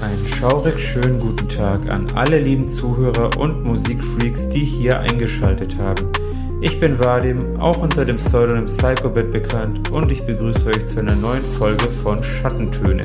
Einen schaurig schönen guten Tag an alle lieben Zuhörer und Musikfreaks, die hier eingeschaltet haben. Ich bin Vadim, auch unter dem Pseudonym Psychobit bekannt und ich begrüße euch zu einer neuen Folge von Schattentöne,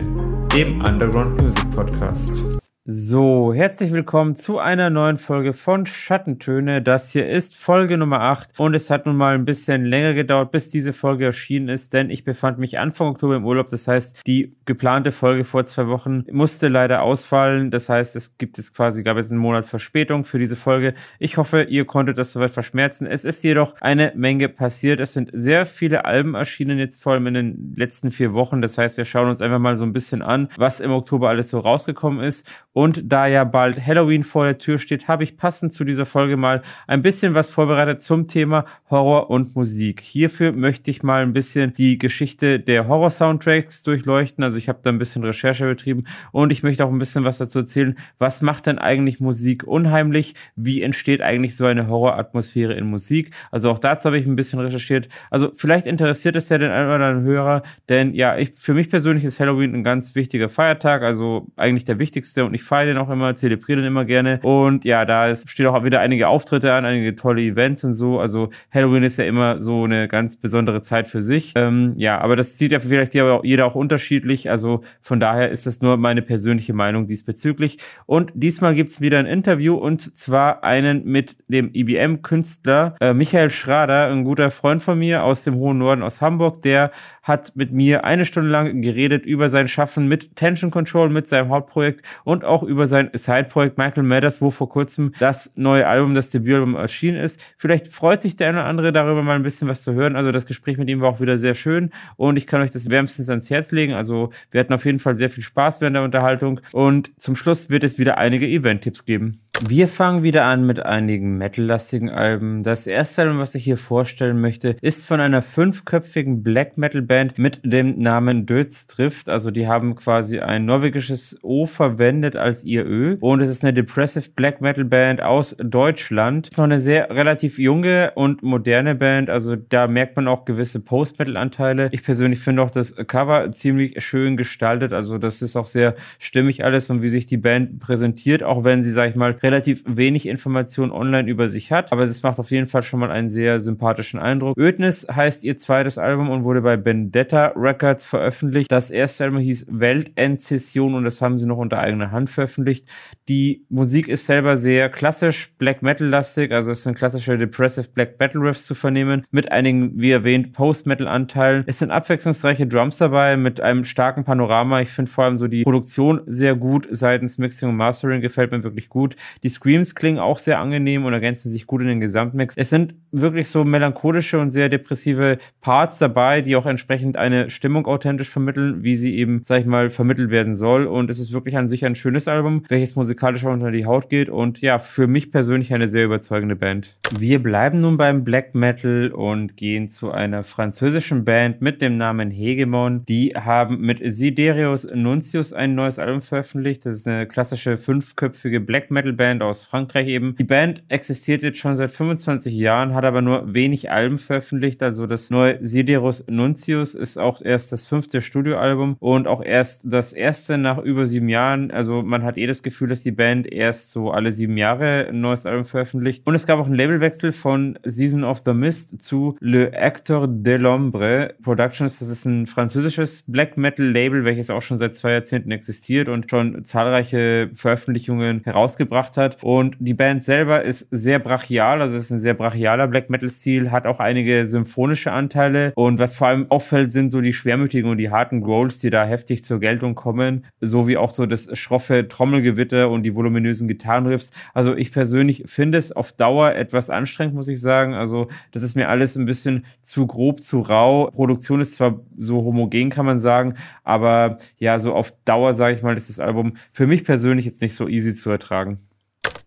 dem Underground Music Podcast. So, herzlich willkommen zu einer neuen Folge von Schattentöne. Das hier ist Folge Nummer 8 und es hat nun mal ein bisschen länger gedauert, bis diese Folge erschienen ist, denn ich befand mich Anfang Oktober im Urlaub. Das heißt, die geplante Folge vor zwei Wochen musste leider ausfallen. Das heißt, es gibt jetzt quasi, gab es einen Monat Verspätung für diese Folge. Ich hoffe, ihr konntet das soweit verschmerzen. Es ist jedoch eine Menge passiert. Es sind sehr viele Alben erschienen jetzt vor allem in den letzten vier Wochen. Das heißt, wir schauen uns einfach mal so ein bisschen an, was im Oktober alles so rausgekommen ist und da ja bald Halloween vor der Tür steht, habe ich passend zu dieser Folge mal ein bisschen was vorbereitet zum Thema Horror und Musik. Hierfür möchte ich mal ein bisschen die Geschichte der Horror-Soundtracks durchleuchten. Also ich habe da ein bisschen Recherche betrieben und ich möchte auch ein bisschen was dazu erzählen. Was macht denn eigentlich Musik unheimlich? Wie entsteht eigentlich so eine Horroratmosphäre in Musik? Also auch dazu habe ich ein bisschen recherchiert. Also vielleicht interessiert es ja den einen oder anderen Hörer, denn ja, ich, für mich persönlich ist Halloween ein ganz wichtiger Feiertag, also eigentlich der wichtigste und ich feiere den auch immer, zelebriere den immer gerne. Und ja, da ist, steht auch wieder einige Auftritte an, einige tolle Events und so. Also Halloween ist ja immer so eine ganz besondere Zeit für sich. Ähm, ja, aber das sieht ja vielleicht jeder auch unterschiedlich. Also von daher ist das nur meine persönliche Meinung diesbezüglich. Und diesmal gibt's wieder ein Interview und zwar einen mit dem IBM-Künstler äh, Michael Schrader, ein guter Freund von mir aus dem hohen Norden aus Hamburg, der hat mit mir eine Stunde lang geredet über sein Schaffen mit Tension Control, mit seinem Hauptprojekt und auch über sein Sideprojekt Michael Matters, wo vor kurzem das neue Album, das Debütalbum erschienen ist. Vielleicht freut sich der eine oder andere darüber mal ein bisschen was zu hören. Also das Gespräch mit ihm war auch wieder sehr schön und ich kann euch das wärmstens ans Herz legen. Also wir hatten auf jeden Fall sehr viel Spaß während der Unterhaltung und zum Schluss wird es wieder einige Event-Tipps geben. Wir fangen wieder an mit einigen metallastigen Alben. Das erste Album, was ich hier vorstellen möchte, ist von einer fünfköpfigen Black Metal Band mit dem Namen Dödsdrift. Also die haben quasi ein norwegisches O verwendet als ihr Ö. Und es ist eine Depressive Black Metal Band aus Deutschland. Noch eine sehr relativ junge und moderne Band. Also da merkt man auch gewisse Post-Metal-Anteile. Ich persönlich finde auch das Cover ziemlich schön gestaltet. Also das ist auch sehr stimmig alles und wie sich die Band präsentiert, auch wenn sie, sag ich mal, relativ wenig Informationen online über sich hat, aber es macht auf jeden Fall schon mal einen sehr sympathischen Eindruck. Ödnis heißt ihr zweites Album und wurde bei Vendetta Records veröffentlicht. Das erste Album hieß Weltendzession und das haben sie noch unter eigener Hand veröffentlicht. Die Musik ist selber sehr klassisch Black Metal lastig, also es sind klassische Depressive Black Battle Riffs zu vernehmen mit einigen, wie erwähnt, Post-Metal Anteilen. Es sind abwechslungsreiche Drums dabei mit einem starken Panorama. Ich finde vor allem so die Produktion sehr gut seitens Mixing und Mastering gefällt mir wirklich gut. Die Screams klingen auch sehr angenehm und ergänzen sich gut in den Gesamtmix. Es sind wirklich so melancholische und sehr depressive Parts dabei, die auch entsprechend eine Stimmung authentisch vermitteln, wie sie eben, sag ich mal, vermittelt werden soll. Und es ist wirklich an sich ein schönes Album, welches musikalisch auch unter die Haut geht und ja, für mich persönlich eine sehr überzeugende Band. Wir bleiben nun beim Black Metal und gehen zu einer französischen Band mit dem Namen Hegemon. Die haben mit Siderius Nuncius ein neues Album veröffentlicht. Das ist eine klassische fünfköpfige Black Metal Band Band aus Frankreich eben. Die Band existiert jetzt schon seit 25 Jahren, hat aber nur wenig Alben veröffentlicht. Also das neue Siderus Nuncius ist auch erst das fünfte Studioalbum und auch erst das erste nach über sieben Jahren. Also man hat eh das Gefühl, dass die Band erst so alle sieben Jahre ein neues Album veröffentlicht. Und es gab auch einen Labelwechsel von Season of the Mist zu Le Acteur de l'Ombre Productions. Das ist ein französisches Black Metal Label, welches auch schon seit zwei Jahrzehnten existiert und schon zahlreiche Veröffentlichungen herausgebracht gemacht hat. Und die Band selber ist sehr brachial, also ist ein sehr brachialer Black Metal-Stil, hat auch einige symphonische Anteile. Und was vor allem auffällt, sind so die schwermütigen und die harten Growls, die da heftig zur Geltung kommen, sowie auch so das schroffe Trommelgewitter und die voluminösen Gitarrenriffs. Also ich persönlich finde es auf Dauer etwas anstrengend, muss ich sagen. Also das ist mir alles ein bisschen zu grob, zu rau. Produktion ist zwar so homogen, kann man sagen, aber ja, so auf Dauer, sage ich mal, ist das Album für mich persönlich jetzt nicht so easy zu ertragen.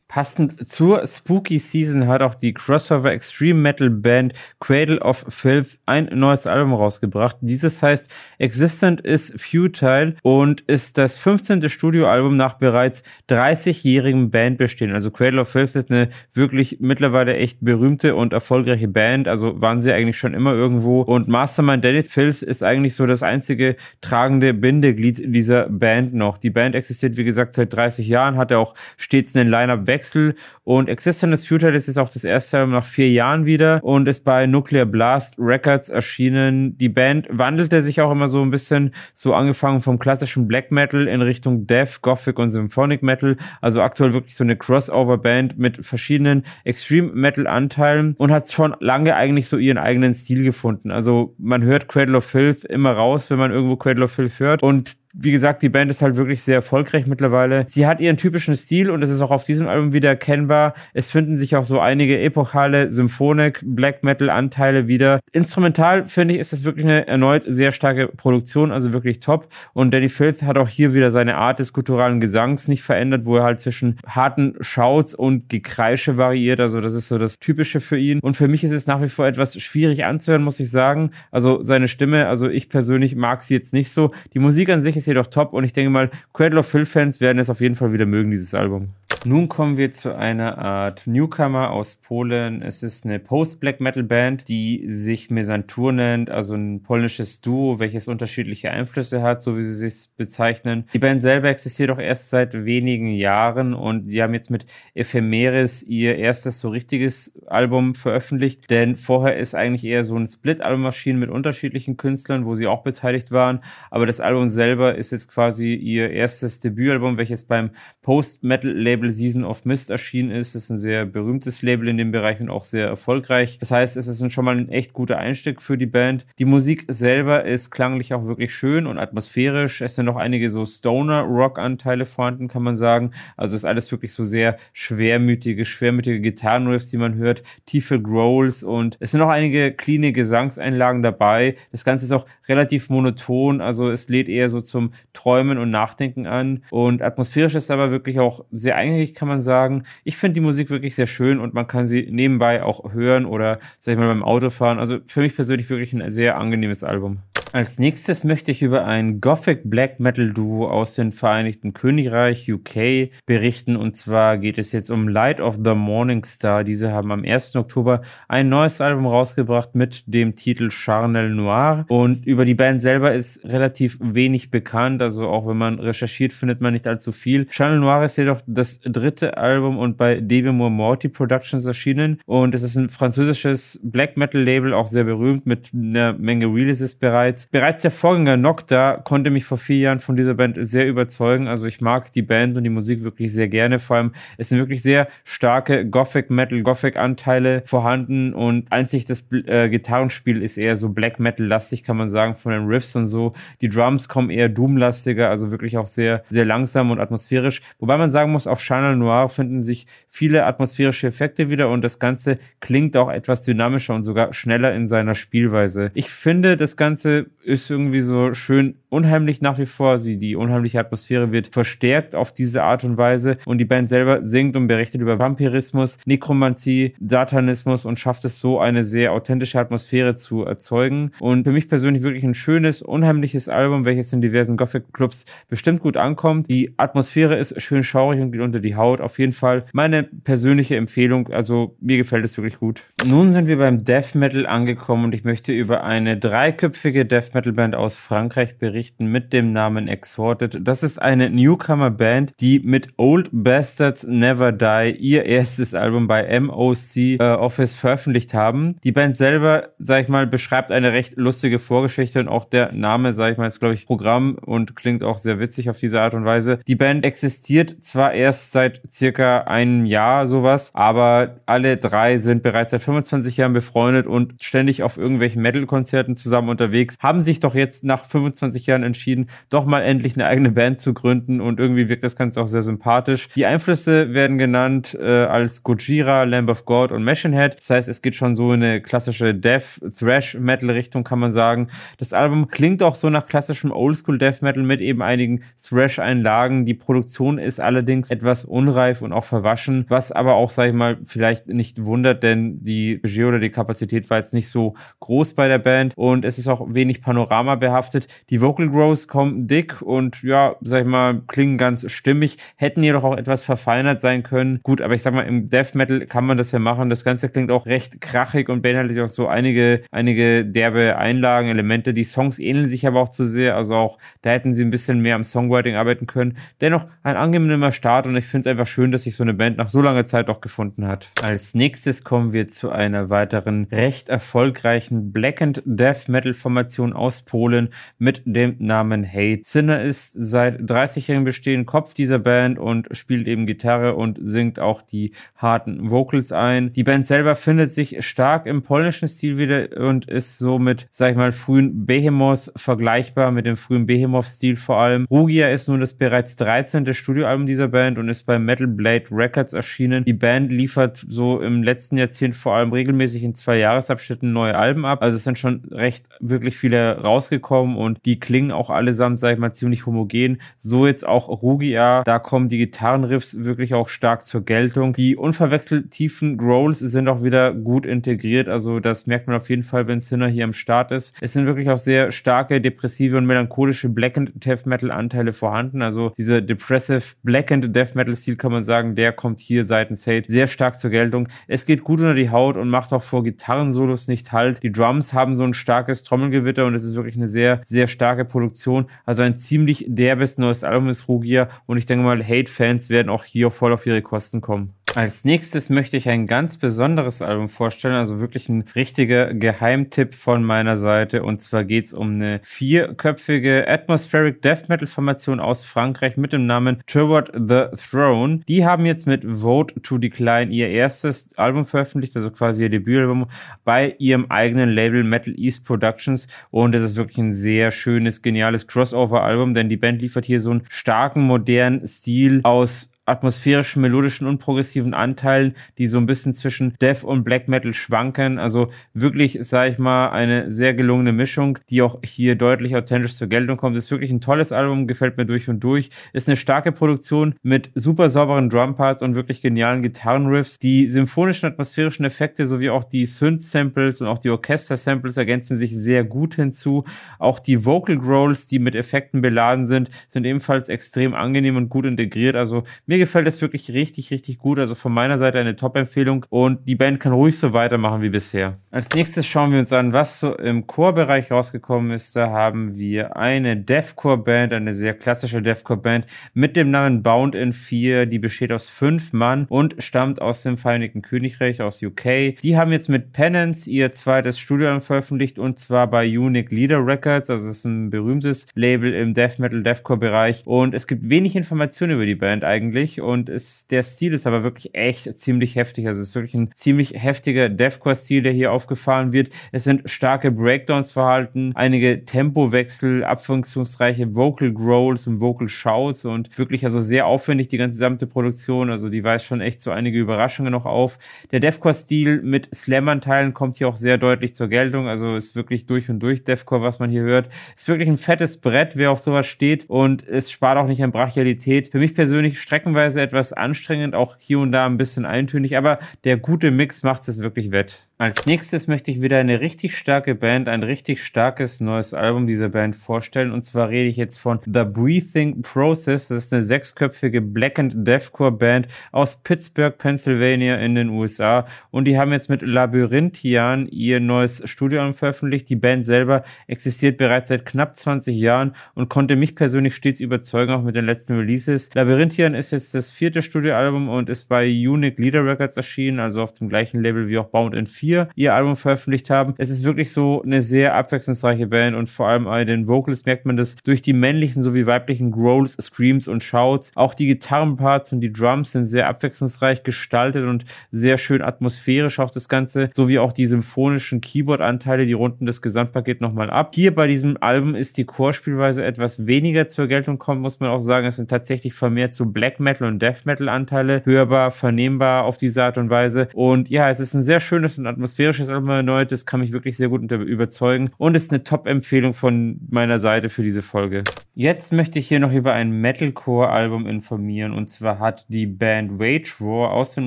Passend zur Spooky Season hat auch die Crossover Extreme Metal Band Cradle of Filth ein neues Album rausgebracht. Dieses heißt Existent is Futile und ist das 15. Studioalbum nach bereits 30-jährigem Bandbestehen. Also Cradle of Filth ist eine wirklich mittlerweile echt berühmte und erfolgreiche Band. Also waren sie eigentlich schon immer irgendwo. Und Mastermind Danny Filth ist eigentlich so das einzige tragende Bindeglied dieser Band noch. Die Band existiert, wie gesagt, seit 30 Jahren, hatte auch stets einen Line-Up Wechsel und Existence Future ist jetzt auch das erste Album nach vier Jahren wieder und ist bei Nuclear Blast Records erschienen. Die Band wandelte sich auch immer so ein bisschen, so angefangen vom klassischen Black Metal in Richtung Death, Gothic und Symphonic Metal. Also aktuell wirklich so eine Crossover-Band mit verschiedenen Extreme Metal-Anteilen und hat schon lange eigentlich so ihren eigenen Stil gefunden. Also man hört Cradle of Filth immer raus, wenn man irgendwo Cradle of Filth hört und wie gesagt, die Band ist halt wirklich sehr erfolgreich mittlerweile. Sie hat ihren typischen Stil und es ist auch auf diesem Album wieder erkennbar. Es finden sich auch so einige epochale Symphonik, Black Metal Anteile wieder. Instrumental finde ich, ist das wirklich eine erneut sehr starke Produktion, also wirklich top. Und Danny Filth hat auch hier wieder seine Art des gutturalen Gesangs nicht verändert, wo er halt zwischen harten Shouts und Gekreische variiert. Also das ist so das Typische für ihn. Und für mich ist es nach wie vor etwas schwierig anzuhören, muss ich sagen. Also seine Stimme, also ich persönlich mag sie jetzt nicht so. Die Musik an sich ist jedoch top und ich denke mal, Cradle of Filth-Fans werden es auf jeden Fall wieder mögen, dieses Album. Nun kommen wir zu einer Art Newcomer aus Polen. Es ist eine Post-Black-Metal-Band, die sich Mesantur nennt, also ein polnisches Duo, welches unterschiedliche Einflüsse hat, so wie sie sich bezeichnen. Die Band selber existiert auch erst seit wenigen Jahren und sie haben jetzt mit Ephemeris ihr erstes so richtiges Album veröffentlicht, denn vorher ist eigentlich eher so ein Split-Album erschienen mit unterschiedlichen Künstlern, wo sie auch beteiligt waren, aber das Album selber ist jetzt quasi ihr erstes Debütalbum, welches beim Post-Metal-Label Label Season of Mist erschienen ist. Das ist ein sehr berühmtes Label in dem Bereich und auch sehr erfolgreich. Das heißt, es ist schon mal ein echt guter Einstieg für die Band. Die Musik selber ist klanglich auch wirklich schön und atmosphärisch. Es sind noch einige so Stoner-Rock-Anteile vorhanden, kann man sagen. Also ist alles wirklich so sehr schwermütige, schwermütige Gitarrenriffs, die man hört, tiefe Growls und es sind auch einige cleane Gesangseinlagen dabei. Das Ganze ist auch relativ monoton, also es lädt eher so zum Träumen und Nachdenken an und atmosphärisch ist aber wirklich auch sehr eingängig unabhängig kann man sagen, ich finde die Musik wirklich sehr schön und man kann sie nebenbei auch hören oder, sag ich mal, beim Autofahren. Also für mich persönlich wirklich ein sehr angenehmes Album. Als nächstes möchte ich über ein Gothic Black Metal Duo aus dem Vereinigten Königreich UK berichten. Und zwar geht es jetzt um Light of the Morning Star. Diese haben am 1. Oktober ein neues Album rausgebracht mit dem Titel Charnel Noir. Und über die Band selber ist relativ wenig bekannt. Also auch wenn man recherchiert, findet man nicht allzu viel. Charnel Noir ist jedoch das dritte Album und bei Moore Morty Productions erschienen. Und es ist ein französisches Black Metal Label, auch sehr berühmt mit einer Menge Releases bereits. Bereits der Vorgänger Nocta konnte mich vor vier Jahren von dieser Band sehr überzeugen. Also ich mag die Band und die Musik wirklich sehr gerne. Vor allem es sind wirklich sehr starke Gothic Metal, Gothic Anteile vorhanden und einzig das äh, Gitarrenspiel ist eher so Black Metal lastig, kann man sagen, von den Riffs und so. Die Drums kommen eher Doom-lastiger, also wirklich auch sehr, sehr langsam und atmosphärisch. Wobei man sagen muss, auf Channel Noir finden sich viele atmosphärische Effekte wieder und das Ganze klingt auch etwas dynamischer und sogar schneller in seiner Spielweise. Ich finde, das Ganze ist irgendwie so schön unheimlich nach wie vor. Sie, die unheimliche Atmosphäre wird verstärkt auf diese Art und Weise und die Band selber singt und berichtet über Vampirismus, Nekromantie, Satanismus und schafft es so eine sehr authentische Atmosphäre zu erzeugen. Und für mich persönlich wirklich ein schönes, unheimliches Album, welches in diversen Gothic Clubs bestimmt gut ankommt. Die Atmosphäre ist schön schaurig und geht unter die Haut. Auf jeden Fall meine persönliche Empfehlung. Also mir gefällt es wirklich gut. Nun sind wir beim Death Metal angekommen und ich möchte über eine dreiköpfige Death Metal Band aus Frankreich berichten mit dem Namen Exhorted. Das ist eine Newcomer-Band, die mit Old Bastards Never Die ihr erstes Album bei MOC äh, Office veröffentlicht haben. Die Band selber, sag ich mal, beschreibt eine recht lustige Vorgeschichte und auch der Name, sag ich mal, ist glaube ich Programm und klingt auch sehr witzig auf diese Art und Weise. Die Band existiert zwar erst seit circa einem Jahr sowas, aber alle drei sind bereits seit 25 Jahren befreundet und ständig auf irgendwelchen Metal-Konzerten zusammen unterwegs, haben sich doch jetzt nach 25 Jahren entschieden, doch mal endlich eine eigene Band zu gründen und irgendwie wirkt das Ganze auch sehr sympathisch. Die Einflüsse werden genannt äh, als Gojira, Lamb of God und Machine Head. Das heißt, es geht schon so in eine klassische Death, Thrash Metal Richtung, kann man sagen. Das Album klingt auch so nach klassischem Oldschool Death Metal mit eben einigen Thrash Einlagen. Die Produktion ist allerdings etwas unreif und auch verwaschen, was aber auch, sag ich mal, vielleicht nicht wundert, denn die Budget oder die Kapazität war jetzt nicht so groß bei der Band und es ist auch wenig Panorama behaftet. Die Vocal Growths kommen dick und ja, sag ich mal, klingen ganz stimmig, hätten jedoch auch etwas verfeinert sein können. Gut, aber ich sag mal, im Death Metal kann man das ja machen. Das Ganze klingt auch recht krachig und beinhaltet auch so einige, einige derbe Einlagen, Elemente. Die Songs ähneln sich aber auch zu sehr, also auch da hätten sie ein bisschen mehr am Songwriting arbeiten können. Dennoch ein angenehmer Start und ich finde es einfach schön, dass sich so eine Band nach so langer Zeit auch gefunden hat. Als nächstes kommen wir zu einer weiteren recht erfolgreichen Black and Death Metal Formation aus Polen mit dem Namen Hate. Zinner ist seit 30-jährigem Bestehen Kopf dieser Band und spielt eben Gitarre und singt auch die harten Vocals ein. Die Band selber findet sich stark im polnischen Stil wieder und ist somit, sag ich mal, frühen Behemoth vergleichbar mit dem frühen Behemoth-Stil vor allem. Rugia ist nun das bereits 13. Studioalbum dieser Band und ist bei Metal Blade Records erschienen. Die Band liefert so im letzten Jahrzehnt vor allem regelmäßig in zwei Jahresabschnitten neue Alben ab. Also es sind schon recht wirklich viele rausgekommen und die klingen auch allesamt, sag ich mal, ziemlich homogen. So jetzt auch Rugia. Da kommen die Gitarrenriffs wirklich auch stark zur Geltung. Die unverwechselt tiefen Growls sind auch wieder gut integriert. Also das merkt man auf jeden Fall, wenn Sinner hier am Start ist. Es sind wirklich auch sehr starke, depressive und melancholische Black and Death Metal Anteile vorhanden. Also diese Depressive Black and Death Metal Stil kann man sagen, der kommt hier seitens Hate sehr stark zur Geltung. Es geht gut unter die Haut und macht auch vor Gitarrensolos nicht halt. Die Drums haben so ein starkes Trommelgewitter und es ist wirklich eine sehr, sehr starke Produktion. Also ein ziemlich derbes neues Album ist Rugia und ich denke mal, Hate-Fans werden auch hier voll auf ihre Kosten kommen. Als nächstes möchte ich ein ganz besonderes Album vorstellen, also wirklich ein richtiger Geheimtipp von meiner Seite. Und zwar geht es um eine vierköpfige Atmospheric Death Metal Formation aus Frankreich mit dem Namen Toward the Throne. Die haben jetzt mit Vote to Decline ihr erstes Album veröffentlicht, also quasi ihr Debütalbum bei ihrem eigenen Label Metal East Productions. Und es ist wirklich ein sehr schönes, geniales Crossover-Album, denn die Band liefert hier so einen starken, modernen Stil aus atmosphärischen, melodischen und progressiven Anteilen, die so ein bisschen zwischen Death und Black Metal schwanken. Also wirklich, sage ich mal, eine sehr gelungene Mischung, die auch hier deutlich authentisch zur Geltung kommt. Ist wirklich ein tolles Album, gefällt mir durch und durch. Ist eine starke Produktion mit super sauberen Drumparts und wirklich genialen Gitarrenriffs. Die symphonischen, atmosphärischen Effekte sowie auch die Synth-Samples und auch die Orchester-Samples ergänzen sich sehr gut hinzu. Auch die Vocal Growls, die mit Effekten beladen sind, sind ebenfalls extrem angenehm und gut integriert. Also mir mir gefällt es wirklich richtig, richtig gut. Also von meiner Seite eine Top-Empfehlung und die Band kann ruhig so weitermachen wie bisher. Als nächstes schauen wir uns an, was so im Core-Bereich rausgekommen ist. Da haben wir eine Deathcore-Band, eine sehr klassische Deathcore-Band mit dem Namen Bound in 4. Die besteht aus fünf Mann und stammt aus dem Vereinigten Königreich, aus UK. Die haben jetzt mit Penance ihr zweites Studioalbum veröffentlicht und zwar bei Unique Leader Records. Also es ist ein berühmtes Label im Death Metal, Deathcore-Bereich. Und es gibt wenig Informationen über die Band eigentlich durch und ist, der Stil ist aber wirklich echt ziemlich heftig. Also es ist wirklich ein ziemlich heftiger Deathcore-Stil, der hier aufgefahren wird. Es sind starke Breakdowns verhalten, einige Tempowechsel, abwechslungsreiche Vocal Growls und Vocal Shouts und wirklich also sehr aufwendig die ganze gesamte Produktion. Also die weist schon echt so einige Überraschungen noch auf. Der Deathcore-Stil mit Slam-Anteilen kommt hier auch sehr deutlich zur Geltung. Also ist wirklich durch und durch Deathcore, was man hier hört. Ist wirklich ein fettes Brett, wer auf sowas steht und es spart auch nicht an Brachialität. Für mich persönlich streckenweise teilweise etwas anstrengend, auch hier und da ein bisschen eintönig, aber der gute Mix macht es wirklich wett. Als nächstes möchte ich wieder eine richtig starke Band, ein richtig starkes neues Album dieser Band vorstellen. Und zwar rede ich jetzt von The Breathing Process. Das ist eine sechsköpfige Black and Deathcore Band aus Pittsburgh, Pennsylvania in den USA. Und die haben jetzt mit Labyrinthian ihr neues Studioalbum veröffentlicht. Die Band selber existiert bereits seit knapp 20 Jahren und konnte mich persönlich stets überzeugen, auch mit den letzten Releases. Labyrinthian ist jetzt das vierte Studioalbum und ist bei Unique Leader Records erschienen, also auf dem gleichen Label wie auch Bound in 4 2004 ihr Album veröffentlicht haben. Es ist wirklich so eine sehr abwechslungsreiche Band und vor allem bei den Vocals merkt man das durch die männlichen sowie weiblichen Growls, Screams und Shouts. Auch die Gitarrenparts und die Drums sind sehr abwechslungsreich gestaltet und sehr schön atmosphärisch auch das Ganze, sowie auch die symphonischen Keyboard-Anteile, die runden das Gesamtpaket nochmal ab. Hier bei diesem Album ist die Chorspielweise etwas weniger zur Geltung kommen, muss man auch sagen. Es sind tatsächlich vermehrt so Black Metal und Death Metal Anteile hörbar, vernehmbar auf diese Art und Weise. Und ja, es ist ein sehr schönes und atmosphärisches Album erneut. Das kann mich wirklich sehr gut überzeugen und ist eine Top-Empfehlung von meiner Seite für diese Folge. Jetzt möchte ich hier noch über ein Metalcore-Album informieren und zwar hat die Band Wage War aus den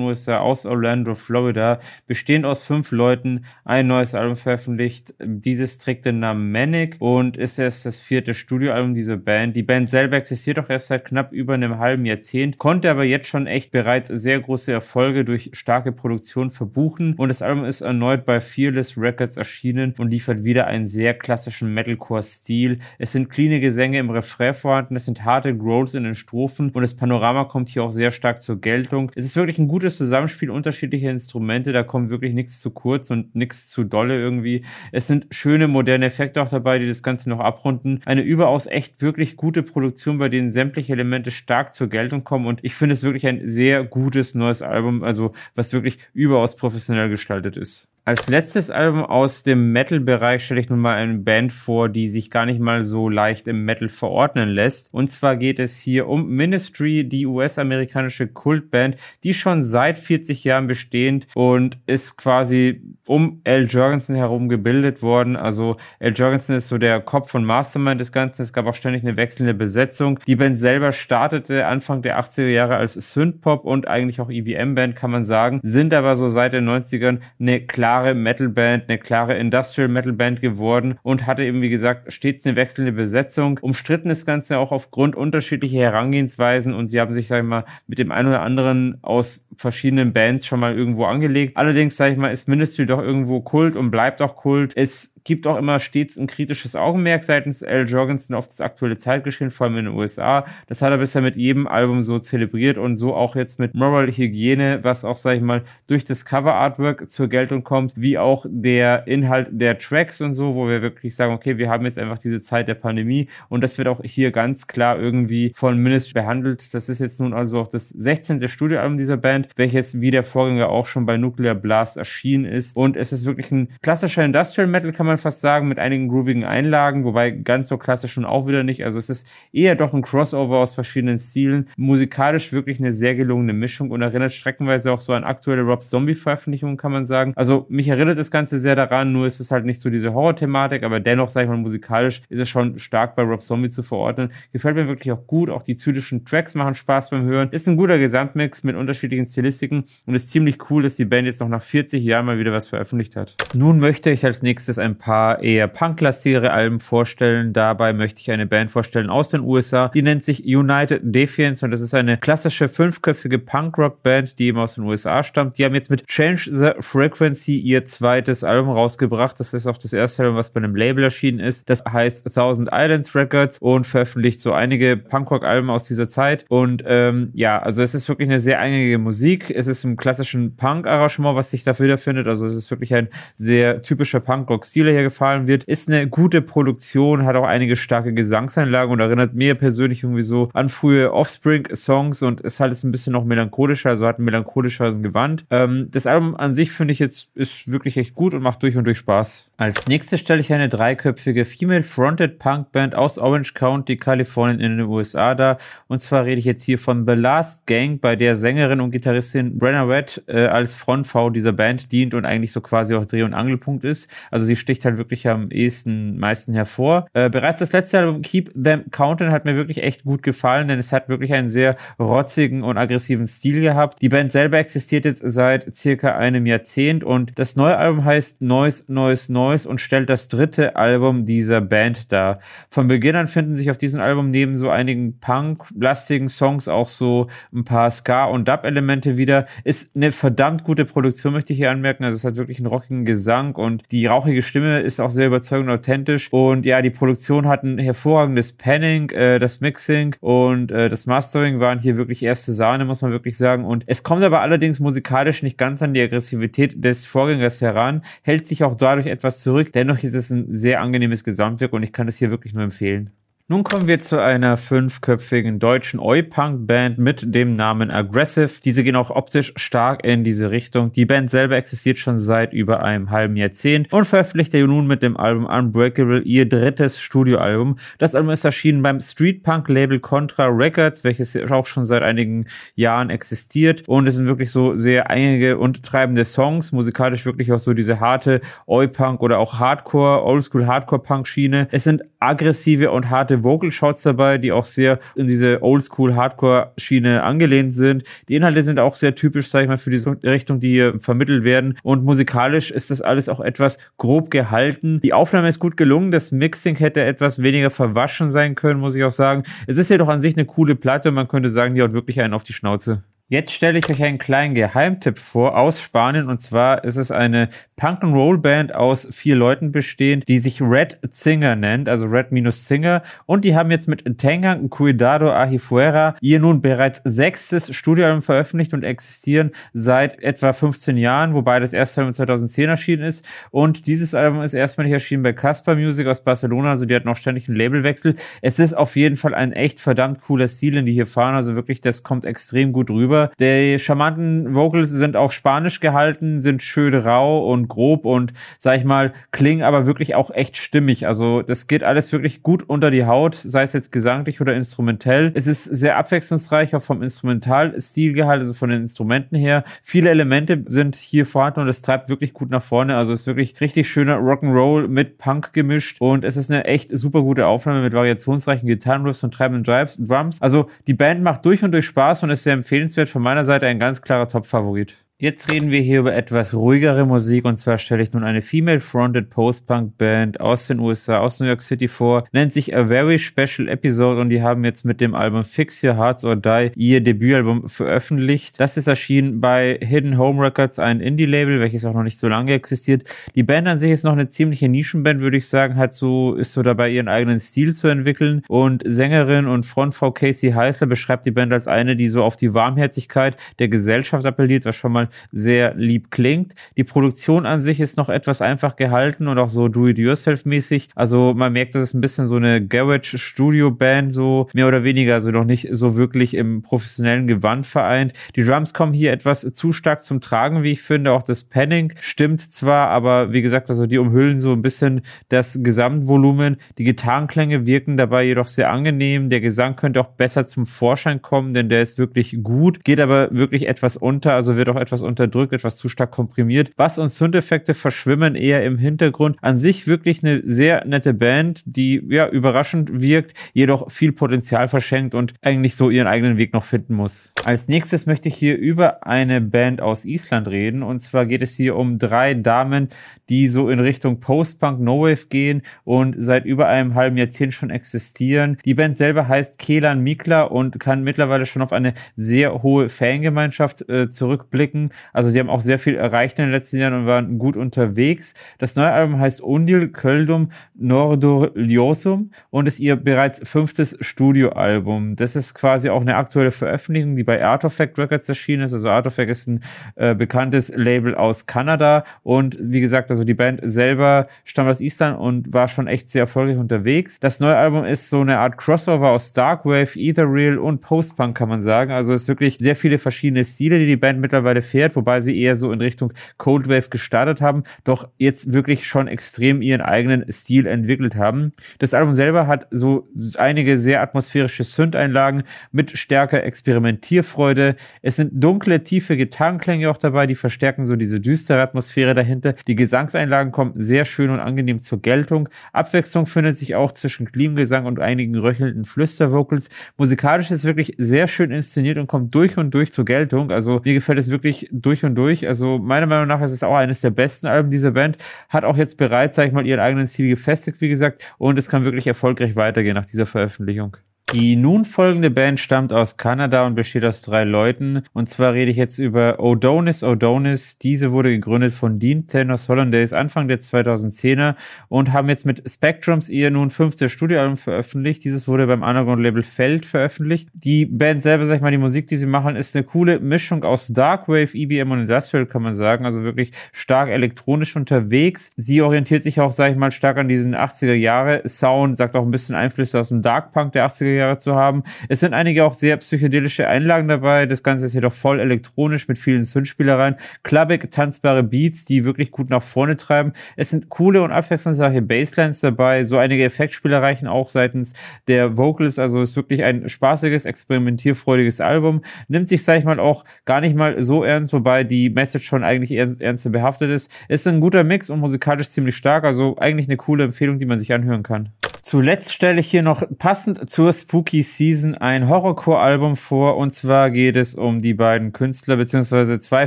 USA, aus Orlando, Florida, bestehend aus fünf Leuten, ein neues Album veröffentlicht. Dieses trägt den Namen Manic und ist erst das vierte Studioalbum dieser Band. Die Band selber existiert auch erst seit knapp über einem halben Jahrzehnt, konnte aber jetzt schon echt bereits sehr große Erfolge durch starke Produktion verbuchen und das Album ist erneut bei Fearless Records erschienen und liefert wieder einen sehr klassischen Metalcore-Stil. Es sind cleane Gesänge im Refrain vorhanden, es sind harte Growls in den Strophen und das Panorama kommt hier auch sehr stark zur Geltung. Es ist wirklich ein gutes Zusammenspiel unterschiedlicher Instrumente, da kommt wirklich nichts zu kurz und nichts zu dolle irgendwie. Es sind schöne moderne Effekte auch dabei, die das Ganze noch abrunden. Eine überaus echt wirklich gute Produktion, bei denen sämtliche Elemente stark zur Geltung kommen und ich finde es wirklich ein sehr gutes neues Album, also was wirklich überaus professionell gestaltet ist. is Als letztes Album aus dem Metal-Bereich stelle ich nun mal eine Band vor, die sich gar nicht mal so leicht im Metal verordnen lässt. Und zwar geht es hier um Ministry, die US-amerikanische Kultband, die schon seit 40 Jahren bestehend und ist quasi um Al Jorgensen herum gebildet worden. Also Al Jorgensen ist so der Kopf und Mastermind des Ganzen. Es gab auch ständig eine wechselnde Besetzung. Die Band selber startete Anfang der 80er Jahre als Synthpop und eigentlich auch EBM-Band, kann man sagen, sind aber so seit den 90ern eine klare klare Metalband, eine klare Industrial Metal Band geworden und hatte eben, wie gesagt, stets eine wechselnde Besetzung. Umstritten das Ganze auch aufgrund unterschiedlicher Herangehensweisen und sie haben sich, sag ich mal, mit dem einen oder anderen aus verschiedenen Bands schon mal irgendwo angelegt. Allerdings, sag ich mal, ist Ministry doch irgendwo Kult und bleibt auch Kult. Es gibt auch immer stets ein kritisches Augenmerk seitens Al Jorgensen auf das aktuelle Zeitgeschehen, vor allem in den USA. Das hat er bisher mit jedem Album so zelebriert und so auch jetzt mit Moral Hygiene, was auch, sag ich mal, durch das Cover Artwork zur Geltung kommt, wie auch der Inhalt der Tracks und so, wo wir wirklich sagen, okay, wir haben jetzt einfach diese Zeit der Pandemie und das wird auch hier ganz klar irgendwie von Ministry behandelt. Das ist jetzt nun also auch das 16. Studioalbum dieser Band, welches wie der Vorgänger auch schon bei Nuclear Blast erschienen ist und es ist wirklich ein klassischer Industrial Metal, kann man man fast sagen, mit einigen groovigen Einlagen, wobei ganz so klassisch schon auch wieder nicht. Also es ist eher doch ein Crossover aus verschiedenen Stilen. Musikalisch wirklich eine sehr gelungene Mischung und erinnert streckenweise auch so an aktuelle Rob Zombie-Veröffentlichungen, kann man sagen. Also mich erinnert das Ganze sehr daran, nur ist es halt nicht so diese Horror-Thematik, aber dennoch, sag ich mal, musikalisch ist es schon stark bei Rob Zombie zu verordnen. Gefällt mir wirklich auch gut. Auch die zydischen Tracks machen Spaß beim Hören. Ist ein guter Gesamtmix mit unterschiedlichen Stilistiken und ist ziemlich cool, dass die Band jetzt noch nach 40 Jahren mal wieder was veröffentlicht hat. Nun möchte ich als nächstes ein paar eher punklastigere Alben vorstellen. Dabei möchte ich eine Band vorstellen aus den USA. Die nennt sich United Defiance und das ist eine klassische fünfköpfige Punkrock-Band, die eben aus den USA stammt. Die haben jetzt mit Change the Frequency ihr zweites Album rausgebracht. Das ist auch das erste Album, was bei einem Label erschienen ist. Das heißt Thousand Islands Records und veröffentlicht so einige Punkrock-Alben aus dieser Zeit. Und ähm, ja, also es ist wirklich eine sehr eingängige Musik. Es ist im klassischen Punk-Arrangement, was sich dafür wiederfindet. Also es ist wirklich ein sehr typischer Punkrock-Stil, hier gefallen wird. Ist eine gute Produktion, hat auch einige starke Gesangsanlagen und erinnert mir persönlich irgendwie so an frühe Offspring-Songs und ist halt ein bisschen noch melancholischer, also hat ein melancholischeres Gewand. Ähm, das Album an sich finde ich jetzt ist wirklich echt gut und macht durch und durch Spaß. Als nächstes stelle ich eine dreiköpfige Female-Fronted Punk-Band aus Orange County, Kalifornien in den USA dar. Und zwar rede ich jetzt hier von The Last Gang, bei der Sängerin und Gitarristin Brenna Red äh, als Frontfrau dieser Band dient und eigentlich so quasi auch Dreh- und Angelpunkt ist. Also sie sticht halt wirklich am ehesten meisten hervor. Äh, bereits das letzte Album Keep Them Counting hat mir wirklich echt gut gefallen, denn es hat wirklich einen sehr rotzigen und aggressiven Stil gehabt. Die Band selber existiert jetzt seit circa einem Jahrzehnt und das neue Album heißt Noise, Noise, Noise Noise und stellt das dritte Album dieser Band dar. Von Beginn an finden sich auf diesem Album neben so einigen Punk-lastigen Songs auch so ein paar Ska- und Dub-Elemente wieder. Ist eine verdammt gute Produktion, möchte ich hier anmerken. Also es hat wirklich einen rockigen Gesang und die rauchige Stimme Stimme ist auch sehr überzeugend und authentisch. Und ja, die Produktion hat ein hervorragendes Panning, äh, das Mixing und äh, das Mastering waren hier wirklich erste Sahne, muss man wirklich sagen. Und es kommt aber allerdings musikalisch nicht ganz an die Aggressivität des Vorgängers heran, hält sich auch dadurch etwas zurück. Dennoch ist es ein sehr angenehmes Gesamtwerk und ich kann es hier wirklich nur empfehlen. Nun kommen wir zu einer fünfköpfigen deutschen Oi-Punk-Band mit dem Namen Aggressive. Diese gehen auch optisch stark in diese Richtung. Die Band selber existiert schon seit über einem halben Jahrzehnt und veröffentlichte nun mit dem Album Unbreakable ihr drittes Studioalbum. Das Album ist erschienen beim Street-Punk-Label Contra Records, welches auch schon seit einigen Jahren existiert. Und es sind wirklich so sehr einige und treibende Songs, musikalisch wirklich auch so diese harte Oi-Punk oder auch Hardcore, Oldschool-Hardcore-Punk-Schiene. Es sind aggressive und harte Vocal Shots dabei, die auch sehr in diese Oldschool Hardcore Schiene angelehnt sind. Die Inhalte sind auch sehr typisch, sag ich mal, für diese Richtung, die hier vermittelt werden. Und musikalisch ist das alles auch etwas grob gehalten. Die Aufnahme ist gut gelungen. Das Mixing hätte etwas weniger verwaschen sein können, muss ich auch sagen. Es ist ja doch an sich eine coole Platte. Man könnte sagen, die haut wirklich einen auf die Schnauze. Jetzt stelle ich euch einen kleinen Geheimtipp vor aus Spanien und zwar ist es eine Punk-and-Roll-Band aus vier Leuten bestehend, die sich Red Singer nennt, also Red-Singer und die haben jetzt mit Tengan Cuidado Ahifuera ihr nun bereits sechstes Studioalbum veröffentlicht und existieren seit etwa 15 Jahren, wobei das erste Album 2010 erschienen ist und dieses Album ist erstmal nicht erschienen bei Casper Music aus Barcelona, also die hat noch ständig einen Labelwechsel. Es ist auf jeden Fall ein echt verdammt cooler Stil, den die hier fahren, also wirklich, das kommt extrem gut rüber. Die charmanten Vocals sind auf Spanisch gehalten, sind schön rau und grob und, sag ich mal, klingen aber wirklich auch echt stimmig. Also das geht alles wirklich gut unter die Haut, sei es jetzt gesanglich oder instrumentell. Es ist sehr abwechslungsreich, auch vom Instrumentalstil gehalten, also von den Instrumenten her. Viele Elemente sind hier vorhanden und es treibt wirklich gut nach vorne. Also es ist wirklich richtig schöner Rock'n'Roll mit Punk gemischt und es ist eine echt super gute Aufnahme mit variationsreichen Gitarrenriffs und treibenden Drums. Also die Band macht durch und durch Spaß und ist sehr empfehlenswert von meiner Seite ein ganz klarer Top-Favorit. Jetzt reden wir hier über etwas ruhigere Musik. Und zwar stelle ich nun eine female-fronted Post-Punk-Band aus den USA, aus New York City vor, nennt sich A Very Special Episode. Und die haben jetzt mit dem Album Fix Your Hearts or Die ihr Debütalbum veröffentlicht. Das ist erschienen bei Hidden Home Records, ein Indie-Label, welches auch noch nicht so lange existiert. Die Band an sich ist noch eine ziemliche Nischenband, würde ich sagen, hat so, ist so dabei, ihren eigenen Stil zu entwickeln. Und Sängerin und Frontfrau Casey Heißler beschreibt die Band als eine, die so auf die Warmherzigkeit der Gesellschaft appelliert, was schon mal sehr lieb klingt. Die Produktion an sich ist noch etwas einfach gehalten und auch so do-it-yourself-mäßig. Also man merkt, das ist ein bisschen so eine Garage-Studio-Band, so mehr oder weniger, also noch nicht so wirklich im professionellen Gewand vereint. Die Drums kommen hier etwas zu stark zum Tragen, wie ich finde. Auch das Panning stimmt zwar, aber wie gesagt, also die umhüllen so ein bisschen das Gesamtvolumen. Die Gitarrenklänge wirken dabei jedoch sehr angenehm. Der Gesang könnte auch besser zum Vorschein kommen, denn der ist wirklich gut, geht aber wirklich etwas unter, also wird auch etwas etwas unterdrückt, etwas zu stark komprimiert. Bass- und Soundeffekte verschwimmen eher im Hintergrund. An sich wirklich eine sehr nette Band, die ja überraschend wirkt, jedoch viel Potenzial verschenkt und eigentlich so ihren eigenen Weg noch finden muss. Als nächstes möchte ich hier über eine Band aus Island reden. Und zwar geht es hier um drei Damen, die so in Richtung Post-Punk No Wave gehen und seit über einem halben Jahrzehnt schon existieren. Die Band selber heißt Kelan Mikla und kann mittlerweile schon auf eine sehr hohe Fangemeinschaft äh, zurückblicken. Also sie haben auch sehr viel erreicht in den letzten Jahren und waren gut unterwegs. Das neue Album heißt Undil Köldum Nordor Liosum und ist ihr bereits fünftes Studioalbum. Das ist quasi auch eine aktuelle Veröffentlichung, die bei Artifact Records erschienen ist. Also Artifact ist ein äh, bekanntes Label aus Kanada und wie gesagt, also die Band selber stammt aus Island und war schon echt sehr erfolgreich unterwegs. Das neue Album ist so eine Art Crossover aus Darkwave, Ethereal und Postpunk, kann man sagen. Also es ist wirklich sehr viele verschiedene Stile, die die Band mittlerweile fährt, wobei sie eher so in Richtung Coldwave gestartet haben, doch jetzt wirklich schon extrem ihren eigenen Stil entwickelt haben. Das Album selber hat so einige sehr atmosphärische Synth-Einlagen mit stärker Experimentierfreude. Es sind dunkle, tiefe Gitarrenklänge auch dabei, die verstärken so diese düstere Atmosphäre dahinter. Die Gesangseinlagen kommen sehr schön und angenehm zur Geltung. Abwechslung findet sich auch zwischen Clean-Gesang und einigen röchelnden Flüstervocals. Musikalisch ist wirklich sehr schön inszeniert und kommt durch und durch zur Geltung. Also mir gefällt es wirklich durch und durch. Also meiner Meinung nach ist es auch eines der besten Alben dieser Band. Hat auch jetzt bereits, sag ich mal, ihren eigenen Stil gefestigt, wie gesagt. Und es kann wirklich erfolgreich weitergehen nach dieser Veröffentlichung. Die nun folgende Band stammt aus Kanada und besteht aus drei Leuten. Und zwar rede ich jetzt über Odonis Odonis. Diese wurde gegründet von Dean Thanos Hollandaise Anfang der 2010er und haben jetzt mit Spectrums ihr nun fünfte Studioalbum veröffentlicht. Dieses wurde beim Underground-Label Feld veröffentlicht. Die Band selber, sag ich mal, die Musik, die sie machen, ist eine coole Mischung aus Darkwave, EBM und Industrial, kann man sagen. Also wirklich stark elektronisch unterwegs. Sie orientiert sich auch, sag ich mal, stark an diesen 80er Jahre Sound, sagt auch ein bisschen Einflüsse aus dem Dark Punk der 80er Jahre zu haben. Es sind einige auch sehr psychedelische Einlagen dabei. Das Ganze ist jedoch voll elektronisch mit vielen Synthspielereien, clubbig, tanzbare Beats, die wirklich gut nach vorne treiben. Es sind coole und abwechslungsreiche Basslines dabei, so einige Effektspielereichen auch seitens der Vocals. Also ist wirklich ein spaßiges, experimentierfreudiges Album. Nimmt sich, sag ich mal, auch gar nicht mal so ernst, wobei die Message schon eigentlich ernst, ernst behaftet ist. Ist ein guter Mix und musikalisch ziemlich stark. Also eigentlich eine coole Empfehlung, die man sich anhören kann. Zuletzt stelle ich hier noch passend zur Spooky Season ein Horrorcore-Album vor. Und zwar geht es um die beiden Künstler, beziehungsweise zwei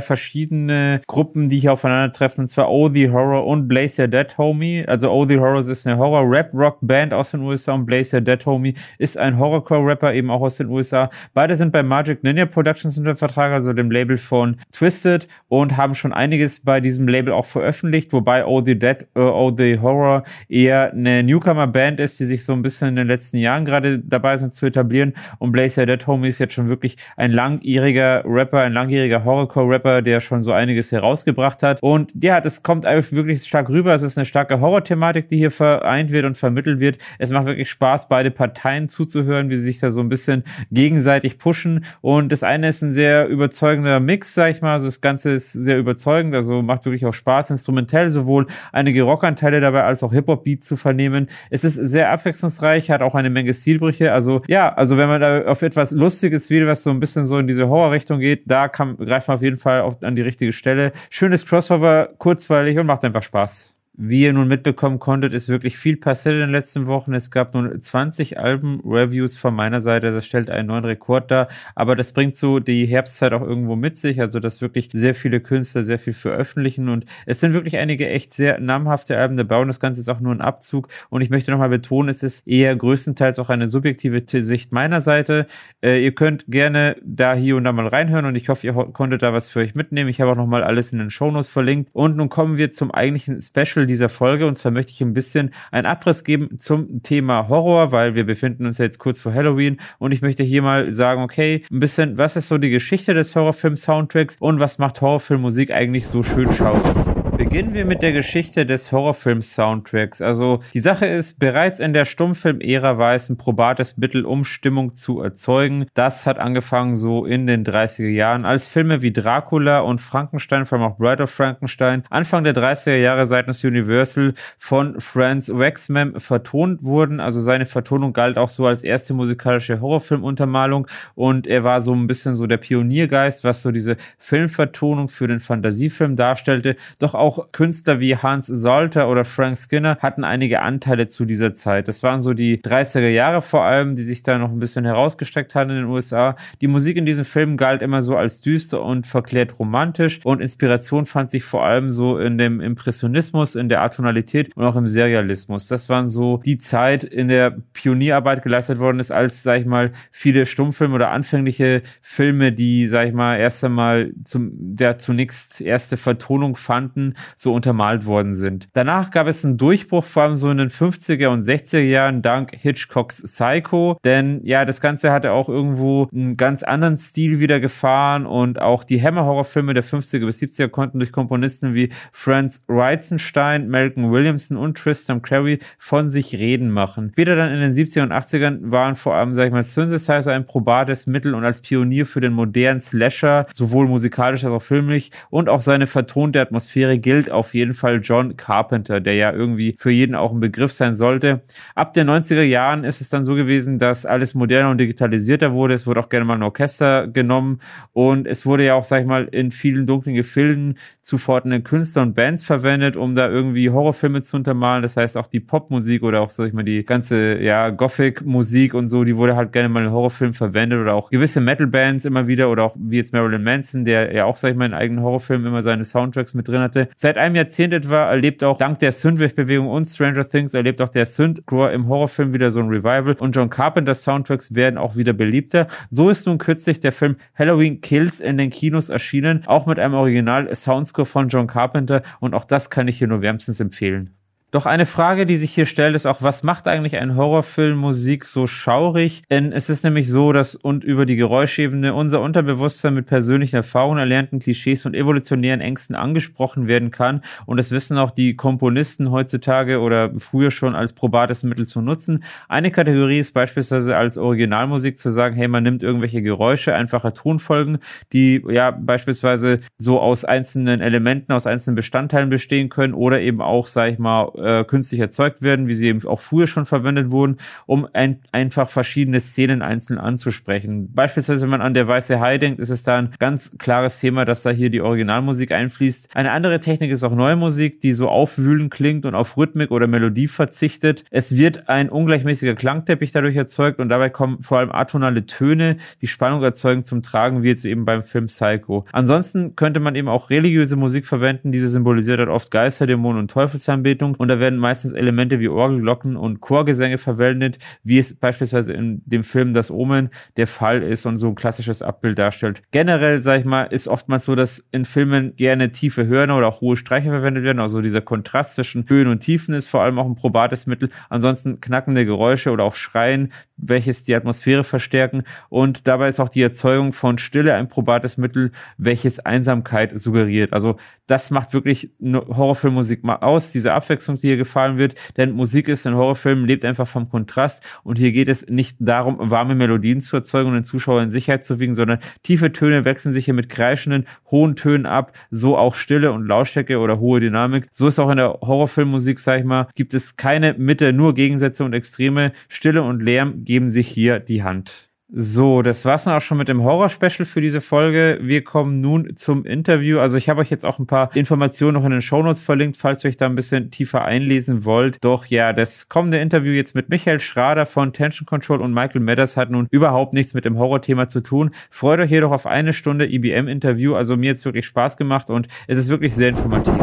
verschiedene Gruppen, die hier aufeinandertreffen. Und zwar Oh the Horror und Blaze Your Dead Homie. Also Oh the Horror ist eine Horror-Rap-Rock-Band aus den USA und Blaze Your Dead Homie ist ein Horrorcore-Rapper eben auch aus den USA. Beide sind bei Magic Ninja Productions unter Vertrag, also dem Label von Twisted und haben schon einiges bei diesem Label auch veröffentlicht, wobei Oh the Dead, uh, Oh the Horror eher eine Newcomer-Band ist, die sich so ein bisschen in den letzten Jahren gerade dabei sind zu etablieren. Und Blaze Dead Homie ist jetzt schon wirklich ein langjähriger Rapper, ein langjähriger Horrorcore-Rapper, der schon so einiges herausgebracht hat. Und ja, das kommt eigentlich wirklich stark rüber. Es ist eine starke Horror-Thematik, die hier vereint wird und vermittelt wird. Es macht wirklich Spaß, beide Parteien zuzuhören, wie sie sich da so ein bisschen gegenseitig pushen. Und das eine ist ein sehr überzeugender Mix, sag ich mal. Also das Ganze ist sehr überzeugend, also macht wirklich auch Spaß, instrumentell sowohl einige Rockanteile dabei als auch Hip-Hop-Beats zu vernehmen. Es ist sehr sehr abwechslungsreich, hat auch eine Menge Stilbrüche. Also ja, also wenn man da auf etwas Lustiges will, was so ein bisschen so in diese Horrorrichtung geht, da kann, greift man auf jeden Fall auf, an die richtige Stelle. Schönes Crossover, kurzweilig und macht einfach Spaß. Wie ihr nun mitbekommen konntet, ist wirklich viel passiert in den letzten Wochen. Es gab nun 20 Alben-Reviews von meiner Seite. Das stellt einen neuen Rekord dar. Aber das bringt so die Herbstzeit auch irgendwo mit sich. Also, dass wirklich sehr viele Künstler sehr viel veröffentlichen. Und es sind wirklich einige echt sehr namhafte Alben dabei. Und das Ganze ist auch nur ein Abzug. Und ich möchte nochmal betonen, es ist eher größtenteils auch eine subjektive Sicht meiner Seite. Äh, ihr könnt gerne da hier und da mal reinhören. Und ich hoffe, ihr konntet da was für euch mitnehmen. Ich habe auch nochmal alles in den Shownotes verlinkt. Und nun kommen wir zum eigentlichen Special dieser Folge. Und zwar möchte ich ein bisschen einen Abriss geben zum Thema Horror, weil wir befinden uns jetzt kurz vor Halloween. Und ich möchte hier mal sagen, okay, ein bisschen, was ist so die Geschichte des Horrorfilm-Soundtracks und was macht Horrorfilmmusik eigentlich so schön schaurig? Beginnen wir mit der Geschichte des Horrorfilm-Soundtracks. Also die Sache ist, bereits in der Stummfilm-Ära war es ein probates Mittel, um Stimmung zu erzeugen. Das hat angefangen so in den 30er Jahren, als Filme wie Dracula und Frankenstein, vor allem auch Bride of Frankenstein, Anfang der 30er Jahre seitens Universal von Franz Waxman vertont wurden. Also seine Vertonung galt auch so als erste musikalische Horrorfilmuntermalung und er war so ein bisschen so der Pioniergeist, was so diese Filmvertonung für den Fantasiefilm darstellte. Doch auch auch Künstler wie Hans Salter oder Frank Skinner hatten einige Anteile zu dieser Zeit. Das waren so die 30er Jahre vor allem, die sich da noch ein bisschen herausgestreckt haben in den USA. Die Musik in diesem Film galt immer so als düster und verklärt romantisch und Inspiration fand sich vor allem so in dem Impressionismus, in der Atonalität und auch im Serialismus. Das waren so die Zeit, in der Pionierarbeit geleistet worden ist, als, sag ich mal, viele Stummfilme oder anfängliche Filme, die, sag ich mal, erst einmal zum, der zunächst erste Vertonung fanden, so untermalt worden sind. Danach gab es einen Durchbruch, vor allem so in den 50er und 60er Jahren, dank Hitchcocks Psycho, denn ja, das Ganze hatte auch irgendwo einen ganz anderen Stil wieder gefahren und auch die Hammer-Horrorfilme der 50er bis 70er konnten durch Komponisten wie Franz Reizenstein, Malcolm Williamson und Tristan Carey von sich reden machen. Wieder dann in den 70er und 80ern waren vor allem, sag ich mal, Synthesizer ein probates Mittel und als Pionier für den modernen Slasher, sowohl musikalisch als auch filmlich und auch seine vertonte Atmosphäre gilt auf jeden Fall John Carpenter, der ja irgendwie für jeden auch ein Begriff sein sollte. Ab den 90er Jahren ist es dann so gewesen, dass alles moderner und digitalisierter wurde. Es wurde auch gerne mal ein Orchester genommen und es wurde ja auch, sag ich mal, in vielen dunklen Gefilden zufortende Künstler und Bands verwendet, um da irgendwie Horrorfilme zu untermalen. Das heißt auch die Popmusik oder auch, sag ich mal, die ganze, ja, Gothic-Musik und so, die wurde halt gerne mal in Horrorfilmen verwendet oder auch gewisse Metal-Bands immer wieder oder auch wie jetzt Marilyn Manson, der ja auch, sag ich mal, in eigenen Horrorfilmen immer seine Soundtracks mit drin hatte. Seit einem Jahrzehnt etwa erlebt auch dank der Synthwave-Bewegung und Stranger Things erlebt auch der Synthcore im Horrorfilm wieder so ein Revival und John Carpenter Soundtracks werden auch wieder beliebter. So ist nun kürzlich der Film Halloween Kills in den Kinos erschienen, auch mit einem Original-Soundscore von John Carpenter und auch das kann ich hier nur wärmstens empfehlen. Doch eine Frage, die sich hier stellt, ist auch, was macht eigentlich ein Horrorfilm Musik so schaurig? Denn es ist nämlich so, dass und über die Geräuschebene unser Unterbewusstsein mit persönlichen Erfahrungen, erlernten Klischees und evolutionären Ängsten angesprochen werden kann. Und das wissen auch die Komponisten heutzutage oder früher schon als probates Mittel zu nutzen. Eine Kategorie ist beispielsweise als Originalmusik zu sagen, hey, man nimmt irgendwelche Geräusche, einfache Tonfolgen, die ja beispielsweise so aus einzelnen Elementen, aus einzelnen Bestandteilen bestehen können oder eben auch, sag ich mal, äh, künstlich erzeugt werden, wie sie eben auch früher schon verwendet wurden, um ein, einfach verschiedene Szenen einzeln anzusprechen. Beispielsweise, wenn man an der Weiße Hai denkt, ist es da ein ganz klares Thema, dass da hier die Originalmusik einfließt. Eine andere Technik ist auch neue Musik, die so aufwühlend klingt und auf Rhythmik oder Melodie verzichtet. Es wird ein ungleichmäßiger Klangteppich dadurch erzeugt und dabei kommen vor allem atonale Töne, die Spannung erzeugen, zum Tragen, wie jetzt eben beim Film Psycho. Ansonsten könnte man eben auch religiöse Musik verwenden, diese symbolisiert hat oft Geister, Dämonen und Teufelsanbetung und da werden meistens Elemente wie Orgelglocken und Chorgesänge verwendet, wie es beispielsweise in dem Film Das Omen der Fall ist und so ein klassisches Abbild darstellt. Generell, sag ich mal, ist oftmals so, dass in Filmen gerne tiefe Hörner oder auch hohe Streicher verwendet werden. Also dieser Kontrast zwischen Höhen und Tiefen ist vor allem auch ein probates Mittel. Ansonsten knackende Geräusche oder auch Schreien, welches die Atmosphäre verstärken. Und dabei ist auch die Erzeugung von Stille ein probates Mittel, welches Einsamkeit suggeriert. Also das macht wirklich Horrorfilmmusik mal aus, diese Abwechslung, die hier gefallen wird. Denn Musik ist in Horrorfilmen, lebt einfach vom Kontrast. Und hier geht es nicht darum, warme Melodien zu erzeugen und den Zuschauer in Sicherheit zu wiegen, sondern tiefe Töne wechseln sich hier mit kreischenden, hohen Tönen ab. So auch Stille und Lautstärke oder hohe Dynamik. So ist auch in der Horrorfilmmusik, sag ich mal, gibt es keine Mitte, nur Gegensätze und Extreme. Stille und Lärm geben sich hier die Hand. So, das war's dann auch schon mit dem Horror-Special für diese Folge. Wir kommen nun zum Interview. Also ich habe euch jetzt auch ein paar Informationen noch in den Shownotes verlinkt, falls ihr euch da ein bisschen tiefer einlesen wollt. Doch ja, das kommende Interview jetzt mit Michael Schrader von Tension Control und Michael Madders hat nun überhaupt nichts mit dem Horror-Thema zu tun. Freut euch jedoch auf eine Stunde IBM-Interview. Also mir jetzt wirklich Spaß gemacht und es ist wirklich sehr informativ.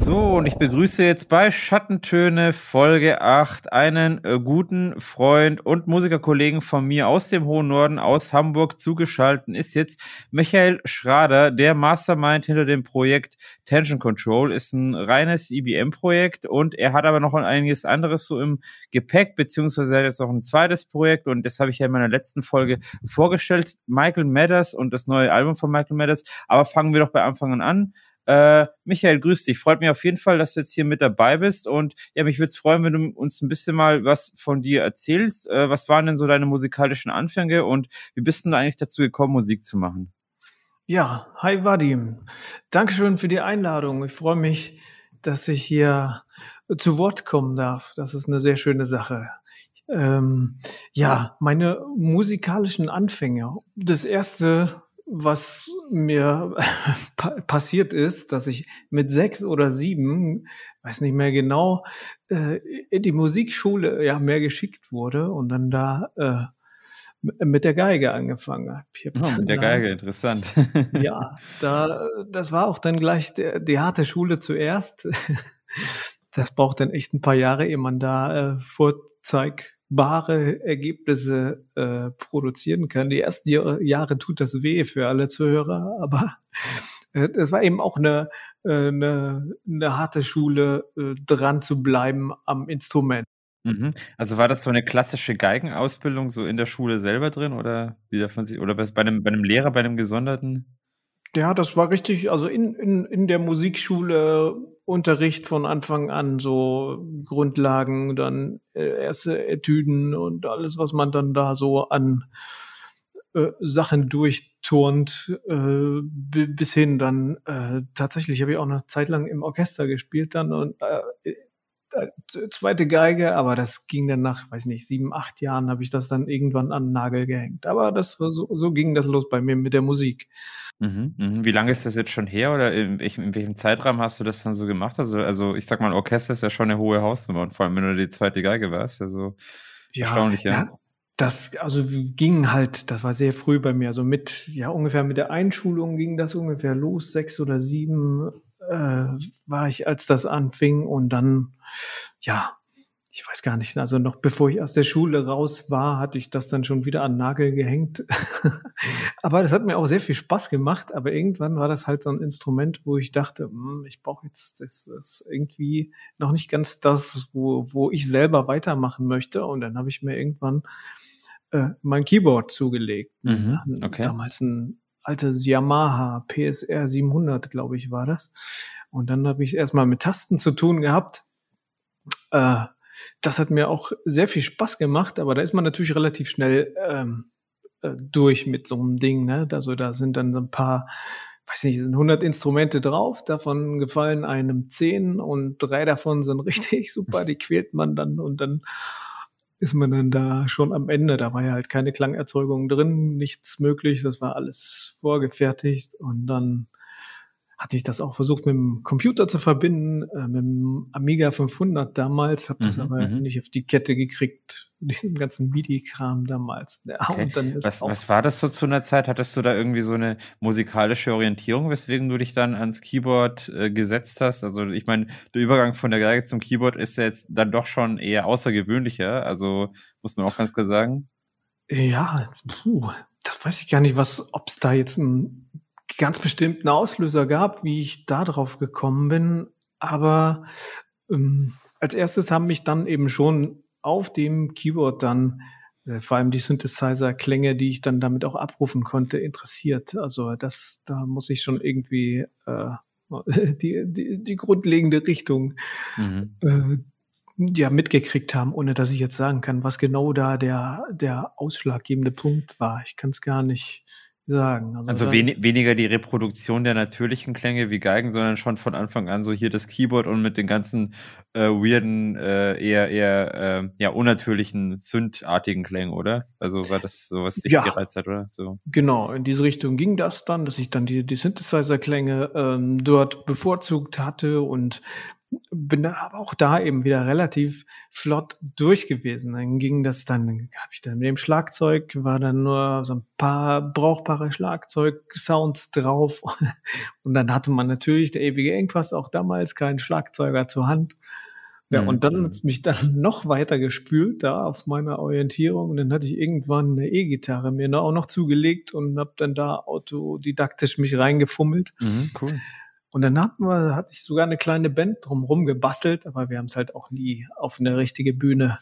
So, und ich begrüße jetzt bei Schattentöne Folge 8 einen äh, guten Freund und Musikerkollegen von mir aus dem hohen Norden, aus Hamburg zugeschaltet ist jetzt Michael Schrader, der Mastermind hinter dem Projekt Tension Control. Ist ein reines IBM-Projekt und er hat aber noch einiges anderes so im Gepäck, beziehungsweise er hat jetzt noch ein zweites Projekt und das habe ich ja in meiner letzten Folge vorgestellt. Michael Madders und das neue Album von Michael Madders. Aber fangen wir doch bei Anfang an äh, Michael, grüß dich. Freut mich auf jeden Fall, dass du jetzt hier mit dabei bist. Und ja, mich würde es freuen, wenn du uns ein bisschen mal was von dir erzählst. Äh, was waren denn so deine musikalischen Anfänge und wie bist du da eigentlich dazu gekommen, Musik zu machen? Ja, hi Vadim. Dankeschön für die Einladung. Ich freue mich, dass ich hier zu Wort kommen darf. Das ist eine sehr schöne Sache. Ähm, ja, meine musikalischen Anfänge. Das erste was mir passiert ist, dass ich mit sechs oder sieben, weiß nicht mehr genau, äh, in die Musikschule ja mehr geschickt wurde und dann da äh, mit der Geige angefangen habe. Oh, mit der Geige, interessant. ja, da, das war auch dann gleich der, die harte Schule zuerst. Das braucht dann echt ein paar Jahre, ehe man da äh, Vorzeig bare Ergebnisse äh, produzieren kann. Die ersten Jahre tut das weh für alle Zuhörer, aber äh, es war eben auch eine, äh, eine, eine harte Schule, äh, dran zu bleiben am Instrument. Mhm. Also war das so eine klassische Geigenausbildung so in der Schule selber drin oder wie darf man sich, oder bei einem, bei einem Lehrer, bei einem Gesonderten? Ja, das war richtig, also in, in, in der Musikschule Unterricht von Anfang an, so Grundlagen, dann äh, erste Etüden und alles, was man dann da so an äh, Sachen durchturnt, äh, bis hin dann tatsächlich habe ich auch eine Zeit lang im Orchester gespielt dann und zweite Geige, aber das ging dann nach, weiß nicht, sieben, acht Jahren habe ich das dann irgendwann an den Nagel gehängt. Aber das war so, so ging das los bei mir mit der Musik. Mhm, mhm. Wie lange ist das jetzt schon her oder in welchem, in welchem Zeitraum hast du das dann so gemacht? Also, also ich sag mal, Orchester ist ja schon eine hohe Hausnummer und vor allem, wenn du die zweite Geige warst, ja so ja, erstaunlich, ja. ja. Das, also ging halt, das war sehr früh bei mir, also mit, ja, ungefähr mit der Einschulung ging das ungefähr los, sechs oder sieben, äh, war ich, als das anfing und dann, ja, ich weiß gar nicht, also noch bevor ich aus der Schule raus war, hatte ich das dann schon wieder an Nagel gehängt. aber das hat mir auch sehr viel Spaß gemacht, aber irgendwann war das halt so ein Instrument, wo ich dachte, hm, ich brauche jetzt, das ist irgendwie noch nicht ganz das, wo, wo ich selber weitermachen möchte. Und dann habe ich mir irgendwann äh, mein Keyboard zugelegt. Mhm, okay. Damals ein altes Yamaha PSR 700, glaube ich, war das. Und dann habe ich erstmal mit Tasten zu tun gehabt. Äh, das hat mir auch sehr viel Spaß gemacht, aber da ist man natürlich relativ schnell ähm, äh, durch mit so einem Ding. Ne? Also da sind dann so ein paar, weiß nicht, sind 100 Instrumente drauf, davon gefallen einem 10 und drei davon sind richtig super, die quält man dann und dann ist man dann da schon am Ende. Da war ja halt keine Klangerzeugung drin, nichts möglich, das war alles vorgefertigt und dann hatte ich das auch versucht mit dem Computer zu verbinden, äh, mit dem Amiga 500 damals, habe das mhm, aber mhm. nicht auf die Kette gekriegt, den ganzen MIDI-Kram damals. Ja, okay. was, was war das so zu einer Zeit? Hattest du da irgendwie so eine musikalische Orientierung, weswegen du dich dann ans Keyboard äh, gesetzt hast? Also ich meine, der Übergang von der Geige zum Keyboard ist ja jetzt dann doch schon eher außergewöhnlicher, also muss man auch ganz klar sagen. Ja, puh, das weiß ich gar nicht, was, ob es da jetzt ein ganz bestimmten Auslöser gab, wie ich da drauf gekommen bin. Aber ähm, als erstes haben mich dann eben schon auf dem Keyboard dann äh, vor allem die Synthesizer-Klänge, die ich dann damit auch abrufen konnte, interessiert. Also das, da muss ich schon irgendwie äh, die, die, die grundlegende Richtung mhm. äh, ja mitgekriegt haben, ohne dass ich jetzt sagen kann, was genau da der, der ausschlaggebende Punkt war. Ich kann es gar nicht sagen. Also, also wen weniger die Reproduktion der natürlichen Klänge wie Geigen, sondern schon von Anfang an so hier das Keyboard und mit den ganzen äh, weirden, äh, eher eher äh, ja unnatürlichen Synth-artigen Klängen, oder? Also war das so, was dich ja, gereizt hat, oder? So. Genau, in diese Richtung ging das dann, dass ich dann die, die Synthesizer-Klänge ähm, dort bevorzugt hatte und bin dann aber auch da eben wieder relativ flott durch gewesen. Dann ging das dann, habe ich dann mit dem Schlagzeug, war dann nur so ein paar brauchbare Schlagzeug-Sounds drauf. Und dann hatte man natürlich der ewige Engpass auch damals keinen Schlagzeuger zur Hand. Ja, mhm. und dann hat es mich dann noch weiter gespült da auf meiner Orientierung. Und dann hatte ich irgendwann eine E-Gitarre mir auch noch zugelegt und habe dann da autodidaktisch mich reingefummelt. Mhm, cool. Und dann hatten wir, hatte ich sogar eine kleine Band drumherum gebastelt, aber wir haben es halt auch nie auf eine richtige Bühne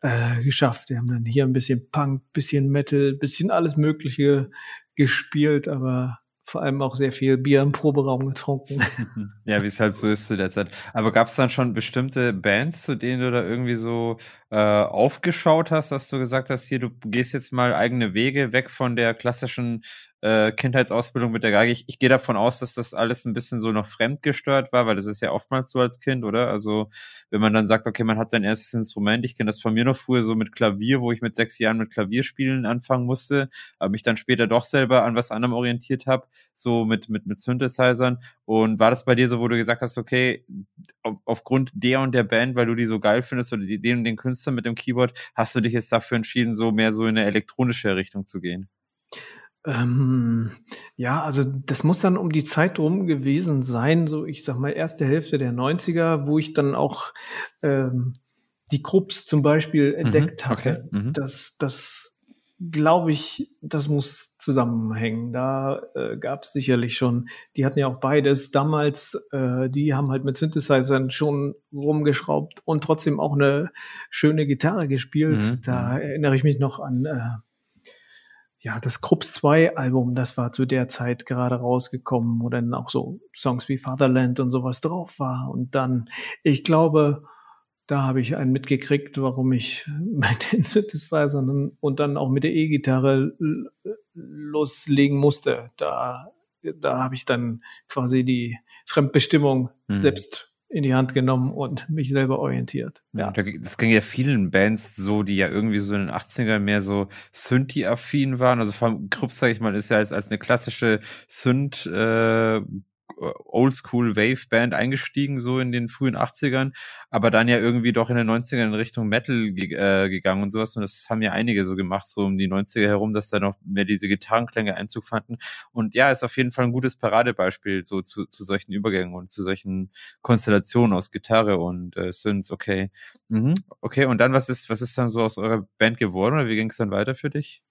äh, geschafft. Wir haben dann hier ein bisschen Punk, bisschen Metal, bisschen alles Mögliche gespielt, aber vor allem auch sehr viel Bier im Proberaum getrunken. ja, wie es halt so ist zu der Zeit. Aber gab es dann schon bestimmte Bands, zu denen du da irgendwie so äh, aufgeschaut hast, dass du gesagt hast, hier, du gehst jetzt mal eigene Wege weg von der klassischen äh, Kindheitsausbildung mit der Geige. Ich, ich gehe davon aus, dass das alles ein bisschen so noch fremdgestört war, weil das ist ja oftmals so als Kind, oder? Also wenn man dann sagt, okay, man hat sein erstes Instrument, ich kenne das von mir noch früher so mit Klavier, wo ich mit sechs Jahren mit Klavierspielen anfangen musste, aber mich dann später doch selber an was anderem orientiert habe, so mit, mit, mit Synthesizern. Und war das bei dir so, wo du gesagt hast, okay, auf, aufgrund der und der Band, weil du die so geil findest oder den und den Künstler mit dem Keyboard, hast du dich jetzt dafür entschieden, so mehr so in eine elektronische Richtung zu gehen? Ähm, ja, also das muss dann um die Zeit rum gewesen sein, so ich sag mal erste Hälfte der 90er, wo ich dann auch ähm, die Krupps zum Beispiel mhm, entdeckt mhm, okay, hatte. Mhm. Das, das glaube ich, das muss zusammenhängen. Da äh, gab es sicherlich schon, die hatten ja auch beides damals, äh, die haben halt mit Synthesizern schon rumgeschraubt und trotzdem auch eine schöne Gitarre gespielt. Mhm. Da mhm. erinnere ich mich noch an äh, ja, das Krups 2 Album, das war zu der Zeit gerade rausgekommen, wo dann auch so Songs wie Fatherland und sowas drauf war. Und dann, ich glaube, da habe ich einen mitgekriegt, warum ich mit den Synthesizern und dann auch mit der E-Gitarre loslegen musste. Da, da habe ich dann quasi die Fremdbestimmung mhm. selbst in die Hand genommen und mich selber orientiert. Ja. Das ging ja vielen Bands so, die ja irgendwie so in den 80ern mehr so Synthi-affin waren. Also vom Krupp, sag ich mal, ist ja als, als eine klassische Synth- äh, Oldschool-Wave-Band eingestiegen, so in den frühen 80ern, aber dann ja irgendwie doch in den 90ern in Richtung Metal ge äh, gegangen und sowas. Und das haben ja einige so gemacht, so um die 90er herum, dass da noch mehr diese Gitarrenklänge Einzug fanden. Und ja, ist auf jeden Fall ein gutes Paradebeispiel so zu, zu solchen Übergängen und zu solchen Konstellationen aus Gitarre und äh, Synths. Okay. Mhm. Okay, und dann, was ist, was ist dann so aus eurer Band geworden oder wie ging es dann weiter für dich?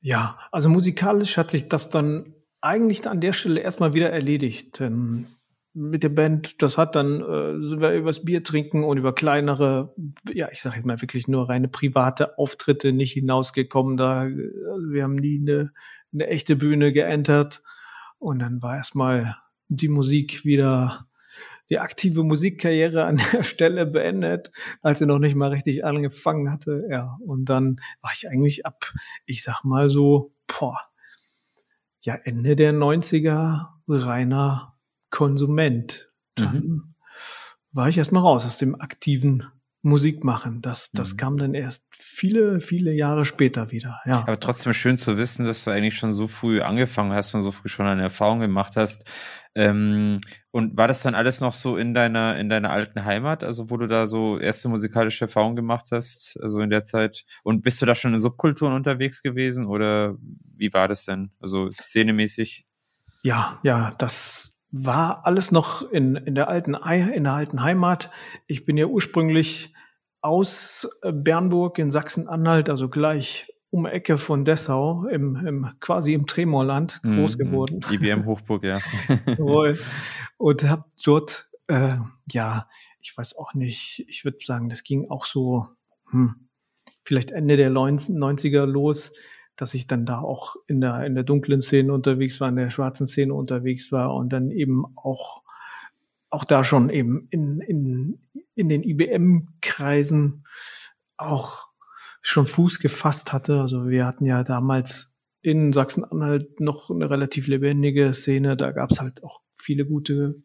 Ja, also musikalisch hat sich das dann eigentlich an der Stelle erstmal wieder erledigt. Denn mit der Band, das hat dann, äh, sind wir übers Bier trinken und über kleinere, ja, ich sage jetzt mal wirklich nur reine private Auftritte nicht hinausgekommen. Da, also wir haben nie eine, eine echte Bühne geentert. Und dann war erstmal die Musik wieder die aktive Musikkarriere an der Stelle beendet, als er noch nicht mal richtig angefangen hatte. Ja, und dann war ich eigentlich ab, ich sag mal so, boah, ja, Ende der 90er reiner Konsument. Dann mhm. war ich erstmal raus aus dem aktiven Musik machen. Das, das mhm. kam dann erst viele, viele Jahre später wieder. Ja. Aber trotzdem schön zu wissen, dass du eigentlich schon so früh angefangen hast und so früh schon eine Erfahrung gemacht hast. Ähm, und war das dann alles noch so in deiner, in deiner alten Heimat, also wo du da so erste musikalische Erfahrungen gemacht hast, also in der Zeit? Und bist du da schon in Subkulturen unterwegs gewesen oder wie war das denn? Also szenemäßig? Ja, ja, das war alles noch in, in, der alten, in der alten Heimat. Ich bin ja ursprünglich aus äh, Bernburg in Sachsen-Anhalt, also gleich um Ecke von Dessau, im, im quasi im Tremorland mhm, groß geworden. IBM Hochburg, ja. Und habe dort, äh, ja, ich weiß auch nicht, ich würde sagen, das ging auch so, hm, vielleicht Ende der 90er los dass ich dann da auch in der, in der dunklen Szene unterwegs war, in der schwarzen Szene unterwegs war und dann eben auch, auch da schon eben in, in, in den IBM-Kreisen auch schon Fuß gefasst hatte. Also wir hatten ja damals in Sachsen-Anhalt noch eine relativ lebendige Szene. Da gab es halt auch viele gute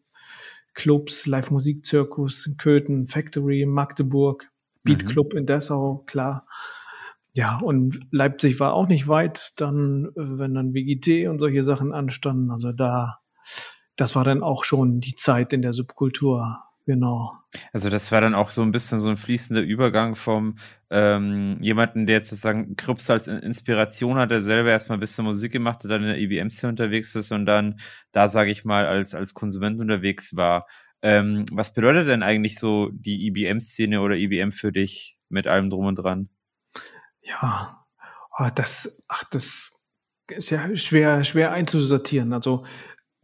Clubs, Live-Musik-Zirkus in Köthen, Factory in Magdeburg, Beat. Club mhm. in Dessau, klar. Ja, und Leipzig war auch nicht weit, dann, äh, wenn dann WGT und solche Sachen anstanden. Also da, das war dann auch schon die Zeit in der Subkultur. Genau. Also das war dann auch so ein bisschen so ein fließender Übergang vom ähm, jemanden, der sozusagen Krups als Inspiration hat, der selber erstmal ein bisschen Musik gemacht hat, dann in der IBM-Szene unterwegs ist und dann da, sage ich mal, als, als Konsument unterwegs war. Ähm, was bedeutet denn eigentlich so die IBM-Szene oder IBM für dich mit allem drum und dran? Ja, oh, das, ach, das ist ja schwer, schwer einzusortieren. Also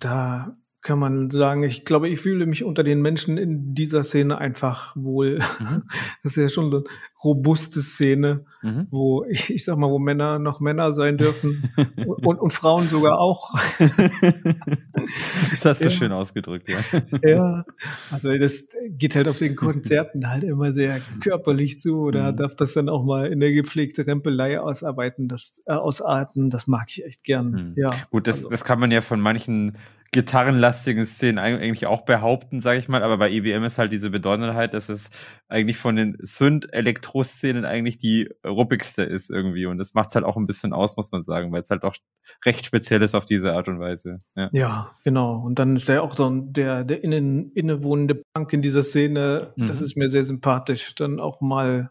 da kann man sagen, ich glaube, ich fühle mich unter den Menschen in dieser Szene einfach wohl. Mhm. Das ist ja schon eine robuste Szene, mhm. wo ich, ich sag mal, wo Männer noch Männer sein dürfen und, und, Frauen sogar auch. das hast du ja. schön ausgedrückt, ja. Ja, also das geht halt auf den Konzerten halt immer sehr körperlich zu oder mhm. darf das dann auch mal in der gepflegte Rempelei ausarbeiten, das äh, ausarten, das mag ich echt gern. Mhm. Ja. Gut, das, also. das kann man ja von manchen gitarrenlastigen Szenen eigentlich auch behaupten, sage ich mal. Aber bei EBM ist halt diese Besonderheit, dass es eigentlich von den Synth-Elektro-Szenen eigentlich die ruppigste ist irgendwie. Und das macht es halt auch ein bisschen aus, muss man sagen, weil es halt auch recht speziell ist auf diese Art und Weise. Ja, ja genau. Und dann ist er auch so der, der innen, innewohnende Punk in dieser Szene. Mhm. Das ist mir sehr sympathisch, dann auch mal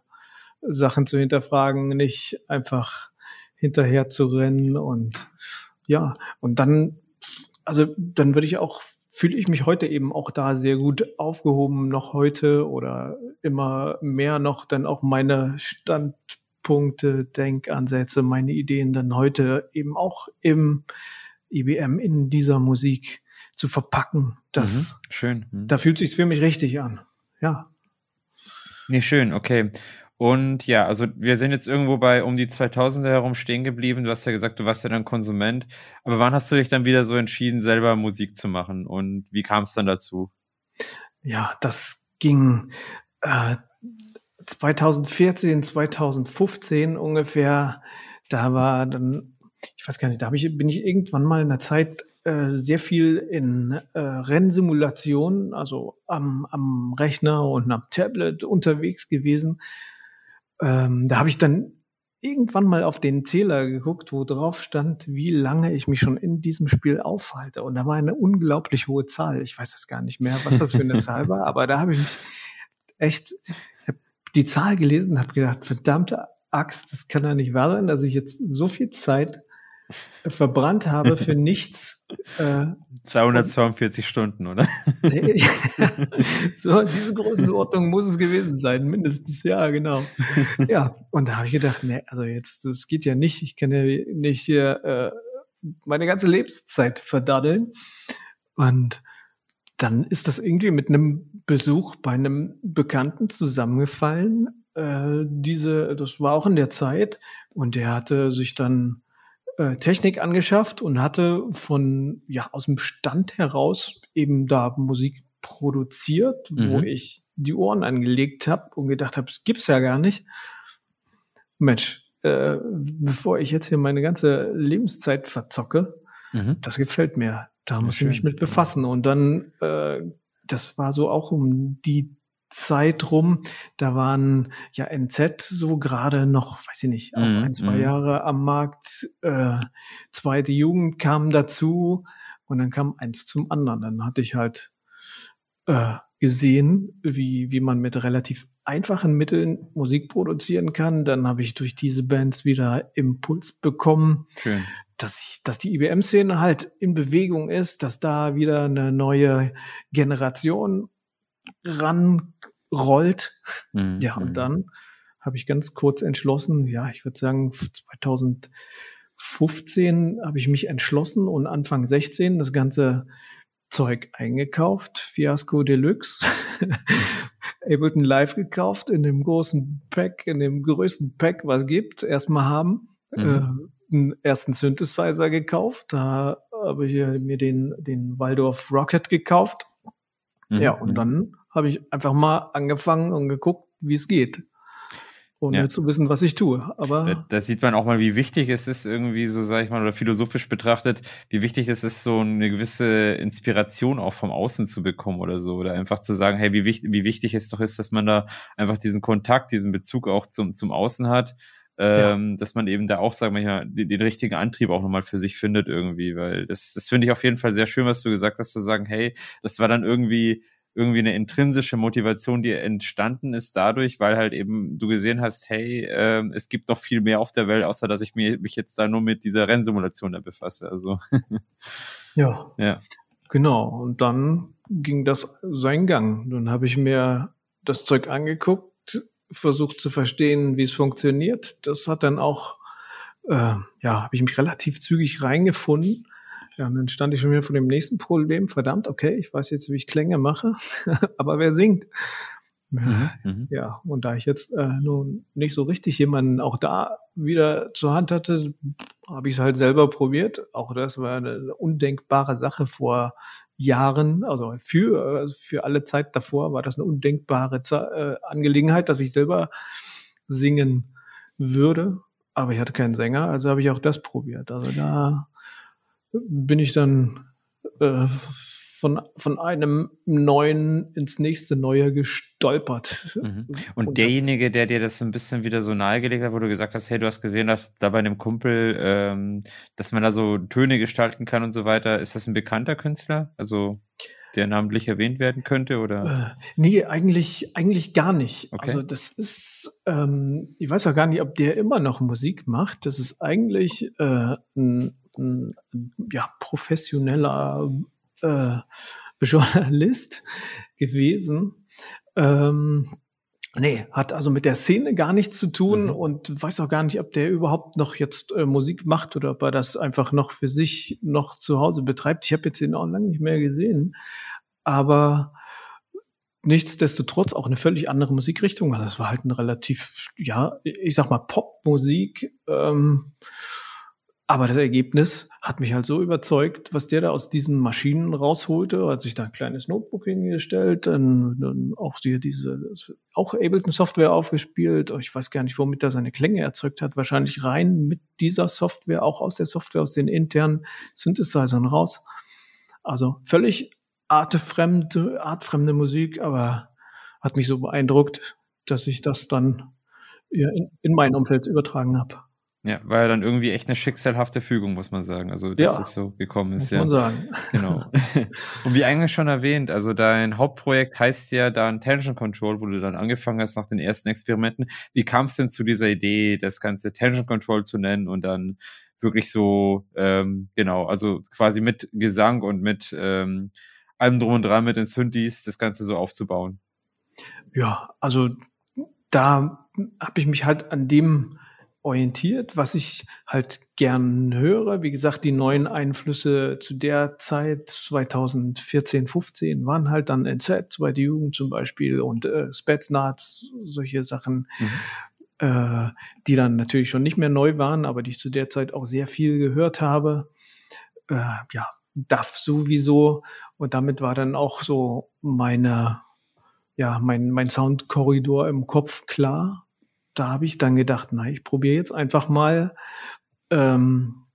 Sachen zu hinterfragen, nicht einfach hinterher zu rennen und ja, und dann also dann würde ich auch, fühle ich mich heute eben auch da sehr gut aufgehoben, noch heute oder immer mehr noch dann auch meine Standpunkte, Denkansätze, meine Ideen dann heute eben auch im IBM in dieser Musik zu verpacken. Das, mhm, schön. Mhm. Da fühlt sich für mich richtig an. Ja. Nee, schön, okay. Und ja, also wir sind jetzt irgendwo bei um die 2000er herum stehen geblieben. Du hast ja gesagt, du warst ja dann Konsument. Aber wann hast du dich dann wieder so entschieden, selber Musik zu machen? Und wie kam es dann dazu? Ja, das ging äh, 2014, 2015 ungefähr. Da war dann, ich weiß gar nicht, da ich, bin ich irgendwann mal in der Zeit äh, sehr viel in äh, Rennsimulationen, also am, am Rechner und am Tablet unterwegs gewesen ähm, da habe ich dann irgendwann mal auf den Zähler geguckt, wo drauf stand, wie lange ich mich schon in diesem Spiel aufhalte. Und da war eine unglaublich hohe Zahl. Ich weiß das gar nicht mehr, was das für eine Zahl war, aber da habe ich mich echt die Zahl gelesen und habe gedacht, verdammte Axt, das kann ja nicht wahr sein, dass ich jetzt so viel Zeit verbrannt habe für nichts. Äh, 242 Stunden, oder? so, diese Größenordnung muss es gewesen sein, mindestens, ja, genau. Ja, und da habe ich gedacht, nee, also jetzt, das geht ja nicht, ich kann ja nicht hier äh, meine ganze Lebenszeit verdaddeln. Und dann ist das irgendwie mit einem Besuch bei einem Bekannten zusammengefallen. Äh, diese, das war auch in der Zeit, und der hatte sich dann äh, Technik angeschafft und hatte von, ja, aus dem Stand heraus eben da Musik produziert, mhm. wo ich die Ohren angelegt habe und gedacht habe, es gibt's ja gar nicht. Mensch, äh, bevor ich jetzt hier meine ganze Lebenszeit verzocke, mhm. das gefällt mir. Da ja, muss schön. ich mich mit befassen. Und dann, äh, das war so auch um die Zeit rum, da waren ja NZ so gerade noch, weiß ich nicht, auch mm, ein, zwei mm. Jahre am Markt. Äh, zweite Jugend kam dazu und dann kam eins zum anderen. Dann hatte ich halt äh, gesehen, wie, wie man mit relativ einfachen Mitteln Musik produzieren kann. Dann habe ich durch diese Bands wieder Impuls bekommen, Schön. dass ich, dass die IBM-Szene halt in Bewegung ist, dass da wieder eine neue Generation ranrollt. Mhm. Ja, und mhm. dann habe ich ganz kurz entschlossen, ja, ich würde sagen 2015 habe ich mich entschlossen und Anfang 16 das ganze Zeug eingekauft, Fiasco Deluxe, Ableton Live gekauft, in dem großen Pack, in dem größten Pack, was gibt, erstmal haben, mhm. äh, einen ersten Synthesizer gekauft, da habe ich mir den, den Waldorf Rocket gekauft. Mhm. Ja, und mhm. dann habe ich einfach mal angefangen und geguckt, wie es geht. Ohne ja. zu wissen, was ich tue. Aber da sieht man auch mal, wie wichtig es ist, irgendwie so, sage ich mal, oder philosophisch betrachtet, wie wichtig es ist, so eine gewisse Inspiration auch vom Außen zu bekommen oder so. Oder einfach zu sagen, hey, wie, wichtig, wie wichtig es doch ist, dass man da einfach diesen Kontakt, diesen Bezug auch zum, zum Außen hat. Ähm, ja. dass man eben da auch, sagen wir mal, den, den richtigen Antrieb auch nochmal für sich findet irgendwie, weil das, das finde ich auf jeden Fall sehr schön, was du gesagt hast, zu sagen, hey, das war dann irgendwie irgendwie eine intrinsische Motivation, die entstanden ist dadurch, weil halt eben du gesehen hast, hey, äh, es gibt noch viel mehr auf der Welt, außer dass ich mir, mich jetzt da nur mit dieser Rennsimulation da befasse. Also ja, ja, genau. Und dann ging das seinen Gang. Dann habe ich mir das Zeug angeguckt, versucht zu verstehen, wie es funktioniert. Das hat dann auch, äh, ja, habe ich mich relativ zügig reingefunden ja, und dann stand ich schon wieder vor dem nächsten Problem. Verdammt, okay, ich weiß jetzt, wie ich Klänge mache, aber wer singt? Mhm, mhm, ja, und da ich jetzt äh, nun nicht so richtig jemanden auch da wieder zur Hand hatte, habe ich es halt selber probiert. Auch das war eine undenkbare Sache vor Jahren, also für, also für alle Zeit davor war das eine undenkbare äh, Angelegenheit, dass ich selber singen würde. Aber ich hatte keinen Sänger, also habe ich auch das probiert. Also da bin ich dann äh, von, von einem neuen ins nächste neue gestolpert. Mhm. Und, Und derjenige, der dir das ein bisschen wieder so nahegelegt hat, wo du gesagt hast, hey, du hast gesehen, dass da bei einem Kumpel, ähm, dass man da so Töne gestalten kann und so weiter, ist das ein bekannter Künstler? Also der namentlich erwähnt werden könnte oder? Äh, nee, eigentlich, eigentlich gar nicht. Okay. Also das ist, ähm, ich weiß auch gar nicht, ob der immer noch Musik macht. Das ist eigentlich äh, ein ein ja, professioneller äh, Journalist gewesen. Ähm, nee, hat also mit der Szene gar nichts zu tun mhm. und weiß auch gar nicht, ob der überhaupt noch jetzt äh, Musik macht oder ob er das einfach noch für sich noch zu Hause betreibt. Ich habe jetzt ihn auch lange nicht mehr gesehen, aber nichtsdestotrotz auch eine völlig andere Musikrichtung. Also das war halt ein relativ, ja, ich sag mal Popmusik. Ähm, aber das Ergebnis hat mich halt so überzeugt, was der da aus diesen Maschinen rausholte. Hat sich da ein kleines Notebook hingestellt, dann, dann auch die, diese, auch Ableton Software aufgespielt. Ich weiß gar nicht, womit er seine Klänge erzeugt hat. Wahrscheinlich rein mit dieser Software, auch aus der Software, aus den internen Synthesizern raus. Also völlig artefremde, artfremde Musik, aber hat mich so beeindruckt, dass ich das dann ja, in, in mein Umfeld übertragen habe. Ja, war ja dann irgendwie echt eine schicksalhafte Fügung, muss man sagen. Also, dass Ja, das so gekommen ist, muss ja. man sagen. Genau. Und wie eigentlich schon erwähnt, also dein Hauptprojekt heißt ja dann Tension Control, wo du dann angefangen hast nach den ersten Experimenten. Wie kam es denn zu dieser Idee, das Ganze Tension Control zu nennen und dann wirklich so, ähm, genau, also quasi mit Gesang und mit ähm, allem drum und dran, mit den Synthes, das Ganze so aufzubauen? Ja, also da habe ich mich halt an dem orientiert, was ich halt gern höre. Wie gesagt, die neuen Einflüsse zu der Zeit 2014, 15 waren halt dann NZ, zweite Jugend zum Beispiel und äh, Spetsnaz, solche Sachen, Mhm. äh, die dann natürlich schon nicht mehr neu waren, aber die ich zu der Zeit auch sehr viel gehört habe. Äh, ja, DAF sowieso und damit war dann auch so meine ja, mein, mein Soundkorridor im Kopf klar. Da habe ich dann gedacht, na, ich probiere jetzt einfach mal ähm,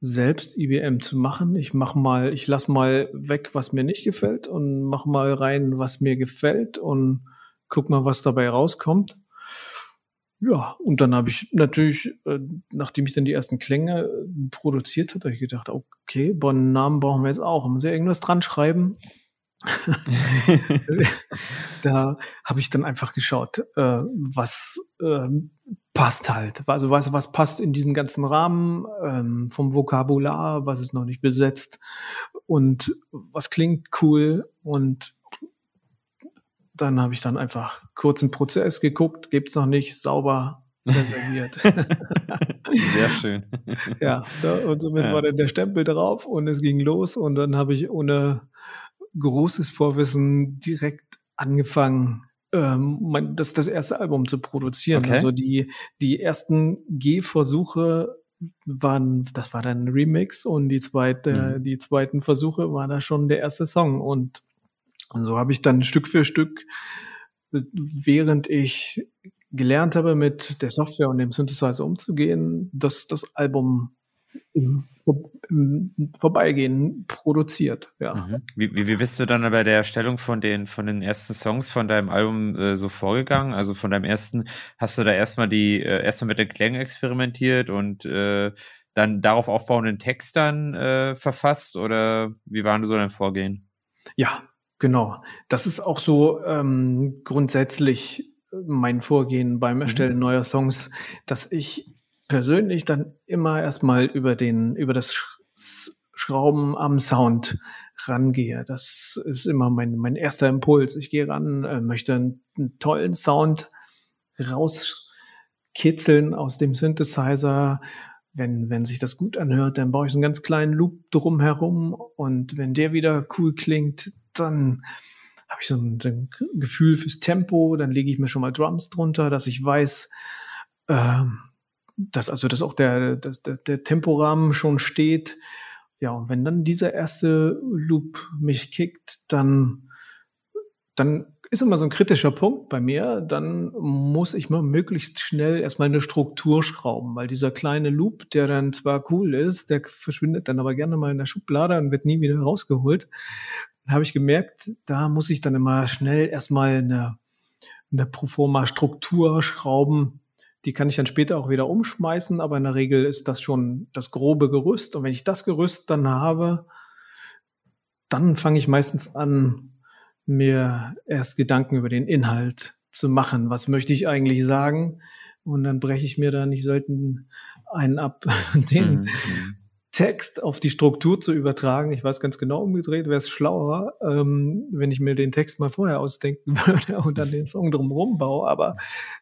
selbst IBM zu machen. Ich mach mal, ich lass mal weg, was mir nicht gefällt und mach mal rein, was mir gefällt und guck mal, was dabei rauskommt. Ja, und dann habe ich natürlich, äh, nachdem ich dann die ersten Klänge äh, produziert hatte, habe ich gedacht, okay, boah, einen Namen brauchen wir jetzt auch. Muss ja irgendwas dran schreiben. da habe ich dann einfach geschaut, äh, was ähm, passt halt. Also was, was passt in diesen ganzen Rahmen ähm, vom Vokabular, was ist noch nicht besetzt und was klingt cool. Und dann habe ich dann einfach kurzen Prozess geguckt, gibt's noch nicht, sauber reserviert. Sehr schön. ja, da, und somit Ja. war dann der Stempel drauf und es ging los und dann habe ich ohne großes Vorwissen direkt angefangen, ähm, mein, das, das erste Album zu produzieren. Okay. Also die, die ersten Gehversuche waren, das war dann ein Remix und die zweite, Mhm. die zweiten Versuche war da schon der erste Song und so habe ich dann Stück für Stück, während ich gelernt habe, mit der Software und dem Synthesizer umzugehen, das, das Album im, Vor- im Vorbeigehen produziert. Ja. Mhm. Wie, wie, wie bist du dann bei der Erstellung von den, von den ersten Songs von deinem Album äh, so vorgegangen? Also von deinem ersten, hast du da erstmal die, äh, erstmal mit den Klängen experimentiert und äh, dann darauf aufbauenden Text dann äh, verfasst oder wie waren so dein Vorgehen? Ja, genau. Das ist auch so ähm, grundsätzlich mein Vorgehen beim Erstellen neuer Songs, dass ich persönlich dann immer erstmal über den, über das Schrauben am Sound rangehe. Das ist immer mein, mein erster Impuls. Ich gehe ran, äh, möchte einen, einen tollen Sound rauskitzeln aus dem Synthesizer. Wenn, wenn sich das gut anhört, dann baue ich einen ganz kleinen Loop drumherum und wenn der wieder cool klingt, dann habe ich so ein, ein Gefühl fürs Tempo, dann lege ich mir schon mal Drums drunter, dass ich weiß, ähm, dass also dass auch der, dass der, der Temporahmen schon steht. Ja, und wenn dann dieser erste Loop mich kickt, dann, dann ist immer so ein kritischer Punkt bei mir, dann muss ich mal möglichst schnell erstmal eine Struktur schrauben, weil dieser kleine Loop, der dann zwar cool ist, der verschwindet dann aber gerne mal in der Schublade und wird nie wieder rausgeholt. Habe ich gemerkt, da muss ich dann immer schnell erstmal eine, eine Proforma-Struktur schrauben. Die kann ich dann später auch wieder umschmeißen, aber in der Regel ist das schon das grobe Gerüst. Und wenn ich das Gerüst dann habe, dann fange ich meistens an, mir erst Gedanken über den Inhalt zu machen. Was möchte ich eigentlich sagen? Und dann breche ich mir da nicht selten einen ab, den Mhm. Text auf die Struktur zu übertragen. Ich weiß ganz genau, umgedreht wäre es schlauer, ähm, wenn ich mir den Text mal vorher ausdenken würde und dann den Song drumherum baue. Aber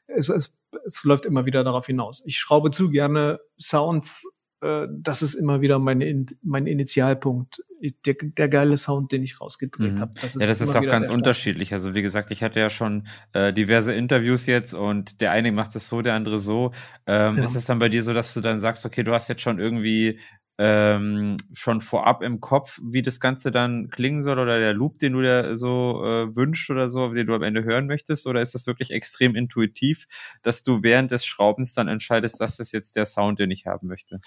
es, es, es läuft immer wieder darauf hinaus. Ich schraube zu gerne Sounds. Äh, das ist immer wieder mein, In- mein Initialpunkt. Der, der geile Sound, den ich rausgedreht Mhm. habe. Ja, das ist auch ganz unterschiedlich. Also wie gesagt, ich hatte ja schon äh, diverse Interviews jetzt und der eine macht es so, der andere so. Ähm, Ja. Ist es dann bei dir so, dass du dann sagst, okay, du hast jetzt schon irgendwie ähm, schon vorab im Kopf, wie das Ganze dann klingen soll oder der Loop, den du dir so äh, wünschst oder so, den du am Ende hören möchtest? Oder ist das wirklich extrem intuitiv, dass du während des Schraubens dann entscheidest, das ist jetzt der Sound, den ich haben möchte?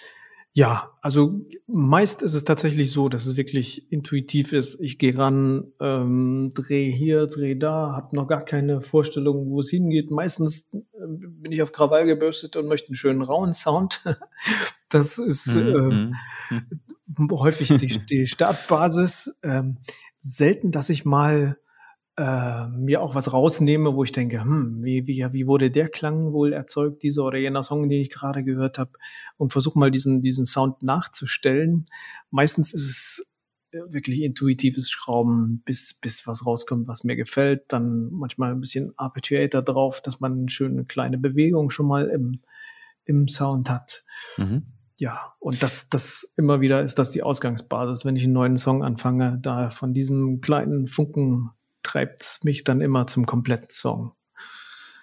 Ja, also meist ist es tatsächlich so, dass es wirklich intuitiv ist. Ich gehe ran, ähm, drehe hier, drehe da, habe noch gar keine Vorstellung, wo es hingeht. Meistens bin ich auf Krawall gebürstet und möchte einen schönen rauen Sound. Das ist mhm. äh, häufig die, die Startbasis. Ähm, selten, dass ich mal äh, mir auch was rausnehme, wo ich denke, hm, wie, wie, wie wurde der Klang wohl erzeugt, dieser oder jener Song, den ich gerade gehört habe, und versuche mal diesen, diesen Sound nachzustellen. Meistens ist es äh, wirklich intuitives Schrauben, bis, bis was rauskommt, was mir gefällt. Dann manchmal ein bisschen Arpeggiator drauf, dass man eine schöne kleine Bewegung schon mal im, im Sound hat. Mhm. Ja, und das, das immer wieder ist das die Ausgangsbasis. Wenn ich einen neuen Song anfange, da von diesem kleinen Funken treibt es mich dann immer zum kompletten Song.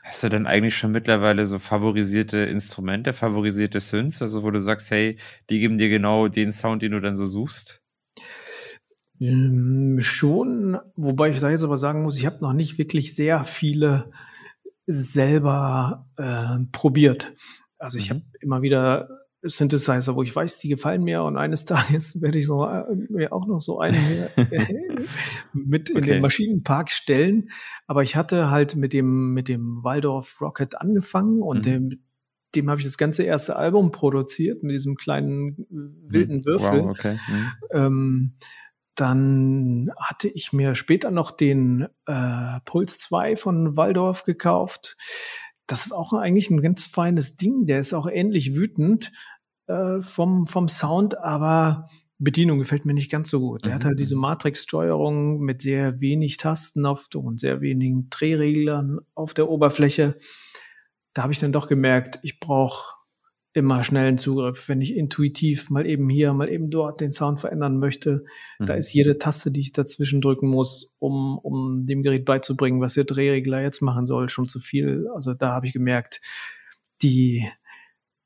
Hast du denn eigentlich schon mittlerweile so favorisierte Instrumente, favorisierte Synths, also wo du sagst, hey, die geben dir genau den Sound, den du dann so suchst? Ähm, schon, wobei ich da jetzt aber sagen muss, ich habe noch nicht wirklich sehr viele selber äh, probiert. Also ich mhm. habe immer wieder Synthesizer, wo ich weiß, die gefallen mir und eines Tages werde ich so, äh, mir auch noch so einen mit in okay. den Maschinenpark stellen. Aber ich hatte halt mit dem, mit dem Waldorf Rocket angefangen und mhm. dem, dem habe ich das ganze erste Album produziert mit diesem kleinen äh, wilden. Würfel. Wow, okay. Mhm. Ähm, dann hatte ich mir später noch den äh, Puls 2 von Waldorf gekauft. Das ist auch eigentlich ein ganz feines Ding. Der ist auch ähnlich wütend, äh, vom, vom Sound, aber Bedienung gefällt mir nicht ganz so gut. Der mhm. hat halt diese. Matrix-Steuerung mit sehr wenig Tasten auf und sehr wenigen Drehreglern auf der Oberfläche. Da habe ich dann doch gemerkt, ich brauche immer schnellen Zugriff. Wenn ich intuitiv mal eben hier, mal eben dort den Sound verändern möchte, mhm. da ist jede Taste, die ich dazwischen drücken muss, um, um dem Gerät beizubringen, was der Drehregler jetzt machen soll, schon zu viel. Also da habe ich gemerkt, die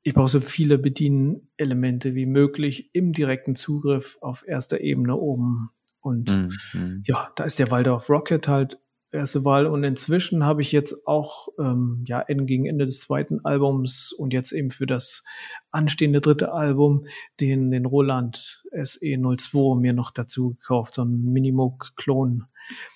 ich brauche so viele Bedienelemente wie möglich im direkten Zugriff auf erster Ebene oben. Und mhm, ja, da ist der Waldorf Rocket halt erste Wahl. Und inzwischen habe ich jetzt auch ähm, ja gegen Ende des zweiten Albums und jetzt eben für das anstehende dritte Album den, den Roland SE02 mir noch dazu gekauft, so ein Minimoog-Klon.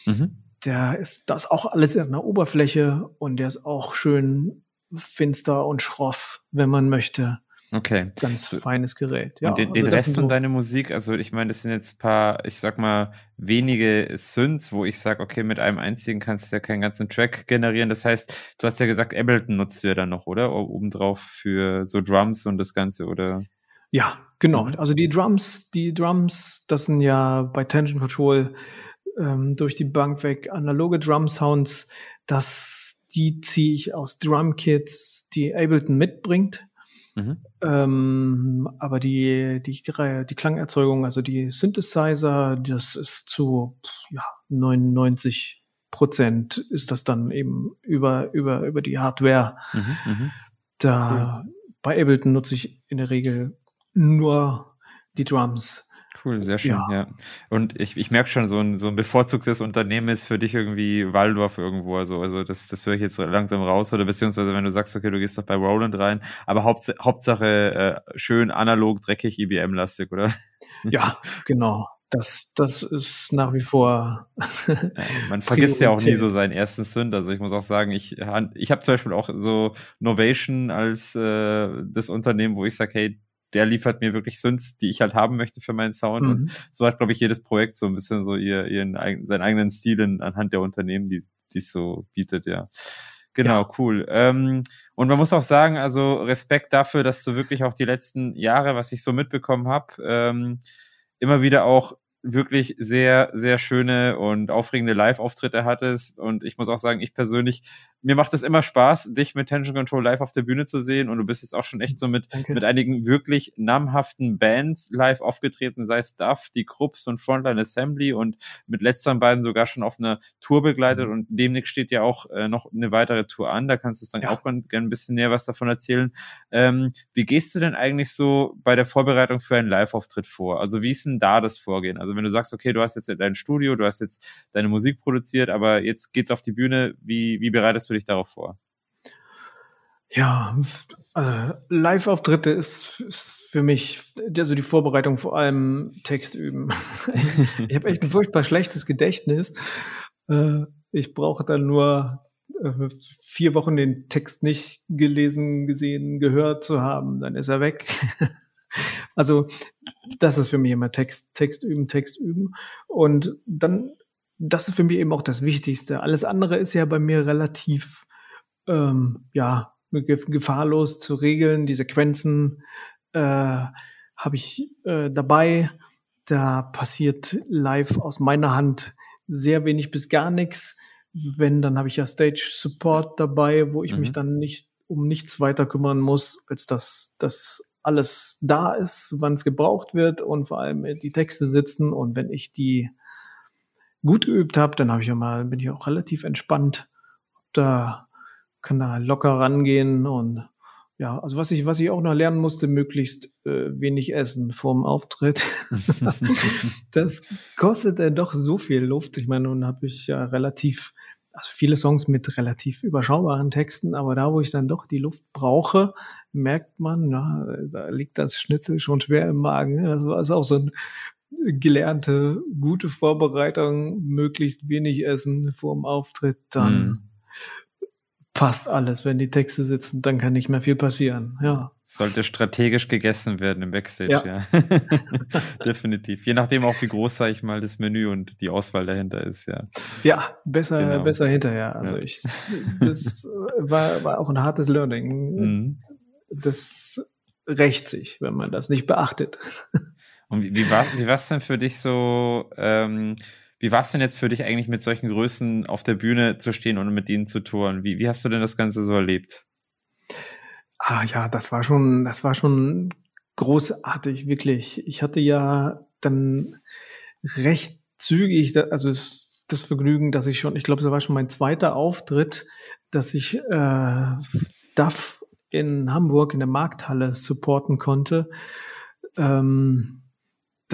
Mhm. Der ist das auch alles in der Oberfläche und der ist auch schön finster und schroff, wenn man möchte. Okay. Ganz feines Gerät. Ja, und den, also den Rest so und deine Musik, also ich meine, das sind jetzt ein paar, ich sag mal, wenige Synths, wo ich sage, okay, mit einem einzigen kannst du ja keinen ganzen Track generieren. Das heißt, du hast ja gesagt, Ableton nutzt du ja dann noch, oder? Obendrauf für so Drums und das Ganze, oder? Ja, genau. Mhm. Also die Drums, die Drums, das sind ja bei Tension Control ähm, durch die Bank weg analoge Drum Sounds. Das die ziehe ich aus Drumkits, die Ableton mitbringt. Mhm. Ähm, aber die, die, die Klangerzeugung, also die Synthesizer, das ist zu ja, 99 Prozent ist das dann eben über, über, über die Hardware. Mhm, mhm. da cool. bei Ableton nutze ich in der Regel nur die Drums. Cool, sehr schön, ja. ja. Und ich, ich merke schon, so ein, so ein bevorzugtes Unternehmen ist für dich irgendwie Waldorf irgendwo. Also, also das, das höre ich jetzt langsam raus. Oder beziehungsweise wenn du sagst, okay, du gehst doch bei Roland rein, aber Haupt, Hauptsache äh, schön analog, dreckig, IBM-lastig, oder? Ja, genau. Das, das ist nach wie vor. ja, man vergisst ja auch nie so seinen ersten Sünd. Also ich muss auch sagen, ich, ich habe zum Beispiel auch so Novation als äh, das Unternehmen, wo ich sage, hey, der liefert mir wirklich Synths, die ich halt haben möchte für meinen Sound. Mhm. Und so hat, glaube ich, jedes Projekt so ein bisschen so ihr, ihren, seinen eigenen Stil in, anhand der Unternehmen, die es so bietet, ja. Genau, ja. cool. Ähm, und man muss auch sagen, also Respekt dafür, dass du wirklich auch die letzten Jahre, was ich so mitbekommen habe, ähm, immer wieder auch wirklich sehr, sehr schöne und aufregende Live-Auftritte hattest. Und ich muss auch sagen, ich persönlich mir macht es immer Spaß, dich mit Tension Control live auf der Bühne zu sehen. Und du bist jetzt auch schon echt so mit, mit einigen wirklich namhaften Bands live aufgetreten, sei es Duff, die Krupps und Frontline Assembly und mit letzteren beiden sogar schon auf einer Tour begleitet. Mhm. Und demnächst steht ja auch äh, noch eine weitere Tour an. Da kannst du dann ja. auch gerne ein bisschen näher was davon erzählen. Ähm, wie gehst du denn eigentlich so bei der Vorbereitung für einen Live-Auftritt vor? Also wie ist denn da das Vorgehen? Also wenn du sagst, okay, du hast jetzt dein Studio, du hast jetzt deine Musik produziert, aber jetzt geht's auf die Bühne, wie, wie bereitest du dich darauf vor? Ja, äh, Live-Auftritte ist, ist, für mich, also die Vorbereitung vor allem Text üben. ich habe echt ein furchtbar schlechtes Gedächtnis. Äh, ich brauche dann nur äh, vier Wochen den Text nicht gelesen, gesehen, gehört zu haben, dann ist er weg. Also das ist für mich immer Text, Text üben, Text üben. Und dann, das ist für mich eben auch das Wichtigste. Alles andere ist ja bei mir relativ, ähm, ja, gefahrlos zu regeln. Die Sequenzen äh, habe ich äh, dabei. Da passiert live aus meiner Hand sehr wenig bis gar nichts. Wenn, dann habe ich ja Stage Support dabei, wo ich mhm. mich dann nicht um nichts weiter kümmern muss, als dass das alles da ist, wann es gebraucht wird und vor allem die Texte sitzen. Und wenn ich die gut geübt habe, dann habe ich mal, bin ich auch relativ entspannt. Da kann da locker rangehen und ja, also was ich, was ich auch noch lernen musste, möglichst äh, wenig essen vorm Auftritt. das kostet ja doch so viel Luft. Ich meine, nun habe ich ja relativ, also viele Songs mit relativ überschaubaren Texten, aber da, wo ich dann doch die Luft brauche, merkt man, na, da liegt das Schnitzel schon schwer im Magen. Das war auch so ein gelernte, gute Vorbereitung, möglichst wenig essen vorm Auftritt, dann mm passt alles. Wenn die Texte sitzen, dann kann nicht mehr viel passieren. Ja. Sollte strategisch gegessen werden im Backstage, ja. ja. Definitiv. Je nachdem auch, wie groß, sage ich mal, das Menü und die Auswahl dahinter ist, ja. Ja, besser, genau. besser hinterher. Also ja. ich, das war, war auch ein hartes Learning. Mhm. Das rächt sich, wenn man das nicht beachtet. Und wie, wie war es denn für dich so? Ähm, wie war es denn jetzt für dich eigentlich mit solchen Größen auf der Bühne zu stehen und mit ihnen zu touren? Wie, wie hast du denn das Ganze so erlebt? Ah ja, das war schon, das war schon großartig, wirklich. Ich hatte ja dann recht zügig, also das Vergnügen, dass ich schon, ich glaube, das war schon mein zweiter Auftritt, dass ich äh, DAF in Hamburg in der Markthalle supporten konnte. Ähm,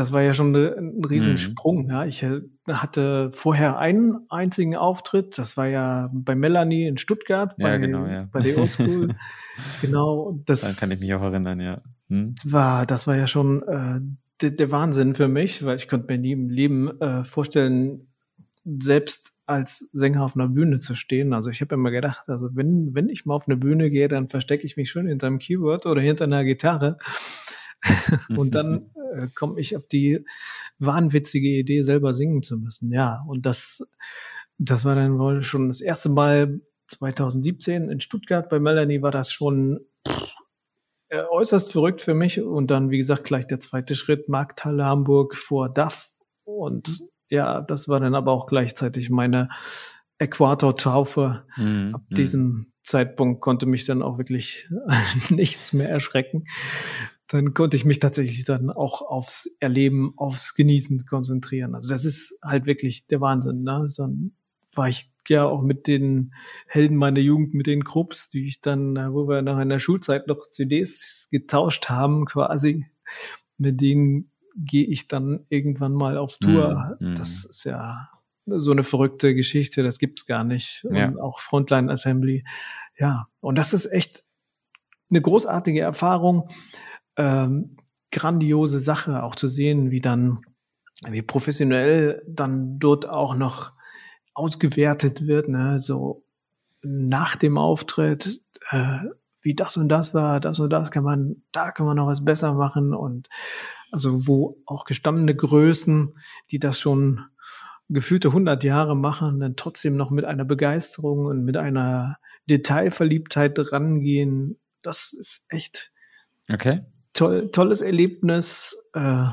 das war ja schon ein Riesensprung. Mhm. Ja. Ich äh, hatte vorher einen einzigen Auftritt, das war ja bei Melanie in Stuttgart, bei, ja, genau, ja. bei der Oldschool. genau. Das Dann kann ich mich auch erinnern, ja. Hm? War, das war ja schon äh, der, der, Wahnsinn für mich, weil ich konnte mir nie im Leben äh, vorstellen, selbst als Sänger auf einer Bühne zu stehen. Also ich habe immer gedacht, also wenn, wenn ich mal auf eine Bühne gehe, dann verstecke ich mich schön hinter einem Keyboard oder hinter einer Gitarre. und dann äh, komme ich auf die wahnwitzige Idee, selber singen zu müssen. Ja, und das, das war dann wohl schon das erste Mal 2017 in Stuttgart. Bei Melanie war das schon äh, äußerst verrückt für mich. Und dann, wie gesagt, gleich der zweite Schritt, Markthalle Hamburg vor DAF. Und ja, das war dann aber auch gleichzeitig meine Äquator-Taufe. Mhm. Ab diesem Zeitpunkt konnte mich dann auch wirklich nichts mehr erschrecken dann konnte ich mich tatsächlich dann auch aufs Erleben, aufs Genießen konzentrieren. Also das ist halt wirklich der Wahnsinn. Ne? Dann war ich ja auch mit den Helden meiner Jugend, mit den Krupps, die ich dann, äh, wo wir nach einer Schulzeit noch CDs getauscht haben, quasi, mit denen gehe ich dann irgendwann mal auf Tour. Mm, mm. Das ist ja so eine verrückte Geschichte, das gibt's gar nicht. Ja. Und auch Frontline Assembly. Ja, und das ist echt eine großartige Erfahrung ähm, grandiose Sache, auch zu sehen, wie dann, wie professionell dann dort auch noch ausgewertet wird, ne, so nach dem Auftritt, äh, wie das und das war, das und das kann man, da kann man noch was besser machen und also wo auch gestandene Größen, die das schon gefühlte 100 Jahre machen, dann trotzdem noch mit einer Begeisterung und mit einer Detailverliebtheit rangehen, das ist echt okay toll, tolles Erlebnis. Äh,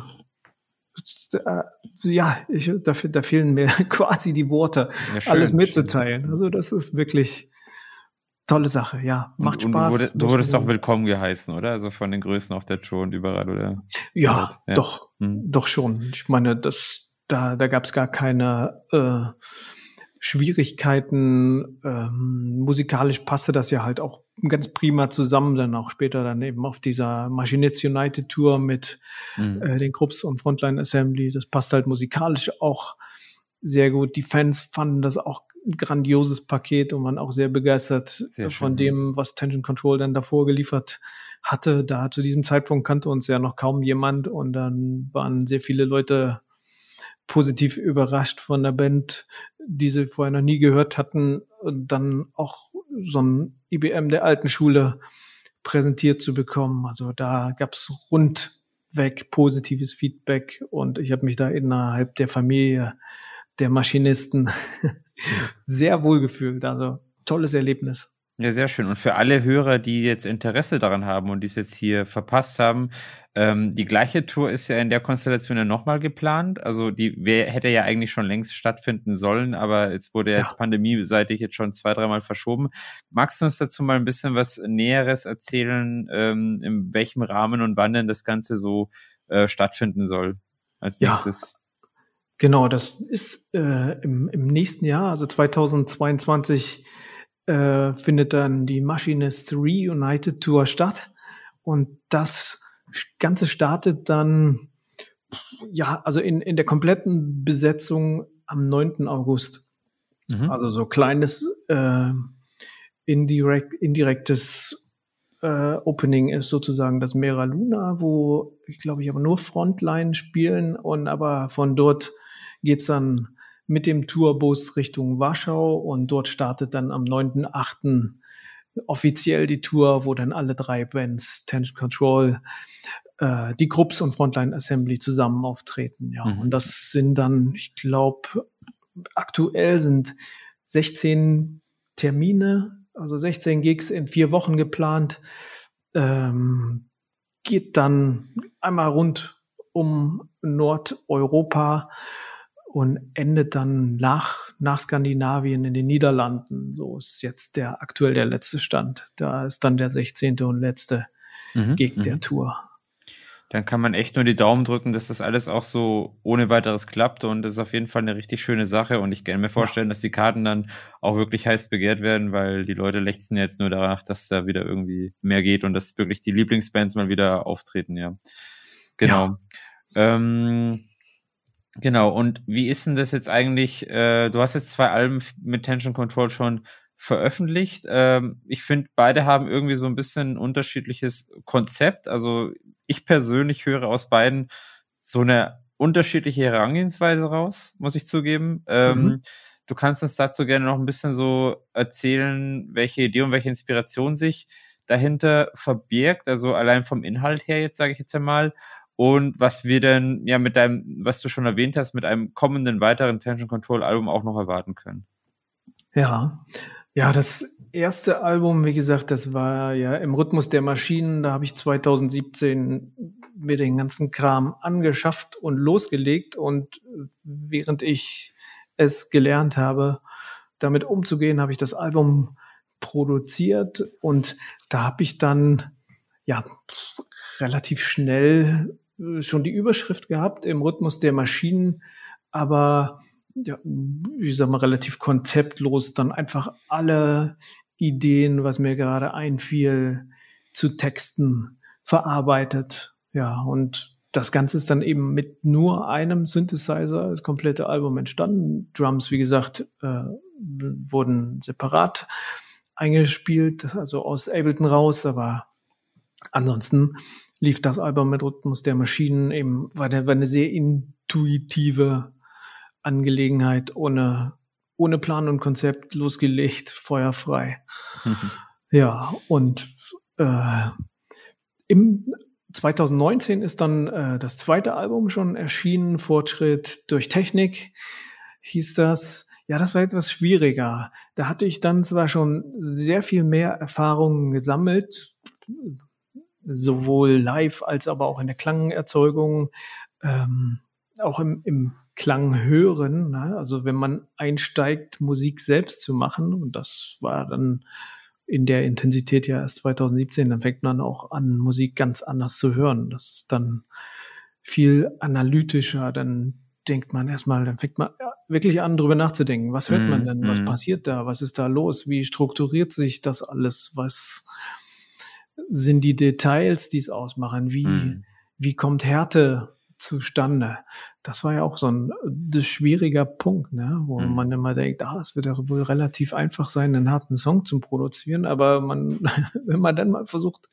äh, ja, ich, dafür, da fehlen mir quasi die Worte, ja, schön, alles mitzuteilen. Schön. Also das ist wirklich tolle Sache, ja. Macht und, Spaß. Und du, wurde, du wurdest doch willkommen geheißen, oder? Also von den Größen auf der Tour und überall, oder? Ja, ja. doch, hm. doch schon. Ich meine, das, da, da gab es gar keine äh, Schwierigkeiten. Ähm, musikalisch passte das ja halt auch ganz prima zusammen, dann auch später dann eben auf dieser Machinets United Tour mit mhm. äh, den Grupps und Frontline Assembly. Das passt halt musikalisch auch sehr gut. Die Fans fanden das auch ein grandioses Paket und waren auch sehr begeistert sehr von dem, was Tension Control dann davor geliefert hatte. Da zu diesem Zeitpunkt kannte uns ja noch kaum jemand und dann waren sehr viele Leute positiv überrascht von der Band, die sie vorher noch nie gehört hatten, dann auch so ein IBM der alten Schule präsentiert zu bekommen. Also da gab's rundweg positives Feedback und ich habe mich da innerhalb der Familie der Maschinisten sehr wohl gefühlt. Also tolles Erlebnis. Ja, sehr schön. Und für alle Hörer, die jetzt Interesse daran haben und die es jetzt hier verpasst haben, ähm, die gleiche Tour ist ja in der Konstellation ja nochmal geplant. Also die wär, hätte ja eigentlich schon längst stattfinden sollen, aber jetzt wurde ja. jetzt pandemieseitig jetzt schon zwei, dreimal verschoben. Magst du uns dazu mal ein bisschen was Näheres erzählen, ähm, in welchem Rahmen und wann denn das Ganze so äh, stattfinden soll als nächstes? Ja. Genau, das ist äh, im, im nächsten Jahr, also 2022 äh, findet dann die Machinist Reunited Tour statt. Und das Ganze startet dann, ja, also in, in der kompletten Besetzung am 9. August. Mhm. Also so kleines äh, indirekt, indirektes äh, Opening ist sozusagen das Mera Luna, wo ich glaube ich aber nur Frontline spielen und aber von dort geht's dann mit dem Tourbus Richtung Warschau und dort startet dann am 9.8. offiziell die Tour, wo dann alle drei Bands, Tension Control, äh, die Grupps und Frontline Assembly zusammen auftreten. Ja, mhm. und das sind dann, ich glaube, aktuell sind 16 Termine, also 16 Gigs in vier Wochen geplant. Ähm, geht dann einmal rund um Nordeuropa und endet dann nach, nach Skandinavien in den Niederlanden. So ist jetzt der aktuell der letzte Stand. Da ist dann der 16. und letzte mhm, Gig der mhm. Tour. Dann kann man echt nur die Daumen drücken, dass das alles auch so ohne weiteres klappt und das ist auf jeden Fall eine richtig schöne Sache und ich kann mir vorstellen, dass die Karten dann auch wirklich heiß begehrt werden, weil die Leute lechzen jetzt nur danach, dass da wieder irgendwie mehr geht und dass wirklich die Lieblingsbands mal wieder auftreten, ja. Genau. Ja. Ähm, Genau, und wie ist denn das jetzt eigentlich? Äh, du hast jetzt zwei Alben mit Tension Control schon veröffentlicht. Ähm, ich finde, beide haben irgendwie so ein bisschen ein unterschiedliches Konzept. Also ich persönlich höre aus beiden so eine unterschiedliche Herangehensweise raus, muss ich zugeben. Ähm, mhm. Du kannst uns dazu gerne noch ein bisschen so erzählen, welche Idee und welche Inspiration sich dahinter verbirgt. Also allein vom Inhalt her jetzt, sage ich jetzt einmal und was wir denn ja mit deinem, was du schon erwähnt hast, mit einem kommenden weiteren Tension Control Album auch noch erwarten können. Ja, ja, das erste Album, wie gesagt, das war ja im Rhythmus der Maschinen. Da habe ich 2017 mir den ganzen Kram angeschafft und losgelegt. Und während ich es gelernt habe, damit umzugehen, habe ich das Album produziert und da habe ich dann ja relativ schnell schon die Überschrift gehabt im Rhythmus der Maschinen, aber ja, ich sag mal, relativ konzeptlos dann einfach alle Ideen, was mir gerade einfiel, zu Texten verarbeitet. Ja, und das Ganze ist dann eben mit nur einem Synthesizer, das komplette Album entstanden. Drums, wie gesagt, äh, wurden separat eingespielt, also aus Ableton raus, aber ansonsten lief das Album mit Rhythmus der Maschinen eben, war, eine, war eine sehr intuitive Angelegenheit, ohne, ohne Plan und Konzept losgelegt, feuerfrei. Mhm. Ja, und äh, im 2019 ist dann äh, das zweite Album schon erschienen, Fortschritt durch Technik hieß das. Ja, das war etwas schwieriger. Da hatte ich dann zwar schon sehr viel mehr Erfahrungen gesammelt, sowohl live als aber auch in der Klangerzeugung, ähm, auch im, im Klang hören. Ne? Also wenn man einsteigt, Musik selbst zu machen, und das war dann in der Intensität ja erst 2017, dann fängt man auch an, Musik ganz anders zu hören. Das ist dann viel analytischer, dann denkt man erstmal, dann fängt man wirklich an, drüber nachzudenken. Was hört man denn? Was mm. passiert da? Was ist da los? Wie strukturiert sich das alles? Was sind die Details, die es ausmachen. Wie, mhm. wie kommt Härte zustande? Das war ja auch so ein das schwieriger Punkt, ne? wo mhm. man immer denkt, ah, es wird ja wohl relativ einfach sein, einen harten Song zu produzieren, aber man, wenn man dann mal versucht,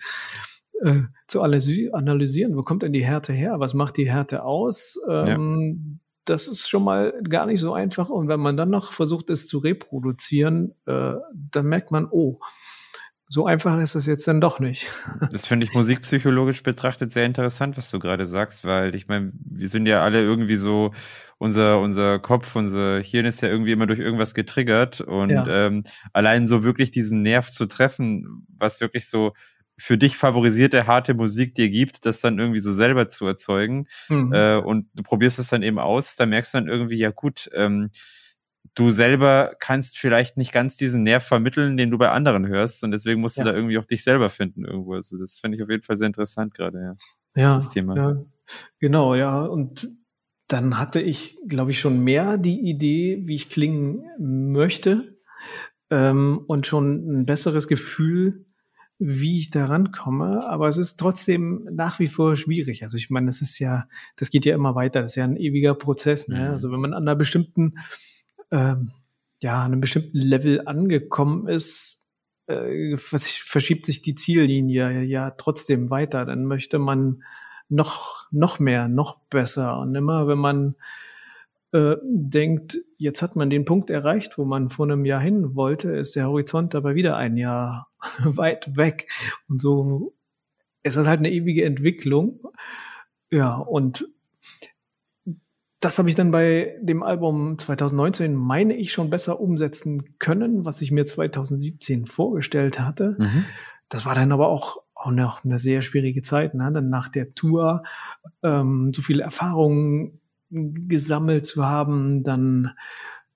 äh, zu analysieren, wo kommt denn die Härte her? Was macht die Härte aus? Ähm, das ist schon mal gar nicht so einfach. Und wenn man dann noch versucht, es zu reproduzieren, äh, dann merkt man, oh, so einfach ist das jetzt dann doch nicht. Das finde ich musikpsychologisch betrachtet sehr interessant, was du gerade sagst, weil ich meine, wir sind ja alle irgendwie so, unser, unser Kopf, unser Hirn ist ja irgendwie immer durch irgendwas getriggert und ja. ähm, allein so wirklich diesen Nerv zu treffen, was wirklich so für dich favorisierte harte Musik dir gibt, das dann irgendwie so selber zu erzeugen mhm. äh, und du probierst es dann eben aus, da merkst du dann irgendwie, ja gut, ähm, du selber kannst vielleicht nicht ganz diesen Nerv vermitteln, den du bei anderen hörst und deswegen musst ja. du da irgendwie auch dich selber finden irgendwo. Also das finde ich auf jeden Fall sehr interessant gerade, ja. Ja, das Thema. ja, genau, ja. Und dann hatte ich, glaube ich, schon mehr die Idee, wie ich klingen möchte ähm, und schon ein besseres Gefühl, wie ich da rankomme. Aber es ist trotzdem nach wie vor schwierig. Also ich meine, das ist ja, das geht ja immer weiter. Das ist ja ein ewiger Prozess. Ne? Mhm. Also wenn man an einer bestimmten ähm, ja, an einem bestimmten Level angekommen ist, äh, verschiebt sich die Ziellinie ja trotzdem weiter. Dann möchte man noch, noch mehr, noch besser. Und immer, wenn man äh, denkt, jetzt hat man den Punkt erreicht, wo man vor einem Jahr hin wollte, ist der Horizont aber wieder ein Jahr weit weg. Und so ist das halt eine ewige Entwicklung. Ja, und das habe ich dann bei dem Album 2019, meine ich, schon besser umsetzen können, was ich mir 2017 vorgestellt hatte. Mhm. Das war dann aber auch, auch noch eine sehr schwierige Zeit, ne? dann nach der Tour ähm, so viele Erfahrungen gesammelt zu haben, dann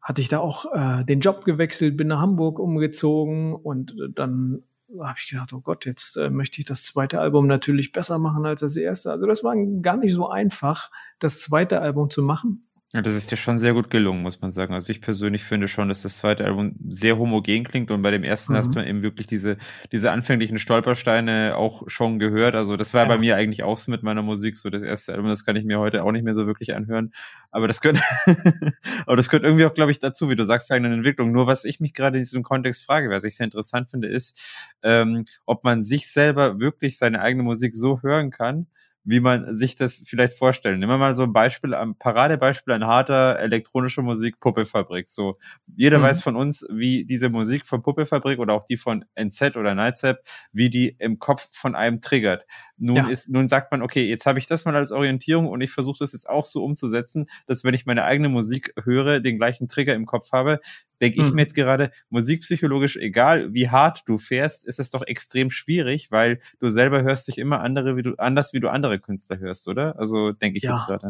hatte ich da auch äh, den Job gewechselt, bin nach Hamburg umgezogen und dann habe ich gedacht, oh Gott, jetzt äh, möchte ich das zweite Album natürlich besser machen als das erste. Also das war gar nicht so einfach, das zweite Album zu machen. Ja, das ist ja schon sehr gut gelungen, muss man sagen. Also ich persönlich finde schon, dass das zweite Album sehr homogen klingt und bei dem ersten mhm. hast du eben wirklich diese, diese anfänglichen Stolpersteine auch schon gehört. Also das war ja. bei mir eigentlich auch so mit meiner Musik. So das erste Album, das kann ich mir heute auch nicht mehr so wirklich anhören. Aber das gehört, aber das gehört irgendwie auch, glaube ich, dazu, wie du sagst, eine Entwicklung. Nur was ich mich gerade in diesem Kontext frage, was ich sehr interessant finde, ist, ähm, ob man sich selber wirklich seine eigene Musik so hören kann, wie man sich das vielleicht vorstellen. Nehmen wir mal so ein Beispiel, ein Paradebeispiel an harter elektronischer Musik Puppefabrik. So, jeder mhm. weiß von uns, wie diese Musik von Puppefabrik oder auch die von NZ oder Nightzap, wie die im Kopf von einem triggert. Nun ja. ist, nun sagt man, okay, jetzt habe ich das mal als Orientierung und ich versuche das jetzt auch so umzusetzen, dass wenn ich meine eigene Musik höre, den gleichen Trigger im Kopf habe, denke ich mir jetzt gerade, musikpsychologisch, egal wie hart du fährst, ist es doch extrem schwierig, weil du selber hörst dich immer andere, wie du, anders, wie du andere Künstler hörst, oder? Also denke ich ja. jetzt gerade.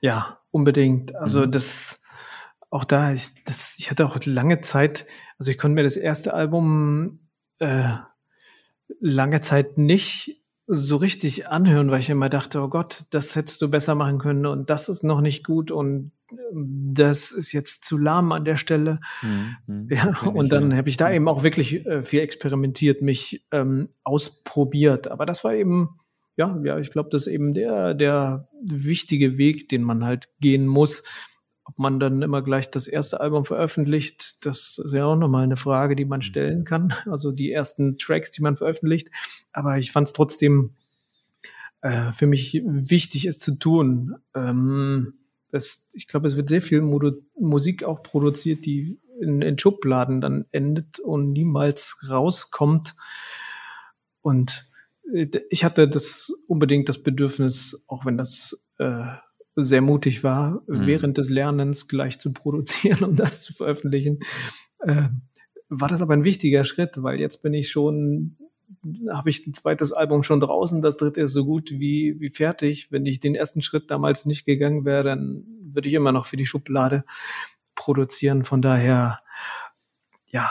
Ja, unbedingt. Also mhm. das, auch da, ich, das, ich hatte auch lange Zeit, also ich konnte mir das erste Album äh, lange Zeit nicht so richtig anhören, weil ich immer dachte, oh Gott, das hättest du besser machen können und das ist noch nicht gut und ähm, das ist jetzt zu lahm an der Stelle. Mhm, ja, und dann ja. habe ich da eben auch wirklich äh, viel experimentiert, mich ähm, ausprobiert. Aber das war eben, ja, ja, ich glaube, das ist eben der, der wichtige Weg, den man halt gehen muss. Ob man dann immer gleich das erste Album veröffentlicht, das ist ja auch nochmal eine Frage, die man mhm. stellen kann. Also die ersten Tracks, die man veröffentlicht. Aber ich fand es trotzdem äh, für mich wichtig, es zu tun. Ähm, das, ich glaube, es wird sehr viel Modu Musik auch produziert, die in, in Schubladen dann endet und niemals rauskommt. Und äh, ich hatte das unbedingt das Bedürfnis, auch wenn das äh, sehr mutig war, mhm. während des Lernens gleich zu produzieren und das zu veröffentlichen, äh, war das aber ein wichtiger Schritt, weil jetzt bin ich schon, habe ich ein zweites Album schon draußen, das dritte ist so gut wie, wie fertig. Wenn ich den ersten Schritt damals nicht gegangen wäre, dann würde ich immer noch für die Schublade produzieren. Von daher, ja,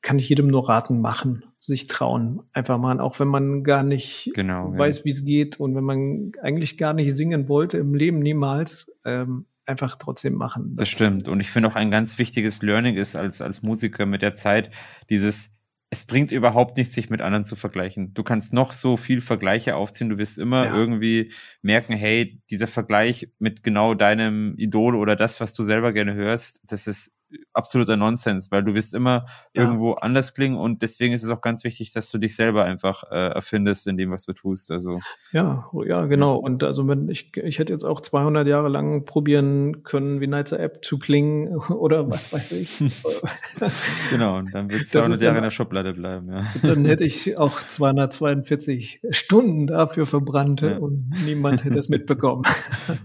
kann ich jedem nur raten, machen sich trauen, einfach mal, auch wenn man gar nicht genau, weiß, ja. wie es geht und wenn man eigentlich gar nicht singen wollte, im Leben niemals, ähm, einfach trotzdem machen. Das, das stimmt. Und ich finde auch ein ganz wichtiges Learning ist als, als Musiker mit der Zeit dieses, es bringt überhaupt nichts, sich mit anderen zu vergleichen. Du kannst noch so viel Vergleiche aufziehen, du wirst immer ja. irgendwie merken, hey, dieser Vergleich mit genau deinem Idol oder das, was du selber gerne hörst, das ist absoluter Nonsens, weil du wirst immer ja. irgendwo anders klingen und deswegen ist es auch ganz wichtig, dass du dich selber einfach äh, erfindest in dem, was du tust. Also ja, ja, genau. Und also wenn ich, ich hätte jetzt auch 200 Jahre lang probieren können, wie Nights App zu klingen oder was weiß ich. genau, und dann wird es 200 Jahre in der Schublade bleiben. Ja. Dann hätte ich auch 242 Stunden dafür verbrannt ja. und niemand hätte es mitbekommen.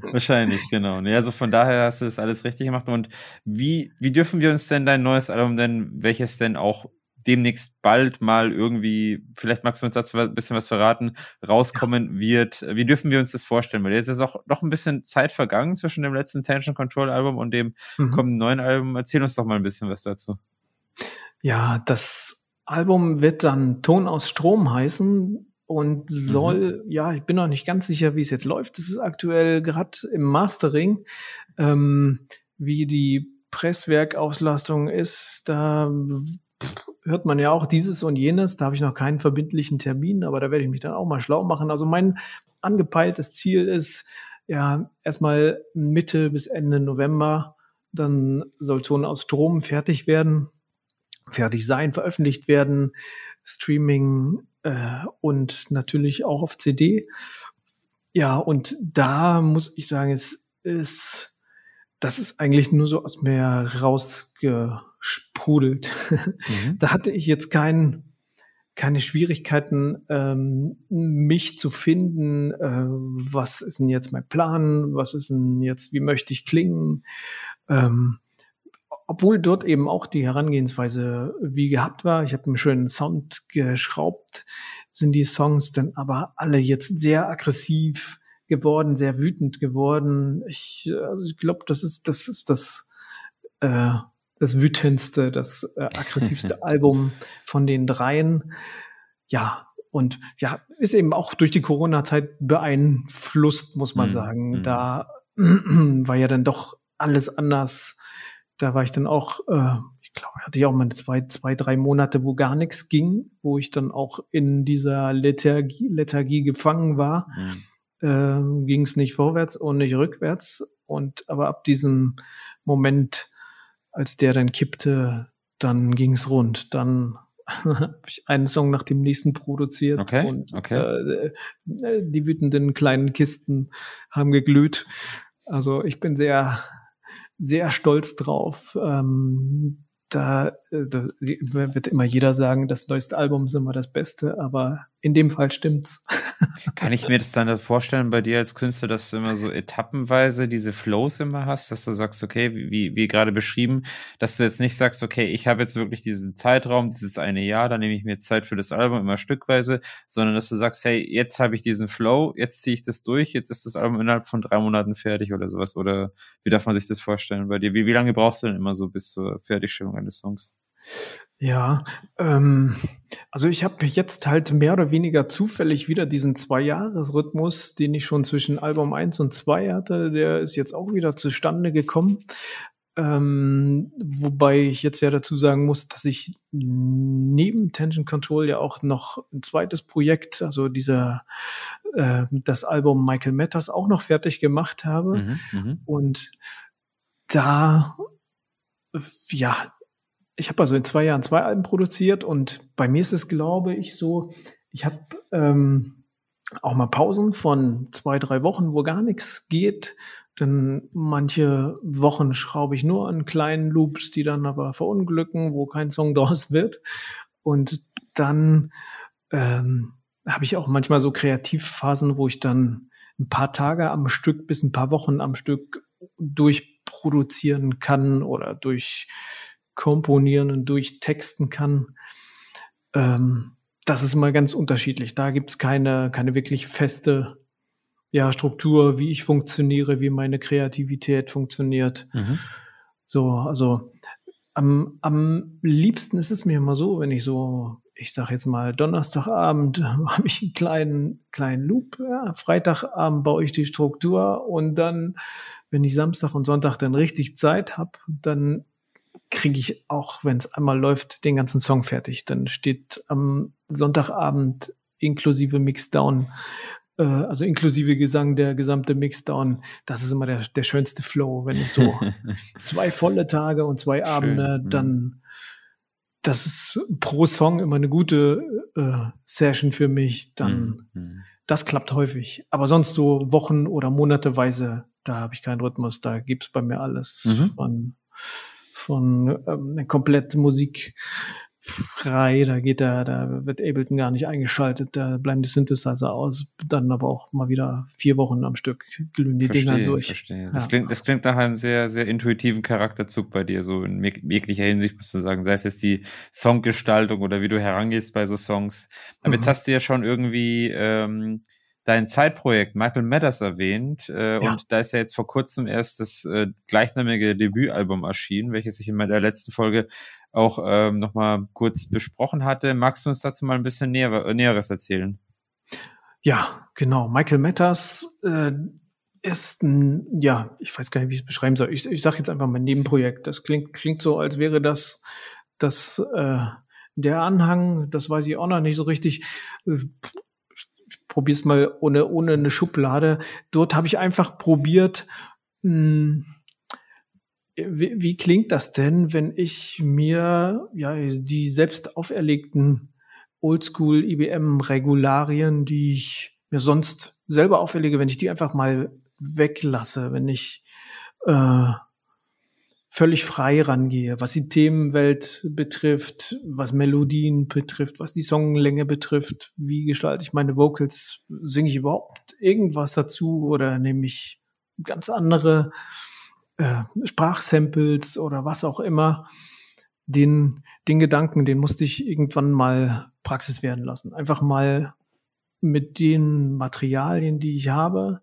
Wahrscheinlich, genau. Nee, also von daher hast du das alles richtig gemacht. Und wie, wie dürfen wir uns denn dein neues Album denn, welches denn auch demnächst bald mal irgendwie, vielleicht magst du uns dazu ein bisschen was verraten, rauskommen ja. wird. Wie dürfen wir uns das vorstellen? Weil jetzt ist auch noch ein bisschen Zeit vergangen zwischen dem letzten Tension Control Album und dem mhm. kommenden neuen Album. Erzähl uns doch mal ein bisschen was dazu. Ja, das Album wird dann Ton aus Strom heißen und soll, mhm. ja, ich bin noch nicht ganz sicher, wie es jetzt läuft. Das ist aktuell gerade im Mastering, ähm, wie die Presswerkauslastung ist. Da hört man ja auch dieses und jenes. Da habe ich noch keinen verbindlichen Termin, aber da werde ich mich dann auch mal schlau machen. Also mein angepeiltes Ziel ist ja erstmal Mitte bis Ende November. Dann soll Ton aus Strom fertig werden, fertig sein, veröffentlicht werden. Streaming äh, und natürlich auch auf CD. Ja, und da muss ich sagen, es ist, das ist eigentlich nur so aus mir rausgesprudelt. Mhm. da hatte ich jetzt kein, keine Schwierigkeiten, ähm, mich zu finden. Äh, was ist denn jetzt mein Plan? Was ist denn jetzt, wie möchte ich klingen? Ähm, obwohl dort eben auch die Herangehensweise wie gehabt war. Ich habe einen schönen Sound geschraubt, sind die Songs dann aber alle jetzt sehr aggressiv geworden, sehr wütend geworden. Ich, also ich glaube, das ist das ist das äh, das wütendste, das äh, aggressivste Album von den dreien. Ja, und ja, ist eben auch durch die Corona-Zeit beeinflusst, muss man mhm. sagen. Mhm. Da war ja dann doch alles anders da war ich dann auch, äh, ich glaube, hatte ich auch mal zwei, zwei, drei Monate, wo gar nichts ging, wo ich dann auch in dieser Lethargie, Lethargie gefangen war. Mhm. Äh, ging es nicht vorwärts und nicht rückwärts. Und aber ab diesem Moment, als der dann kippte, dann ging es rund. Dann habe ich einen Song nach dem nächsten produziert okay, und okay. Äh, äh die wütenden kleinen Kisten haben geglüht. Also ich bin sehr sehr stolz drauf. Ähm, da, äh, da wird immer jeder sagen, das neueste Album ist immer das Beste, aber in dem Fall stimmt's. Kann ich mir das dann vorstellen bei dir als Künstler, dass du immer so etappenweise diese Flows immer hast, dass du sagst, okay, wie, wie gerade beschrieben, dass du jetzt nicht sagst, okay, ich habe jetzt wirklich diesen Zeitraum, dieses eine Jahr, dann nehme ich mir Zeit für das Album immer stückweise, sondern dass du sagst, hey, jetzt habe ich diesen Flow, jetzt ziehe ich das durch, jetzt ist das Album innerhalb von drei Monaten fertig oder sowas. Oder wie darf man sich das vorstellen bei dir? Wie, wie lange brauchst du denn immer so bis zur Fertigstellung eines Songs? Ja, ähm, also ich habe jetzt halt mehr oder weniger zufällig wieder diesen Zwei-Jahres-Rhythmus, den ich schon zwischen Album 1 und 2 hatte, der ist jetzt auch wieder zustande gekommen. Ähm, wobei ich jetzt ja dazu sagen muss, dass ich neben Tension Control ja auch noch ein zweites Projekt, also dieser äh, das Album Michael Matters auch noch fertig gemacht habe. Mhm, mhm. und da ja, ich habe also in zwei Jahren zwei Alben produziert und bei mir ist es, glaube ich, so, ich habe ähm, auch mal Pausen von zwei, drei Wochen, wo gar nichts geht. Denn manche Wochen schraube ich nur an kleinen Loops, die dann aber verunglücken, wo kein Song draus wird. Und dann ähm, habe ich auch manchmal so Kreativphasen, wo ich dann ein paar Tage am Stück bis ein paar Wochen am Stück durchproduzieren kann oder durch komponieren und durchtexten kann. Ähm, das ist immer ganz unterschiedlich. Da gibt es keine, keine wirklich feste ja, Struktur, wie ich funktioniere, wie meine Kreativität funktioniert. Mhm. So, also am, am liebsten ist es mir immer so, wenn ich so, ich sage jetzt mal, Donnerstagabend habe ich einen kleinen, kleinen Loop, ja, Freitagabend baue ich die Struktur und dann, wenn ich Samstag und Sonntag dann richtig Zeit habe, dann kriege ich auch, wenn es einmal läuft, den ganzen Song fertig. Dann steht am Sonntagabend inklusive Mixdown äh, also inklusive Gesang, der gesamte Mixdown, das ist immer der, der schönste Flow. Wenn ich so zwei volle Tage und zwei Abende, Schön, dann das ist pro Song immer eine gute äh, Session für mich, dann mhm. das klappt häufig. Aber sonst so Wochen oder Monateweise, da habe ich keinen Rhythmus, da gibt's bei mir alles mhm. von, von ähm, komplett Musik frei, da geht der, da wird Ableton gar nicht eingeschaltet, da bleiben die Synthesizer aus, dann aber auch mal wieder vier Wochen am Stück glühen die verstehe, Dinger durch. Verstehe. Ja. Das, klingt, das klingt nach einem sehr, sehr intuitiven Charakterzug bei dir, so in jeglicher Hinsicht, musst du sagen, sei es jetzt die Songgestaltung oder wie du herangehst bei so Songs. Aber mhm. jetzt hast du ja schon irgendwie ähm, dein Zeitprojekt Michael Matters erwähnt äh, ja. und da ist ja jetzt vor kurzem erst das äh, gleichnamige Debütalbum erschienen, welches ich in meiner letzten Folge auch ähm, nochmal kurz besprochen hatte. Magst du uns dazu mal ein bisschen näher, äh, Näheres erzählen? Ja, genau. Michael Matters äh, ist ein, ja, ich weiß gar nicht, wie ich es beschreiben soll. Ich, ich sage jetzt einfach mein Nebenprojekt. Das klingt, klingt so, als wäre das, das äh, der Anhang, das weiß ich auch noch nicht so richtig. Probier's mal ohne, ohne eine Schublade. Dort habe ich einfach probiert, mh, hm, wie, wie klingt das denn, wenn ich mir ja die selbst auferlegten Oldschool IBM Regularien, die ich mir sonst selber auferlege, wenn ich die einfach mal weglasse, wenn ich äh, völlig frei rangehe, was die Themenwelt betrifft, was Melodien betrifft, was die Songlänge betrifft, wie gestalte ich meine Vocals, singe ich überhaupt irgendwas dazu oder nehme ich ganz andere äh, Sprachsamples oder was auch immer, den, den Gedanken, den musste ich irgendwann mal Praxis werden lassen. Einfach mal mit den Materialien, die ich habe,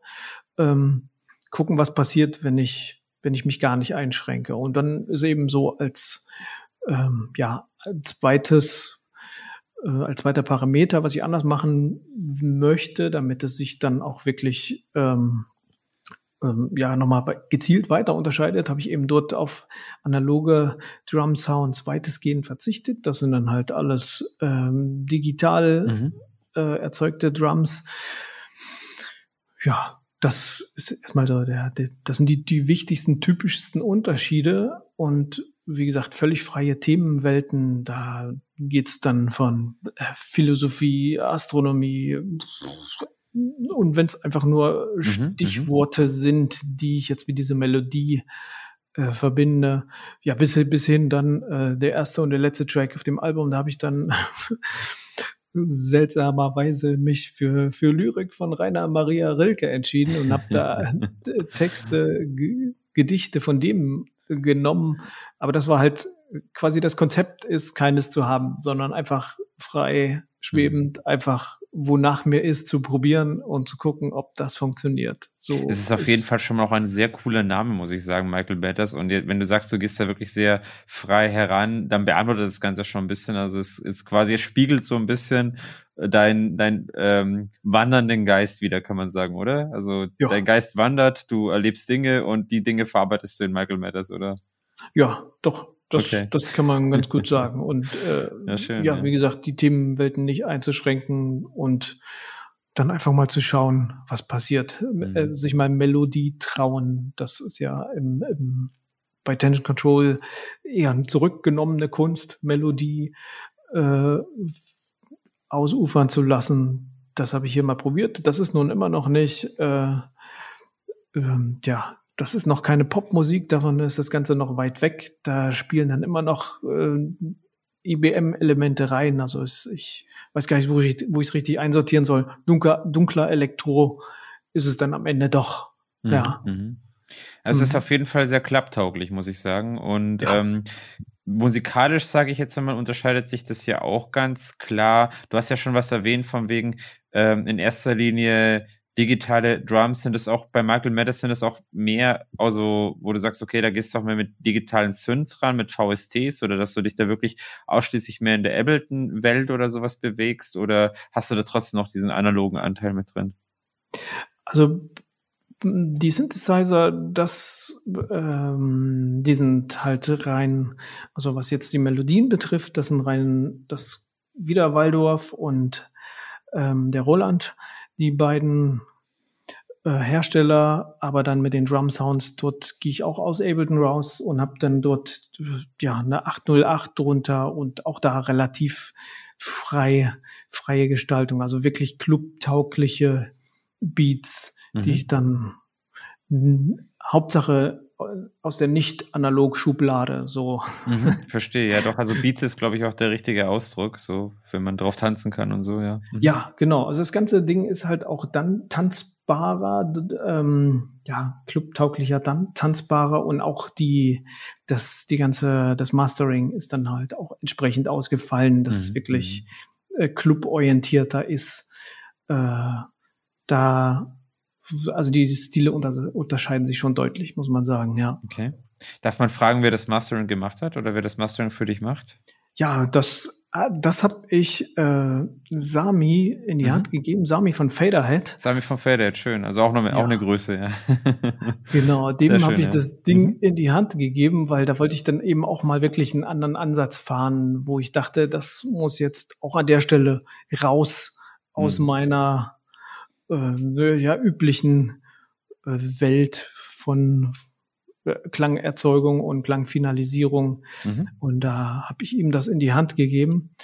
ähm, gucken, was passiert, wenn ich, wenn ich mich gar nicht einschränke. Und dann ist eben so als ähm, ja, zweites, äh, als zweiter Parameter, was ich anders machen möchte, damit es sich dann auch wirklich ähm, ähm, ja nochmal gezielt weiter unterscheidet, habe ich eben dort auf analoge Drum Sounds weitestgehend verzichtet. Das sind dann halt alles ähm, digital mhm. äh, erzeugte Drums. Ja, das ist erstmal so der, der das sind die, die wichtigsten, typischsten Unterschiede und wie gesagt, völlig freie Themenwelten. Da geht's dann von äh, Philosophie, Astronomie, und wenn es einfach nur mhm, Stichworte mhm. sind, die ich jetzt mit dieser Melodie äh, verbinde, ja, bis, bis hin dann äh, der erste und der letzte Track auf dem Album, da habe ich dann seltsamerweise mich für, für Lyrik von Rainer Maria Rilke entschieden und habe da Texte, G Gedichte von dem genommen. Aber das war halt quasi das Konzept ist keines zu haben, sondern einfach frei schwebend, mhm. einfach wonach mir ist, zu probieren und zu gucken, ob das funktioniert. So es ist auf jeden Fall schon mal auch ein sehr cooler Name, muss ich sagen, Michael Batters. Und wenn du sagst, du gehst da wirklich sehr frei heran, dann beantwortet das Ganze schon ein bisschen. Also es ist quasi, es spiegelt so ein bisschen dein, dein ähm, wandernden Geist wieder, kann man sagen, oder? Also ja. dein Geist wandert, du erlebst Dinge und die Dinge verarbeitest du in Michael Matters, oder? Ja, doch, das, okay. das kann man ganz gut sagen. Und äh, ja, schön, ja, ja, wie gesagt, die Themenwelten nicht einzuschränken und dann einfach mal zu schauen, was passiert. Mhm. Äh, sich mal Melodie trauen. Das ist ja im, im, bei Tension Control eher eine zurückgenommene Kunst, Melodie äh, ausufern zu lassen. Das habe ich hier mal probiert. Das ist nun immer noch nicht, äh, äh, ja, das ist noch keine Popmusik, davon ist das Ganze noch weit weg. Da spielen dann immer noch äh, IBM-Elemente rein. Also es, ich weiß gar nicht, wo ich es richtig einsortieren soll. Dunkler, dunkler Elektro ist es dann am Ende doch. Mhm, ja. Mhm. Also es ist mhm. auf jeden Fall sehr klapptauglich, muss ich sagen. Und ja. ähm, musikalisch, sage ich jetzt einmal, unterscheidet sich das ja auch ganz klar. Du hast ja schon was erwähnt, von wegen ähm, in erster Linie digitale Drums sind es auch bei Michael Madison ist auch mehr, also wo du sagst, okay, da gehst du auch mehr mit digitalen Synths ran, mit VSTs oder dass du dich da wirklich ausschließlich mehr in der Ableton-Welt oder sowas bewegst oder hast du da trotzdem noch diesen analogen Anteil mit drin? Also die Synthesizer, das, ähm, die sind halt rein, also was jetzt die Melodien betrifft, das sind rein das wieder Waldorf und ähm, der Roland die beiden äh, Hersteller, aber dann mit den Drum Sounds, dort gehe ich auch aus Ableton raus und habe dann dort ja eine 808 drunter und auch da relativ frei, freie Gestaltung, also wirklich clubtaugliche Beats, mhm. die ich dann Hauptsache aus der Nicht-Analog-Schublade, so. Mhm, verstehe, ja doch. Also Beats ist, glaube ich, auch der richtige Ausdruck, so, wenn man drauf tanzen kann und so, ja. Mhm. Ja, genau. Also das ganze Ding ist halt auch dann tanzbarer, ähm, ja, clubtauglicher dann tanzbarer und auch die, das, die ganze, das Mastering ist dann halt auch entsprechend ausgefallen, dass mhm. es wirklich mhm. äh, cluborientierter ist. Äh, da also die Stile unter, unterscheiden sich schon deutlich, muss man sagen, ja. Okay. Darf man fragen, wer das Mastering gemacht hat oder wer das Mastering für dich macht? Ja, das, ah, das habe ich äh, Sami in die mhm. Hand gegeben, Sami von Faderhead. Sami von Faderhead, schön. Also auch, noch, ja. auch eine Größe, ja. genau, dem habe ich ja. das Ding mhm. in die Hand gegeben, weil da wollte ich dann eben auch mal wirklich einen anderen Ansatz fahren, wo ich dachte, das muss jetzt auch an der Stelle raus aus mhm. meiner äh, ja, üblichen äh, Welt von äh, Klangerzeugung und Klangfinalisierung. Mhm. Und da habe ich ihm das in die Hand gegeben.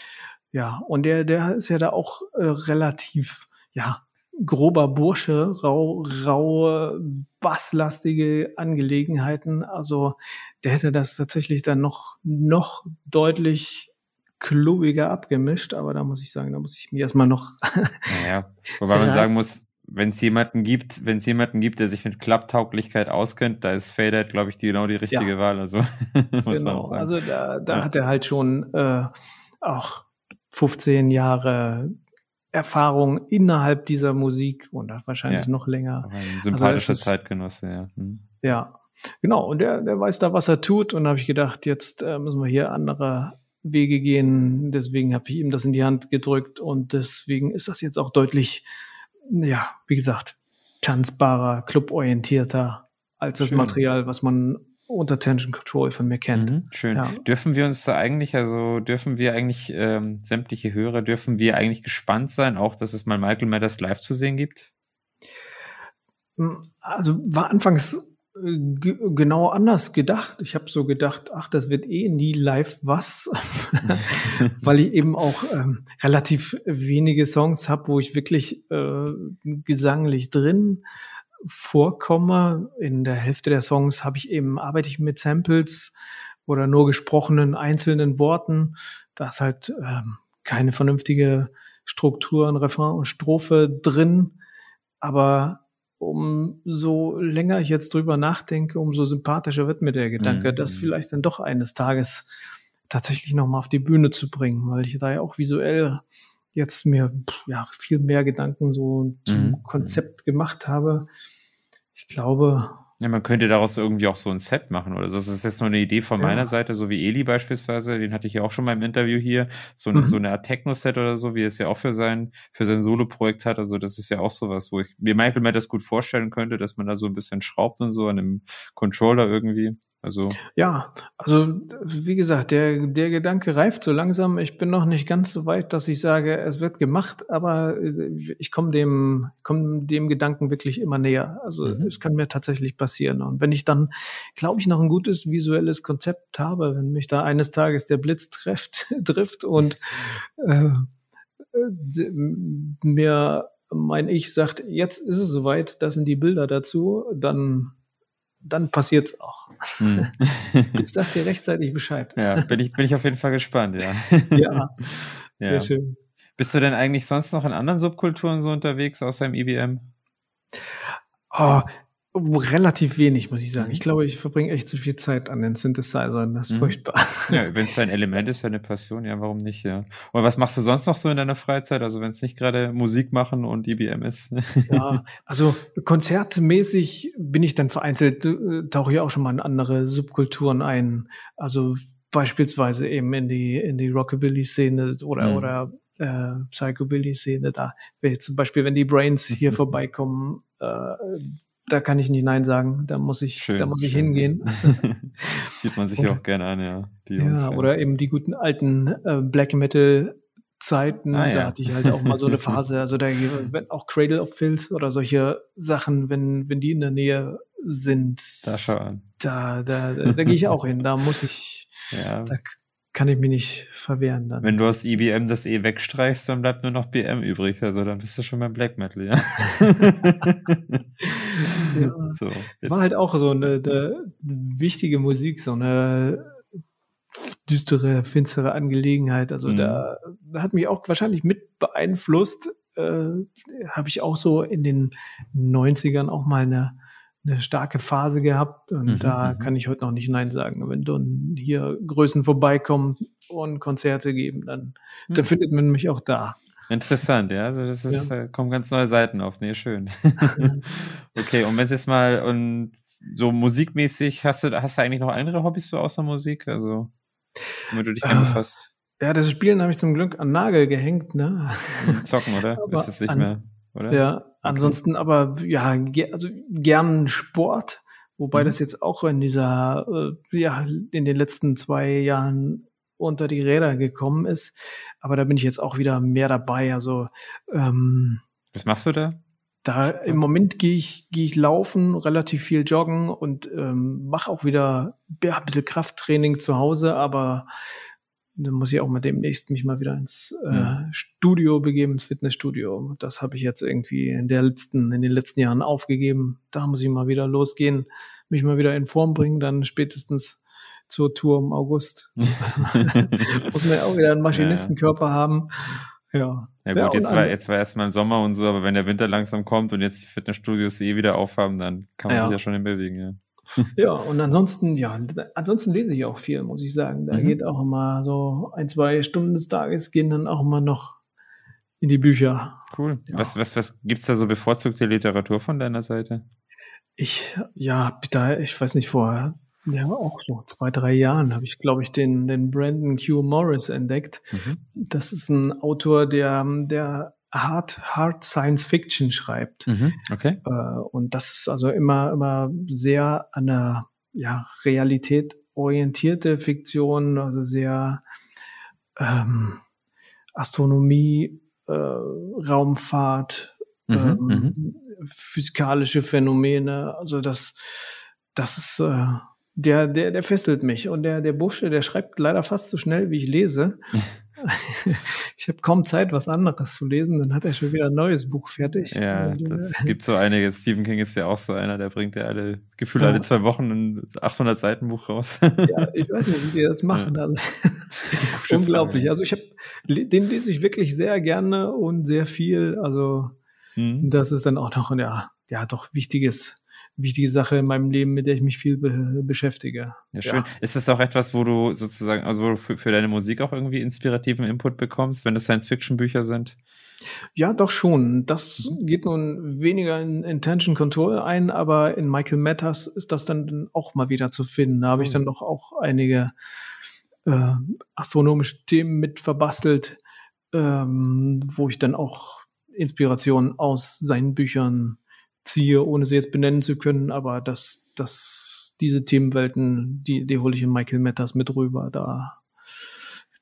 Ja, und der, der ist ja da auch äh, relativ, ja, grober Bursche, rau, raue, basslastige Angelegenheiten. Also der hätte das tatsächlich dann noch, noch deutlich klobiger abgemischt, aber da muss ich sagen, da muss ich mich erstmal noch. naja, wobei man sagen muss, wenn es jemanden gibt, wenn es jemanden gibt, der sich mit Klapptauglichkeit auskennt, da ist Fader, glaube ich, die, genau die richtige ja. Wahl. Also, genau. also da, da ja. hat er halt schon äh, auch 15 Jahre Erfahrung innerhalb dieser Musik und wahrscheinlich ja. noch länger. ein sympathischer also Zeitgenosse, ja. Hm. Ja, genau. Und der, der weiß da, was er tut. Und da habe ich gedacht, jetzt äh, müssen wir hier andere Wege gehen. Deswegen habe ich ihm das in die Hand gedrückt und deswegen ist das jetzt auch deutlich, ja, wie gesagt, tanzbarer, cluborientierter als das Schön. Material, was man unter Tension Control von mir kennt. Mhm, schön. Ja. Dürfen wir uns da eigentlich, also dürfen wir eigentlich ähm, sämtliche Hörer, dürfen wir eigentlich gespannt sein, auch dass es mal Michael Matters live zu sehen gibt? Also war anfangs genau anders gedacht. Ich habe so gedacht, ach, das wird eh nie live was, weil ich eben auch ähm, relativ wenige Songs habe, wo ich wirklich äh, gesanglich drin vorkomme. In der Hälfte der Songs habe ich eben arbeite ich mit Samples oder nur gesprochenen einzelnen Worten. Da ist halt ähm, keine vernünftige Struktur, ein Refrain und Strophe drin, aber umso länger ich jetzt drüber nachdenke, umso sympathischer wird mir der Gedanke, mhm. das vielleicht dann doch eines Tages tatsächlich nochmal auf die Bühne zu bringen, weil ich da ja auch visuell jetzt mir ja viel mehr Gedanken so zum mhm. Konzept gemacht habe. Ich glaube, ja, man könnte daraus irgendwie auch so ein Set machen oder so. Das ist jetzt nur eine Idee von ja. meiner Seite, so wie Eli beispielsweise, den hatte ich ja auch schon mal im Interview hier, so eine, mhm. so eine Art Techno-Set oder so, wie er es ja auch für sein, für sein Solo-Projekt hat. Also das ist ja auch sowas, wo ich mir Michael mir das gut vorstellen könnte, dass man da so ein bisschen schraubt und so an einem Controller irgendwie. Also ja, also wie gesagt, der der Gedanke reift so langsam. Ich bin noch nicht ganz so weit, dass ich sage, es wird gemacht, aber äh, ich komme dem komme dem Gedanken wirklich immer näher. Also mhm. es kann mir tatsächlich passieren. Und wenn ich dann, glaube ich, noch ein gutes visuelles Konzept habe, wenn mich da eines Tages der Blitz trifft, trifft und äh mir mein Ich sagt, jetzt ist es soweit, das sind die Bilder dazu, dann dann passiert's auch. Hm. ich sag dir rechtzeitig Bescheid. Ja, bin ich, bin ich auf jeden Fall gespannt, ja. ja, sehr ja. schön. Bist du denn eigentlich sonst noch in anderen Subkulturen so unterwegs, außer im IBM? E oh, Relativ wenig, muss ich sagen. Ich glaube, ich verbringe echt zu viel Zeit an den Synthesizern. Das ist mhm. furchtbar. Ja, wenn es dein Element ist, deine Passion, ja, warum nicht, ja. Und was machst du sonst noch so in deiner Freizeit? Also wenn es nicht gerade Musik machen und IBM ist. Ja, also konzertmäßig bin ich dann vereinzelt, äh, tauche ich auch schon mal in andere Subkulturen ein. Also beispielsweise eben in die, in die Rockabilly-Szene oder, mhm. oder äh, Psychobilly-Szene. Da, zum Beispiel, wenn die Brains hier vorbeikommen, äh, da kann ich nicht Nein sagen. Da muss ich, schön, da muss ich hingehen. Sieht man sich ja auch gerne an, ja. Die Jungs, ja, ja, oder eben die guten alten äh, Black Metal Zeiten, ah, ja. da hatte ich halt auch mal so eine Phase, also da wenn auch Cradle of Filth oder solche Sachen, wenn, wenn die in der Nähe sind, da, schon. da, da, da, da gehe ich auch hin, da muss ich, ja. da kann ich mich nicht verwehren dann. Wenn du aus IBM das E wegstreichst, dann bleibt nur noch BM übrig. Also dann bist du schon beim Black Metal, ja. ja. So, War halt auch so eine, eine, wichtige Musik, so eine düstere, finstere Angelegenheit. Also mhm. da, hat mich auch wahrscheinlich mit beeinflusst. Äh, Habe ich auch so in den 90ern auch mal eine eine starke Phase gehabt und mhm, da mhm. kann ich heute noch nicht Nein sagen. Wenn dann hier Größen vorbeikommen und Konzerte geben, dann, mhm. dann findet man mich auch da. Interessant, ja. Also das ist, ja. Äh, kommen ganz neue Seiten auf. Nee, schön. okay, und wenn es jetzt mal und so musikmäßig, hast du, hast du eigentlich noch andere Hobbys so außer Musik? Also, womit du dich gerne befasst? Ja, das Spielen habe ich zum Glück an Nagel gehängt, ne? Zocken, oder? Aber ist es nicht an, mehr, oder? Ja, Ansonsten aber, ja, also gern Sport, wobei mhm. das jetzt auch in dieser, äh, ja, in den letzten zwei Jahren unter die Räder gekommen ist. Aber da bin ich jetzt auch wieder mehr dabei. Also ähm, was machst du da? Da im Moment gehe ich, gehe ich laufen, relativ viel joggen und ähm, mache auch wieder ja, ein bisschen Krafttraining zu Hause, aber dann muss ich auch mal demnächst mich mal wieder ins äh. Studio begeben, ins Fitnessstudio. Das habe ich jetzt irgendwie in der letzten, in den letzten Jahren aufgegeben. Da muss ich mal wieder losgehen, mich mal wieder in Form bringen, dann spätestens zur Tour im August. muss man ja auch wieder einen Maschinistenkörper ja. haben. Ja. Ja gut, jetzt, war, jetzt war erstmal Sommer und so, aber wenn der Winter langsam kommt und jetzt die Fitnessstudios eh wieder aufhaben, dann kann man ja. sich ja schon bewegen, ja. ja, und ansonsten, ja, ansonsten lese ich auch viel, muss ich sagen. Da mhm. geht auch immer so ein, zwei Stunden des Tages gehen dann auch immer noch in die Bücher. Cool. Ja. Was, was, was gibt's da so bevorzugte Literatur von deiner Seite? Ich, ja, da, ich weiß nicht, vor ja, auch so zwei, drei Jahren habe ich, glaube ich, den, den Brandon Q. Morris entdeckt. Mhm. Das ist ein Autor, der, der Hard, Hard Science Fiction schreibt. Mhm, okay. Äh, und das ist also immer, immer sehr an der ja, Realität orientierte Fiktion, also sehr ähm, Astronomie, äh, Raumfahrt, mhm, ähm, mhm. physikalische Phänomene. Also das, das ist äh, der, der, der fesselt mich. Und der, der Busche, der schreibt leider fast so schnell, wie ich lese. ich habe kaum Zeit, was anderes zu lesen, dann hat er schon wieder ein neues Buch fertig. Ja, und, das äh, gibt so einige. Stephen King ist ja auch so einer, der bringt ja alle, gefühlt ja. alle zwei Wochen ein 800 Seiten Buch raus. ja, ich weiß nicht, wie die das machen. Ja. Also, unglaublich. Also ich habe, den lese ich wirklich sehr gerne und sehr viel. Also mhm. das ist dann auch noch, ja, ja, doch wichtiges wichtige Sache in meinem Leben, mit der ich mich viel be beschäftige. Ja, schön. Ja. Ist das auch etwas, wo du sozusagen, also wo du für, für deine Musik auch irgendwie inspirativen Input bekommst, wenn das Science-Fiction-Bücher sind? Ja, doch schon. Das mhm. geht nun weniger in Intention Control ein, aber in Michael Matters ist das dann auch mal wieder zu finden. Da habe ich mhm. dann doch auch einige äh, astronomische Themen mit verbastelt, ähm, wo ich dann auch Inspiration aus seinen Büchern ziehe, ohne sie jetzt benennen zu können, aber das, das, diese Themenwelten, die, die hole ich in Michael Matters mit rüber. Da,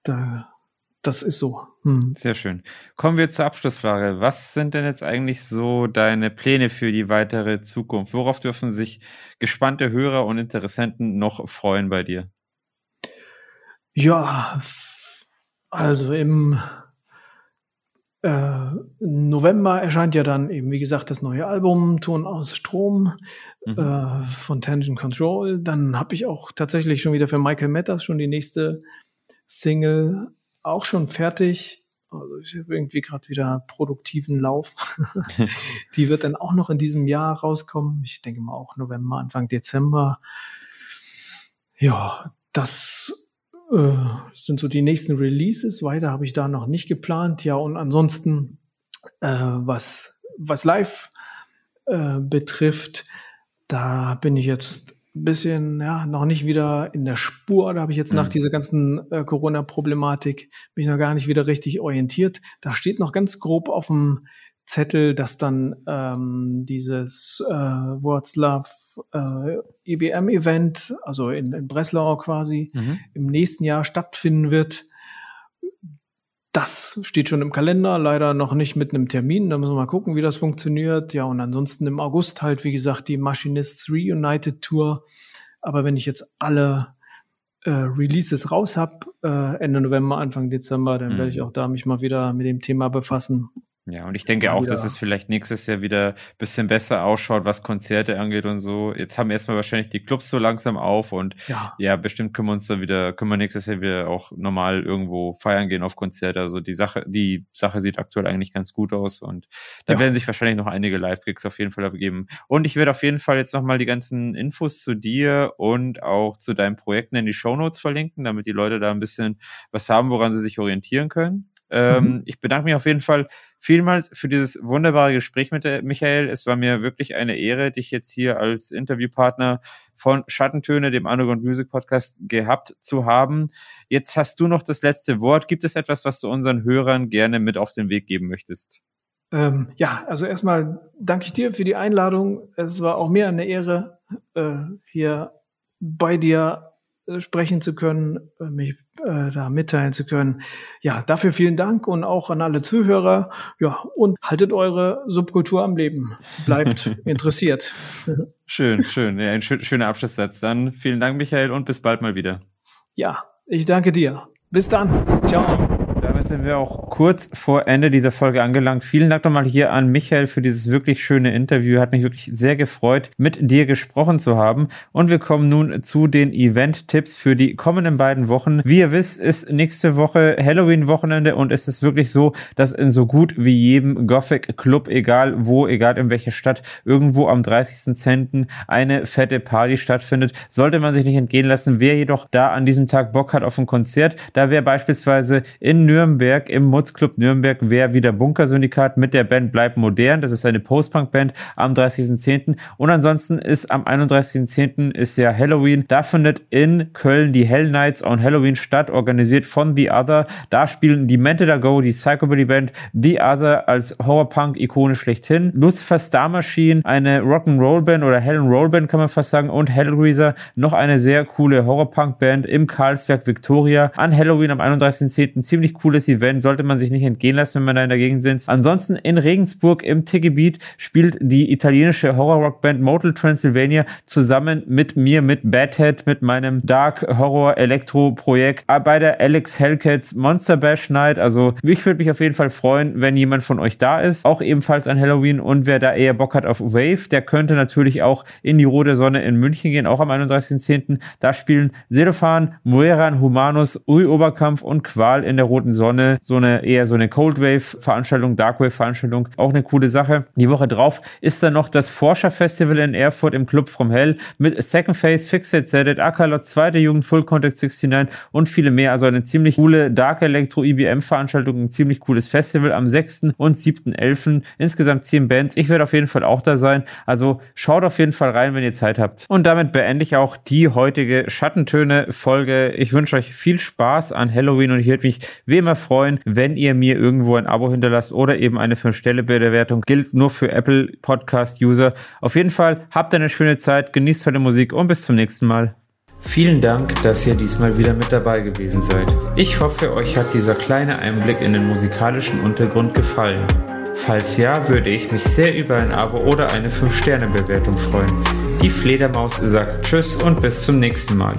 da, das ist so. Hm. Sehr schön. Kommen wir zur Abschlussfrage. Was sind denn jetzt eigentlich so deine Pläne für die weitere Zukunft? Worauf dürfen sich gespannte Hörer und Interessenten noch freuen bei dir? Ja, also im äh, November erscheint ja dann eben, wie gesagt, das neue Album Ton aus Strom mhm. äh, von Tangent Control. Dann habe ich auch tatsächlich schon wieder für Michael Matters schon die nächste Single auch schon fertig. Also ich habe irgendwie gerade wieder produktiven Lauf. die wird dann auch noch in diesem Jahr rauskommen. Ich denke mal auch November, Anfang Dezember. Ja, das äh, sind so die nächsten Releases. Weiter habe ich da noch nicht geplant. Ja, und ansonsten, äh, was, was live äh, betrifft, da bin ich jetzt ein bisschen, ja, noch nicht wieder in der Spur. Da habe ich jetzt mhm. nach dieser ganzen äh, Corona-Problematik mich noch gar nicht wieder richtig orientiert. Da steht noch ganz grob auf dem Zettel, dass dann ähm, dieses äh, Wroclaw äh, EBM-Event, also in, in Breslau quasi, mhm. im nächsten Jahr stattfinden wird. das steht schon im Kalender, leider noch nicht mit einem Termin. Da müssen wir mal gucken, wie das funktioniert. Ja, und ansonsten im August halt, wie gesagt, die Machinists Reunited Tour. Aber wenn ich jetzt alle äh, Releases raus habe, äh, Ende November, Anfang Dezember, dann mhm. werde ich auch da mich mal wieder mit dem Thema befassen. Ja, und ich denke auch, dass es vielleicht nächstes Jahr wieder ein bisschen besser ausschaut, was Konzerte angeht und so. Jetzt haben erstmal wahrscheinlich die Clubs so langsam auf und ja, ja bestimmt können wir uns dann wieder, können wir nächstes Jahr wieder auch normal irgendwo feiern gehen auf Konzerte. Also die Sache, die Sache sieht aktuell eigentlich ganz gut aus und da ja. werden sich wahrscheinlich noch einige Live-Gigs auf jeden Fall abgeben. Und ich werde auf jeden Fall jetzt nochmal die ganzen Infos zu dir und auch zu deinen Projekten in die Show Notes verlinken, damit die Leute da ein bisschen was haben, woran sie sich orientieren können. Ähm, mhm. Ich bedanke mich auf jeden Fall vielmals für dieses wunderbare Gespräch mit der Michael. Es war mir wirklich eine Ehre, dich jetzt hier als Interviewpartner von Schattentöne, dem Underground Music Podcast, gehabt zu haben. Jetzt hast du noch das letzte Wort. Gibt es etwas, was du unseren Hörern gerne mit auf den Weg geben möchtest? Ähm, ja, also erstmal danke ich dir für die Einladung. Es war auch mir eine Ehre, äh, hier bei dir sprechen zu können, äh, mich äh, da mitteilen zu können. Ja, dafür vielen Dank und auch an alle Zuhörer. Ja, und haltet eure Subkultur am Leben. Bleibt interessiert. Schön, schön. Ja, ein schöner Abschlusssatz. Dann vielen Dank, Michael, und bis bald mal wieder. Ja, ich danke dir. Bis dann. Ciao. Damit sind wir auch kurz vor Ende dieser Folge angelangt. Vielen Dank nochmal hier an Michael für dieses wirklich schöne Interview. Hat mich wirklich sehr gefreut, mit dir gesprochen zu haben. Und wir kommen nun zu den Event-Tipps für die kommenden beiden Wochen. Wie ihr wisst, ist nächste Woche Halloween-Wochenende und es ist wirklich so, dass in so gut wie jedem Gothic Club, egal wo, egal in welcher Stadt, irgendwo am 30.10. eine fette Party stattfindet. Sollte man sich nicht entgehen lassen. Wer jedoch da an diesem Tag Bock hat auf ein Konzert, da wäre beispielsweise in Nürnberg Nürnberg im Mutzclub Nürnberg wäre wieder Bunker-Syndikat mit der Band Bleib Modern. Das ist eine Post-Punk-Band am 30.10. Und ansonsten ist am 31.10. ist ja Halloween. Da findet in Köln die Hell Nights on Halloween statt, organisiert von The Other. Da spielen die Mental Go, die Psychobilly Band, The Other als Horror-Punk-Ikone schlechthin. Lucifer Star Machine, eine Rock'n'Roll-Band oder Hell-Roll-Band kann man fast sagen. Und Hellraiser, noch eine sehr coole Horror-Punk-Band im Karlsberg Victoria an Halloween am 31.10. Ziemlich cooles cooles Event, sollte man sich nicht entgehen lassen, wenn man da in der Gegend sitzt. Ansonsten in Regensburg im Tiergebiet spielt die italienische Horror-Rock-Band Motel Transylvania zusammen mit mir, mit Badhead, mit meinem Dark Horror Elektro Projekt bei der Alex Hellcats Monster Bash Night. Also ich würde mich auf jeden Fall freuen, wenn jemand von euch da ist. Auch ebenfalls an Halloween und wer da eher Bock hat auf Wave, der könnte natürlich auch in die Rote Sonne in München gehen, auch am 31.10. Da spielen Sedofan, Mueran, Humanus, Ui Oberkampf und Qual in der Roten Sonne Sonne, so eine eher so eine Cold Wave Veranstaltung, Dark Wave Veranstaltung, auch eine coole Sache. Die Woche drauf ist dann noch das Forscher Festival in Erfurt im Club from Hell mit Second Phase, Fixed Set, Akalot, zweite Jugend, Full Contact 69 und viele mehr. Also eine ziemlich coole Dark Electro IBM Veranstaltung, ein ziemlich cooles Festival am 6. und 7.11. Insgesamt 10 Bands. Ich werde auf jeden Fall auch da sein. Also schaut auf jeden Fall rein, wenn ihr Zeit habt. Und damit beende ich auch die heutige Schattentöne Folge. Ich wünsche euch viel Spaß an Halloween und ich würde mich wie immer freuen, wenn ihr mir irgendwo ein Abo hinterlasst oder eben eine 5-Stelle-Bewertung. Gilt nur für Apple Podcast-User. Auf jeden Fall habt eine schöne Zeit, genießt heute Musik und bis zum nächsten Mal. Vielen Dank, dass ihr diesmal wieder mit dabei gewesen seid. Ich hoffe, euch hat dieser kleine Einblick in den musikalischen Untergrund gefallen. Falls ja, würde ich mich sehr über ein Abo oder eine 5-Sterne-Bewertung freuen. Die Fledermaus sagt Tschüss und bis zum nächsten Mal.